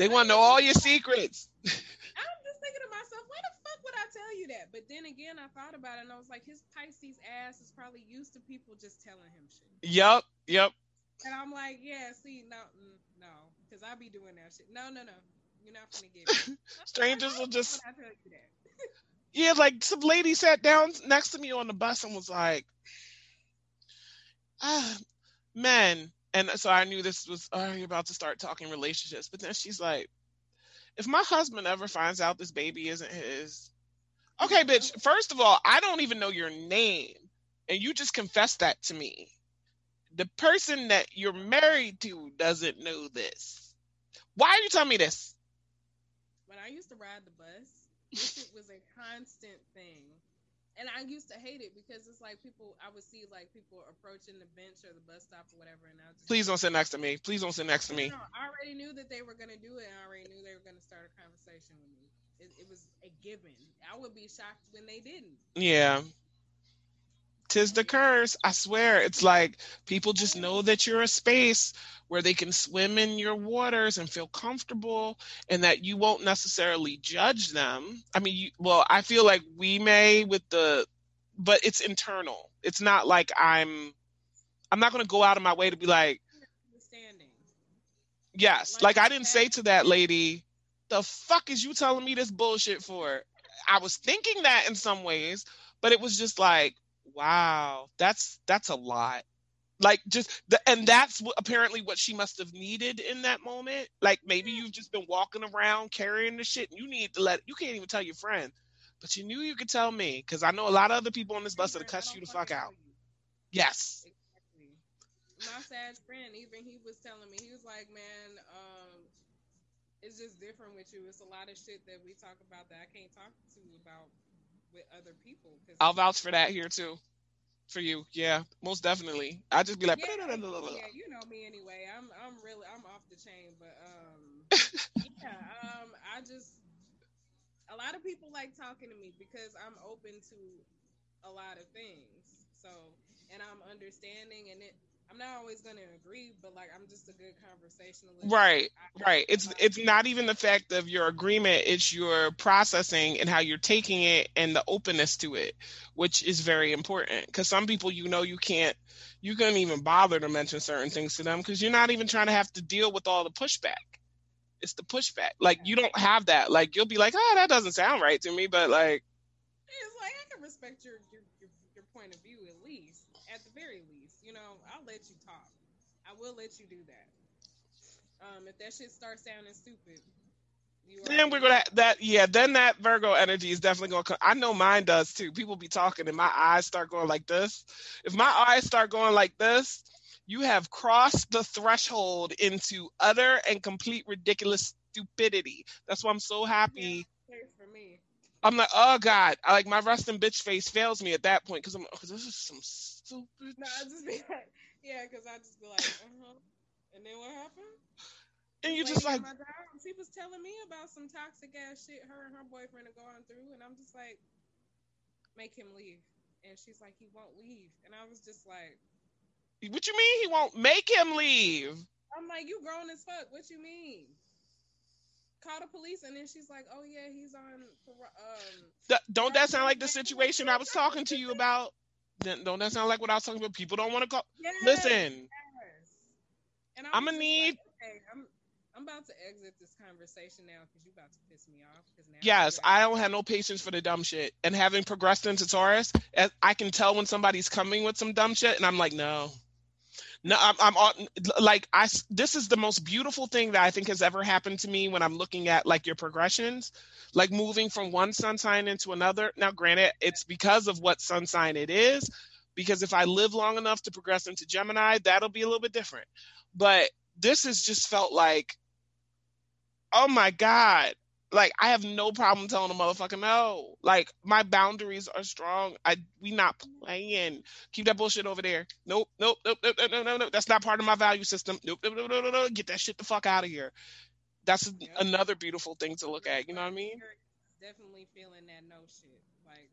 They want to know all your secrets. I'm just thinking to myself, why the fuck would I tell you that? But then again, I thought about it and I was like, his Pisces ass is probably used to people just telling him shit. Yep, yep. And I'm like, yeah, see, no, mm, no, because I be doing that shit. No, no, no, you're not gonna get me. Strangers will just I tell you that? yeah, like some lady sat down next to me on the bus and was like, ah, men. And so I knew this was oh, you're about to start talking relationships. But then she's like, if my husband ever finds out this baby isn't his, okay, bitch. First of all, I don't even know your name, and you just confessed that to me. The person that you're married to doesn't know this. Why are you telling me this? I used to ride the bus, this shit was a constant thing. And I used to hate it because it's like people, I would see like people approaching the bench or the bus stop or whatever, and I would just Please don't sit next to me. Please don't sit next to me. No, I already knew that they were gonna do it. I already knew they were gonna start a conversation with me. It, it was a given. I would be shocked when they didn't. Yeah. Tis the curse. I swear. It's like people just know that you're a space where they can swim in your waters and feel comfortable and that you won't necessarily judge them. I mean, you, well, I feel like we may with the, but it's internal. It's not like I'm, I'm not going to go out of my way to be like, Understanding. yes. Like I didn't say to that lady, the fuck is you telling me this bullshit for? I was thinking that in some ways, but it was just like, wow, that's that's a lot. Like just the, and that's what, apparently what she must have needed in that moment. Like maybe you've just been walking around carrying the shit. And you need to let you can't even tell your friend, but you knew you could tell me because I know a lot of other people on this bus that Friend, I cuss you the fuck out. Yes. Exactly. My sad friend, even he was telling me, he was like, man, um, it's just different with you. It's a lot of shit that we talk about that I can't talk to about with other people. I'll vouch for that here too. For you, yeah, most definitely. I just be like, yeah, yeah, you know me anyway. I'm I'm really I'm off the chain, but um yeah, um I just a lot of people like talking to me because I'm open to a lot of things. So and I'm understanding and it I'm not always gonna agree, but like I'm just a good conversationalist. Right, I- right. It's it's not even the fact of your agreement, it's your processing and how you're taking it and the openness to it, which is very important. Because some people, you know, you can't, you couldn't even bother to mention certain things to them because you're not even trying to have to deal with all the pushback. It's the pushback. Like you don't have that. Like you'll be like, oh, that doesn't sound right to me, but like It's like I can respect your your, your your point of view at least, at the very least. You know, I'll let you talk. I will let you do that. Um, if that shit starts sounding stupid, you then we're gonna that yeah. Then that Virgo energy is definitely gonna come. I know mine does too. People be talking and my eyes start going like this. If my eyes start going like this, you have crossed the threshold into utter and complete ridiculous stupidity. That's why I'm so happy. Yeah, for me. I'm like, oh god, I like my resting bitch face fails me at that point because I'm, oh, this is some No, I just be like, yeah, because I just be like, uh huh. And then what happened? And you just like, my job, she was telling me about some toxic ass shit her and her boyfriend are going through, and I'm just like, make him leave. And she's like, he won't leave. And I was just like, what you mean he won't make him leave? I'm like, you grown as fuck. What you mean? Call the police, and then she's like, "Oh yeah, he's on." Um, Th- don't that sound like the situation I was talking to you about? Don't that sound like what I was talking about? People don't want to call. yes, Listen, yes. And I'ma need- Like, okay, I'm, I'm about to exit this conversation now because you're about to piss me off. now yes, I don't have no patience for the dumb shit. And having progressed into Taurus, I can tell when somebody's coming with some dumb shit, and I'm like, no. No, I'm, I'm on, like I. This is the most beautiful thing that I think has ever happened to me when I'm looking at like your progressions, like moving from one sun sign into another. Now, granted, it's because of what sun sign it is, because if I live long enough to progress into Gemini, that'll be a little bit different. But this has just felt like, oh my god, like I have no problem telling a motherfucker no. Like my boundaries are strong. I we not playing. Keep that bullshit over there. Nope, nope, nope, nope, nope, nope, nope, nope. That's not part of my value system. Nope, nope, nope, nope, nope, nope. Get that shit the fuck out of here. That's Yep. another beautiful thing to look at. You know what I mean? You're Definitely feeling that no shit. Like,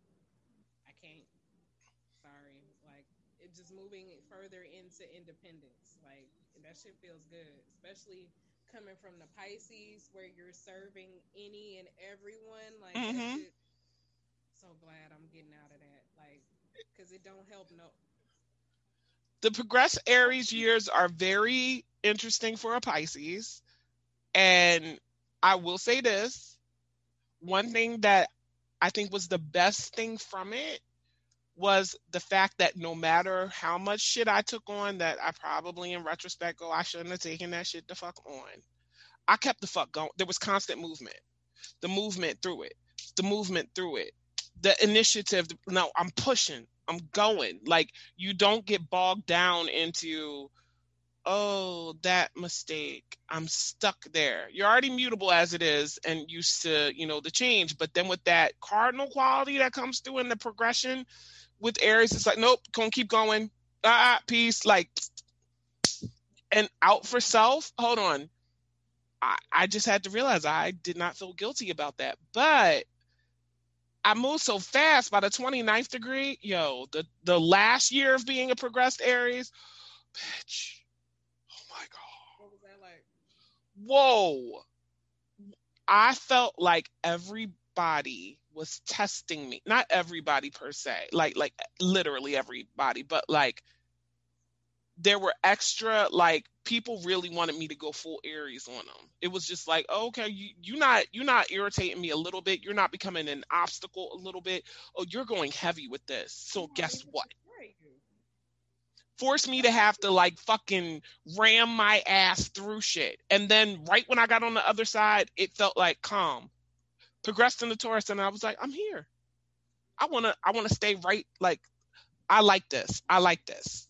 I can't. Sorry. Like, it just moving further into independence. Like, that shit feels good, especially coming from the Pisces where you're serving any and everyone. Like, Mhm. shit- so glad I'm getting out of that. Like, because it don't help no. the progress Aries years are very interesting for a Pisces. And I will say this one thing that I think was the best thing from it was the fact that no matter how much shit I took on, that I probably in retrospect go, I shouldn't have taken that shit the fuck on. I kept the fuck going. There was constant movement. The movement through it. The movement through it. The initiative. No, I'm pushing. I'm going. Like you don't get bogged down into oh that mistake i'm stuck there you're already mutable as it is and used to you know the change but then with that cardinal quality that comes through in the progression with aries it's like nope gonna keep going ah peace like and out for self hold on I, I just had to realize i did not feel guilty about that but I moved so fast by the 29th degree. Yo, the, the last year of being a progressed Aries, bitch. Oh my God. What was that like? Whoa. I felt like everybody was testing me. Not everybody per se, like like literally everybody, but like there were extra like people really wanted me to go full Aries on them. It was just like, oh, okay, you you not you're not irritating me a little bit. You're not becoming an obstacle a little bit. Oh, you're going heavy with this. So guess what? Force me to have to like fucking ram my ass through shit. And then right when I got on the other side, it felt like calm. Progressed in the Taurus and I was like, I'm here. I wanna I wanna stay right like I like this. I like this.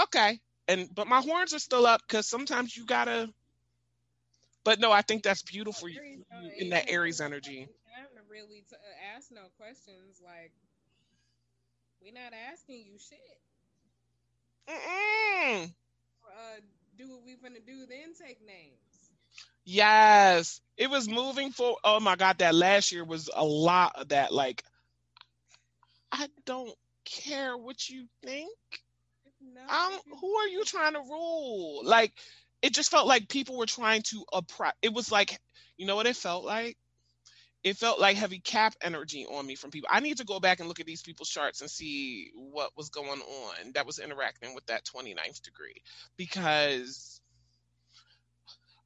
Okay. And but my horns are still up because sometimes you gotta but no, I think that's beautiful you- Aries, you- in that Aries energy. time to really to ask no questions. Like, we're not asking you shit. Mm-mm. Uh, do what we finna do, then take names. Yes, it was moving for. Oh my God, that last year was a lot of that. Like, I don't care what you think. No, who are you trying to rule? Like, it just felt like people were trying to oppress. It was like, you know what it felt like? It felt like heavy cap energy on me from people. I need to go back and look at these people's charts and see what was going on that was interacting with that 29th degree because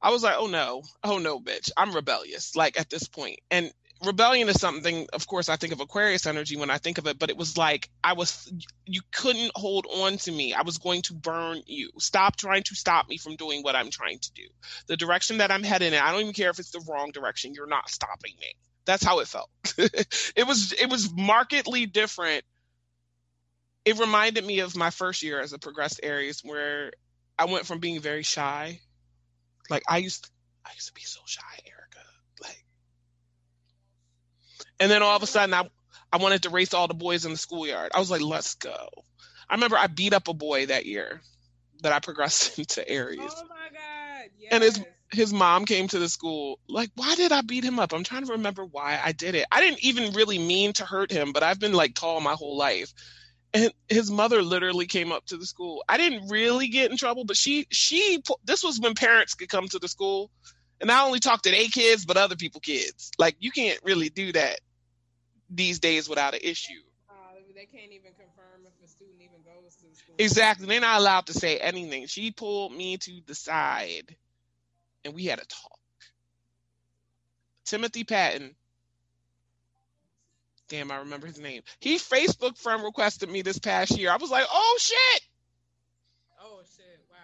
I was like, oh no, oh no, bitch, I'm rebellious. Like at this point, and rebellion is something. Of course, I think of Aquarius energy when I think of it, but it was like I was. You couldn't hold on to me. I was going to burn you. Stop trying to stop me from doing what I'm trying to do. The direction that I'm heading in, I don't even care if it's the wrong direction. You're not stopping me. That's how it felt. it was. It was markedly different. It reminded me of my first year as a progressed Aries, where I went from being very shy like I used to, I used to be so shy, Erica. Like and then all of a sudden I I wanted to race all the boys in the schoolyard. I was like, let's go. I remember I beat up a boy that year that I progressed into Aries. Oh my god. Yes. And his his mom came to the school like why did i beat him up i'm trying to remember why i did it i didn't even really mean to hurt him but i've been like tall my whole life and his mother literally came up to the school. I didn't really get in trouble, but she she this was when parents could come to the school and not only talk to their kids but other people kids. Like you can't really do that these days without an issue. Uh, they can't even confirm if a student even goes to the school. Exactly. They're not allowed to say anything. She pulled me to the side and we had a talk. Timothy Patton damn, I remember his name. He Facebook friend requested me this past year. I was like, oh shit. Oh shit! Wow.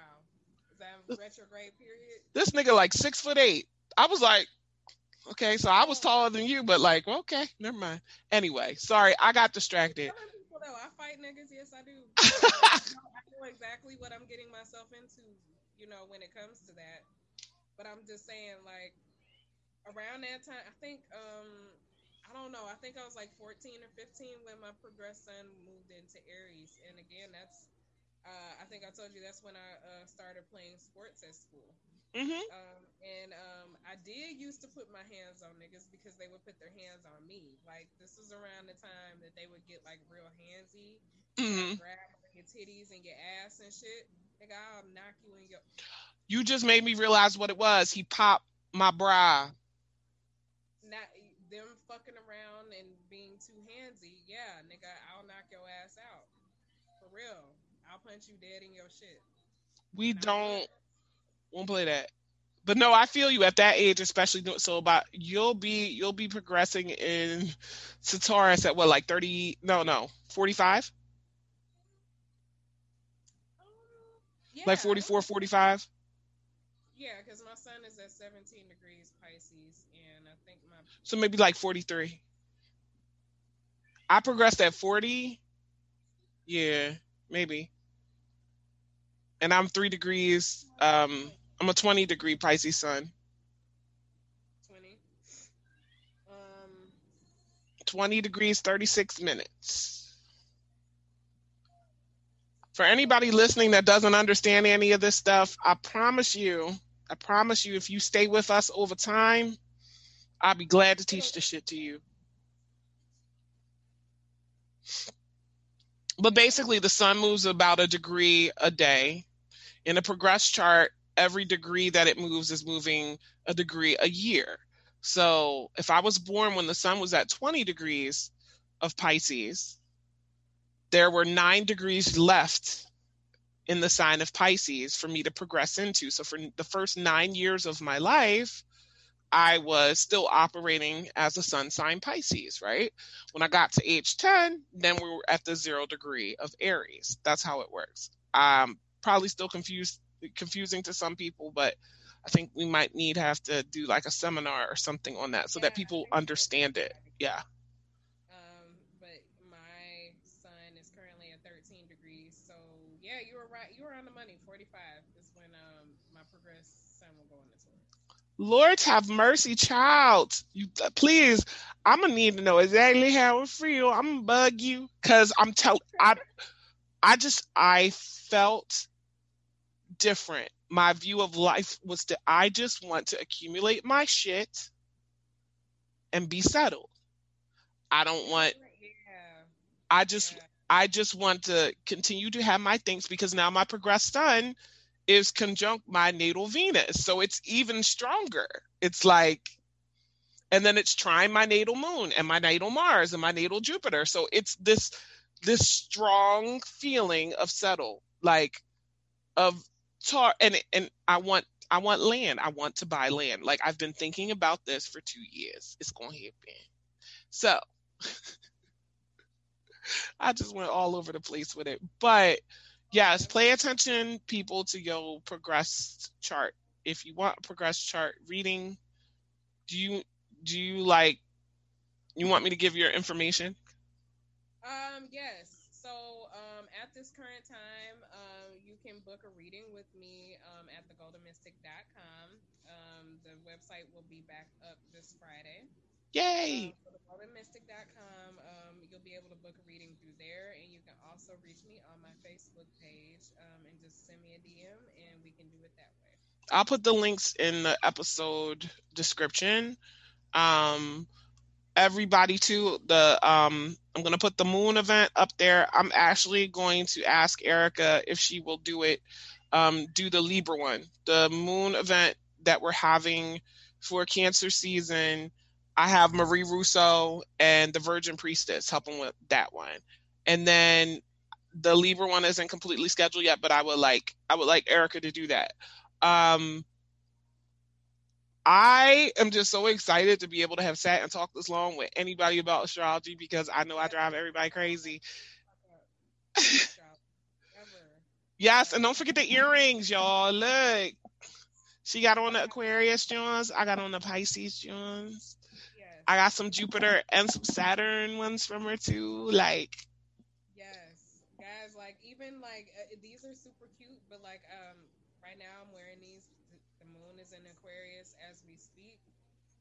Is that retrograde period? This nigga like six foot eight. I was like, okay, so I was taller than you, but like, okay, never mind. Anyway, sorry, I got distracted. People, though, I fight niggas. Yes, I do. I know exactly what I'm getting myself into. You know, when it comes to that. But I'm just saying, like, around that time, I think um I don't know. I think I was like 14 or 15 when my progressed sun moved into Aries, and again, that's uh, I think I told you that's when I uh, started playing sports at school. Mm-hmm. Um, and um, I did used to put my hands on niggas because they would put their hands on me. Like this was around the time that they would get like real handsy, mm-hmm. grab your titties and your ass and shit. Nigga, I'll knock you in your. You just made me realize what it was. He popped my bra. Them fucking around and being too handsy, yeah, nigga, I'll knock your ass out. For real. I'll punch you dead in your shit. We and don't won't play that. But no, I feel you at that age, especially so about you'll be you'll be progressing in Sataurus at what like thirty no no forty five? Um, yeah. Like 44, 45? Yeah, because my sun is at 17 degrees Pisces, and I think my. So maybe like 43. I progressed at 40. Yeah, maybe. And I'm three degrees. Um, I'm a 20 degree Pisces sun. 20. Um. 20 degrees, 36 minutes for anybody listening that doesn't understand any of this stuff, I promise you, I promise you, if you stay with us over time, I'll be glad to teach this shit to you. But basically, the sun moves about a degree a day. In a progress chart, every degree that it moves is moving a degree a year. So if I was born when the sun was at 20 degrees of Pisces, there were nine degrees left in the sign of Pisces for me to progress into. So for the first nine years of my life, I was still operating as a sun sign Pisces, right? When I got to age 10, then we were at the zero degree of Aries. That's how it works. Um, probably still confused confusing to some people, but I think we might need to have to do like a seminar or something on that so Yeah, that people I think so. understand it. Yeah. Um, but my sun is currently at 13 degrees. So yeah, you were right. You were on the money. 45 is when um my progress sun will go into Taurus. Lord have mercy, child. You uh, please, I'm gonna need to know exactly how it feel. I'm gonna bug you because I'm tell I, I just I felt different. My view of life was that I just want to accumulate my shit and be settled. I don't want. Yeah. I just yeah. I just want to continue to have my things because now my progressed sun is conjunct my natal Venus. So it's even stronger. It's like, and then it's trining my natal moon and my natal Mars and my natal Jupiter. So it's this this strong feeling of settle, like of tar and and I want I want land. I want to buy land. Like I've been thinking about this for two years. It's gonna happen. So I just went all over the place with it. But yes, pay attention, people, to your progress chart. If you want a progress chart reading, do you do you like you want me to give your information? Um, yes. So um, at this current time, um, you can book a reading with me um, at thegoldenmystic.com. Um, the website will be back up this Friday. Yay! Um, so um, you'll be able to book a reading through there, and you can also reach me on my Facebook page um, and just send me a DM, and we can do it that way. I'll put the links in the episode description. Um, everybody too. The um, I'm gonna put the moon event up there. I'm actually going to ask Erica if she will do it. Um, do the Libra one, the moon event that we're having for Cancer season. I have Marie Russo and the Virgin Priestess helping with that one, and then the Libra one isn't completely scheduled yet. But I would like I would like Erica to do that. Um, I am just so excited to be able to have sat and talked this long with anybody about astrology because I know I drive everybody crazy. yes, and don't forget the earrings, y'all. Look, she got on the Aquarius Jones. I got on the Pisces Jones. I got some Jupiter and some Saturn ones from her too. Like, Yes, guys, like even like uh, these are super cute, but like um right now I'm wearing these. The, moon is in Aquarius as we speak,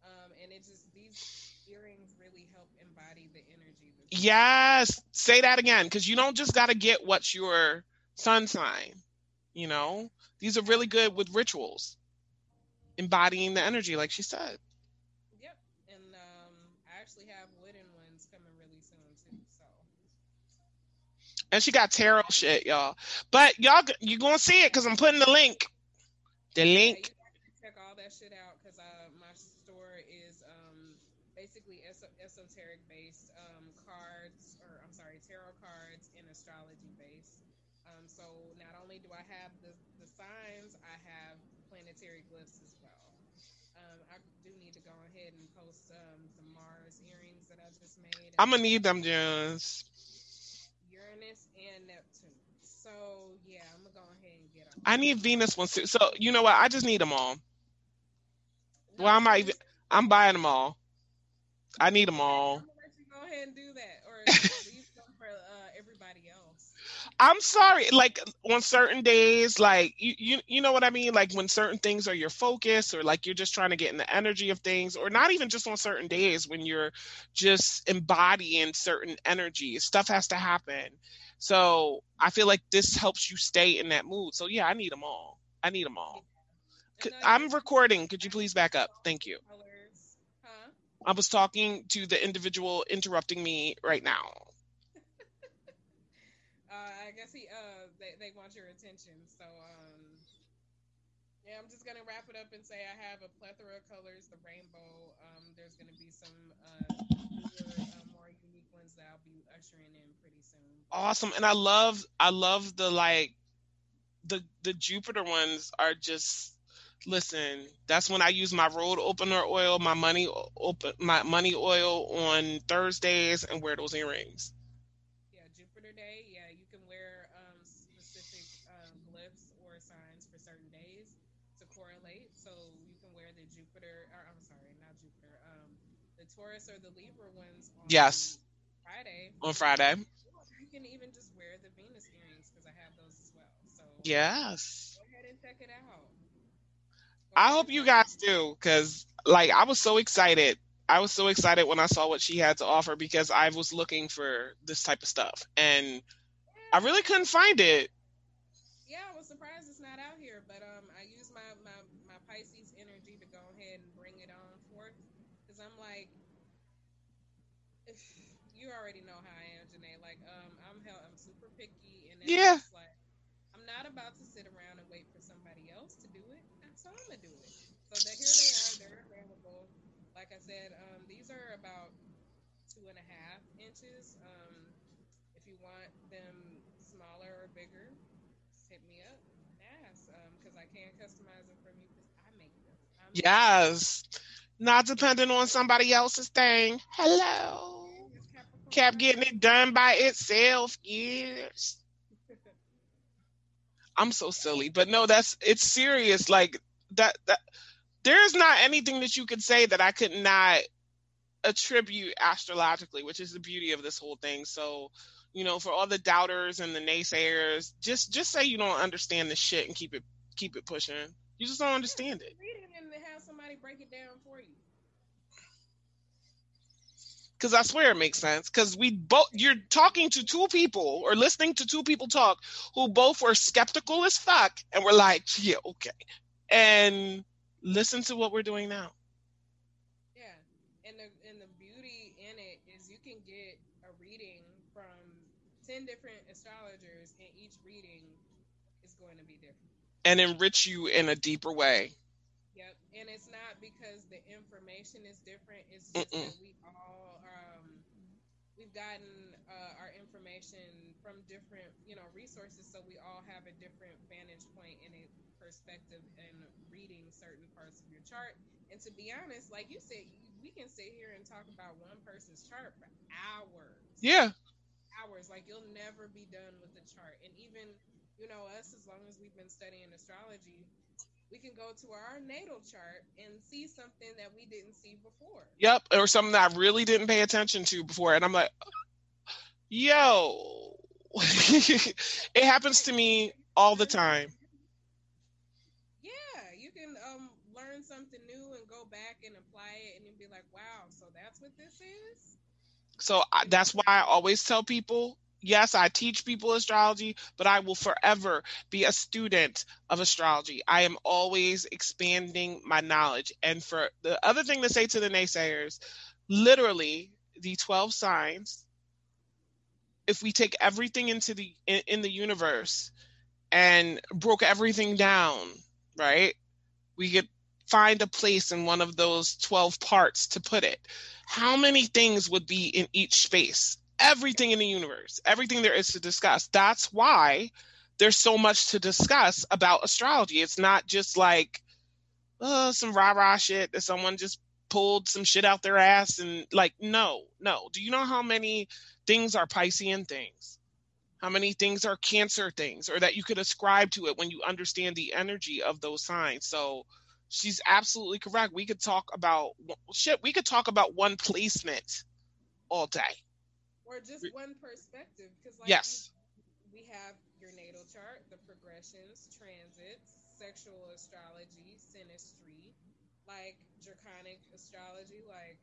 um, and it just these earrings really help embody the energy. yes, say that again because you don't just got to get what's your sun sign. You know, these are really good with rituals, embodying the energy, like she said. Yep, and um, I actually have wooden ones coming really soon too. So And she got tarot shit, y'all. But y'all, you gonna see it because I'm putting the link. The yeah, link. you check all that shit out because uh, my store is um basically es- esoteric based um cards or I'm sorry tarot cards and astrology based. Um, so not only do I have the the signs, I have planetary glyphs as well. Um, I do need to go ahead and post um, the Mars earrings that I just made. I'm gonna need them, Jones. And Neptune. So yeah, I'm gonna go ahead and get them. I need Venus ones too. So you know what? I just need them all. Well, I'm not even. I'm buying them all. I need them all. I'm gonna let you go ahead and do that, or leave some for uh, everybody else. I'm sorry. Like on certain days, like you, you, you know what I mean. Like when certain things are your focus, or like you're just trying to get in the energy of things, or not even just on certain days when you're just embodying certain energies. Stuff has to happen. So I feel like this helps you stay in that mood. So yeah, I need them all. I need them all. I'm recording. Could you please back up? Thank you. Colors, huh? I was talking to the individual interrupting me right now. Uh, I guess he uh they, they want your attention. So um yeah, I'm just gonna wrap it up and say I have a plethora of colors, the rainbow. Um, there's gonna be some uh, newer, uh that I'll be ushering in pretty soon. Awesome. And I love I love the like the the Jupiter ones are just listen, that's when I use my road opener oil, my money open my money oil on Thursdays and wear those earrings. Yeah, Jupiter Day. Yeah, you can wear um, specific um, glyphs or signs for certain days to correlate. So you can wear the Jupiter, or I'm sorry, not Jupiter, um, the Taurus or the Libra ones on Yes. Friday. On Friday. You can even just wear the Venus earrings because I have those as well. So Yes. go ahead and check it out. Go I hope you guys do because like I was so excited. I was so excited when I saw what she had to offer because I was looking for this type of stuff and I really couldn't find it. Yeah, I was surprised it's not out here, but um, I use my, my, my Pisces energy to go ahead and bring it on forth because I'm like, if you already know how I am, Janae. Like, um, I'm hell, I'm super picky, and Yeah. like I'm not about to sit around and wait for somebody else to do it, so I'm gonna do it. So that here they are, they're available. Like I said, um, these are about two and a half inches. Um, if you want them smaller or bigger, just hit me up ask because I can't customize them from you because I make them. I'm Yes. Not depending on somebody else's thing. Hello. Kept getting it done by itself. Yes. I'm so silly. But no, that's it's serious. Like that that there's not anything that you could say that I could not attribute astrologically, which is the beauty of this whole thing. So, you know, for all the doubters and the naysayers, just just say you don't understand the shit and keep it keep it pushing. You just don't understand it. It and have somebody break it down for you. Because I swear it makes sense. Because we both, you're talking to two people or listening to two people talk who both were skeptical as fuck and were like, yeah, okay. And listen to what we're doing now. Yeah, and the and the beauty in it is you can get a reading from ten different astrologers, and each reading is going to be different. And enrich you in a deeper way. And it's not because the information is different. It's just Mm-mm. that we all um, we've gotten uh, our information from different you know resources, so we all have a different vantage point and a perspective in reading certain parts of your chart. And to be honest, like you said, we can sit here and talk about one person's chart for hours Yeah. hours. Like you'll never be done with the chart. And even, you know, us as long as we've been studying astrology, we can go to our natal chart and see something that we didn't see before. Yep. Or something that I really didn't pay attention to before. And I'm like, yo. it happens to me all the time. Yeah, you can um learn something new and go back and apply it and then be like, wow, so that's what this is? So I, that's why I always tell people yes, I teach people astrology, but I will forever be a student of astrology. I am always expanding my knowledge. And for the other thing to say to the naysayers, literally the 12 signs, if we take everything into the in, in the universe and broke everything down, right? We could find a place in one of those 12 parts to put it. How many things would be in each space? Everything in the universe, everything there is to discuss. That's why there's so much to discuss about astrology. It's not just like uh, some rah rah shit that someone just pulled some shit out their ass and like, no, no. Do you know how many things are Piscean things? How many things are Cancer things, or that you could ascribe to it when you understand the energy of those signs? So, she's absolutely correct. We could talk about shit. We could talk about one placement all day. Or just one perspective. Because like Yes. we, we have your natal chart, the progressions, transits, sexual astrology, synastry, like draconic astrology, like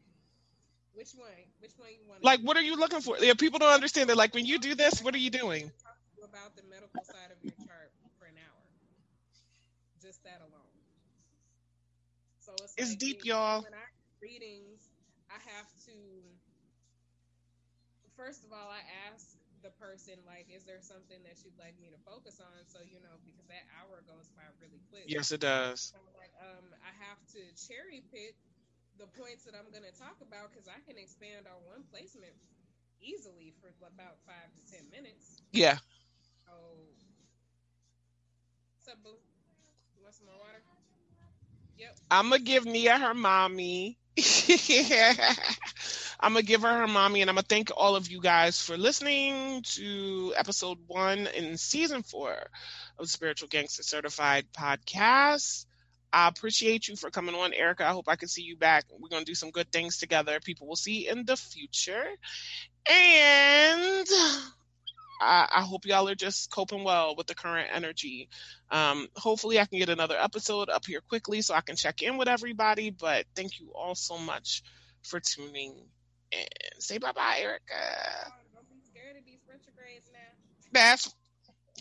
which one? Which one you want? Like, what are you looking for? Yeah, people don't understand that. Like, when you do this, what are you doing? about the medical side of your chart for an hour. Just that alone. So it's, It's like deep, y'all. When I readings, I have to. First of all, I ask the person like, "Is there something that you'd like me to focus on?" So you know, because that hour goes by really quick. Yes, it does. So, like, um, I have to cherry pick the points that I'm going to talk about because I can expand on one placement easily for about five to ten minutes. Yeah. Oh. What's up, boo? You want some more water? Yep. I'm gonna give Nia her mommy. I'm gonna give her her mommy, and I'm gonna thank all of you guys for listening to episode one in season four of Spiritual Gangster Certified podcast. I appreciate you for coming on, Erica. I hope I can see you back. We're gonna do some good things together. People will see in the future, and I, I hope y'all are just coping well with the current energy. Um, hopefully, I can get another episode up here quickly so I can check in with everybody. But thank you all so much for tuning in. Say bye bye, Erica. Oh, don't be scared of these retrogrades now. That's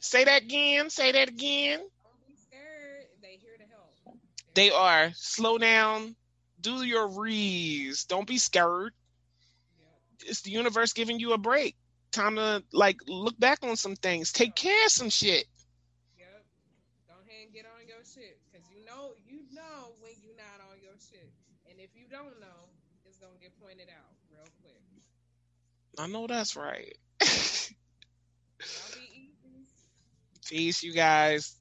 say that again. Say that again. Don't be scared. They here to help. They are. Slow down. Do your rees. Don't be scared. Yep. It's the universe giving you a break. Time to like look back on some things. Take care of some shit. Yep. Go ahead and get on your shit. Because you know, you know when you're not on your shit. And if you don't know, it's going to get pointed out. I know that's right. Y'all be easy. Peace, you guys.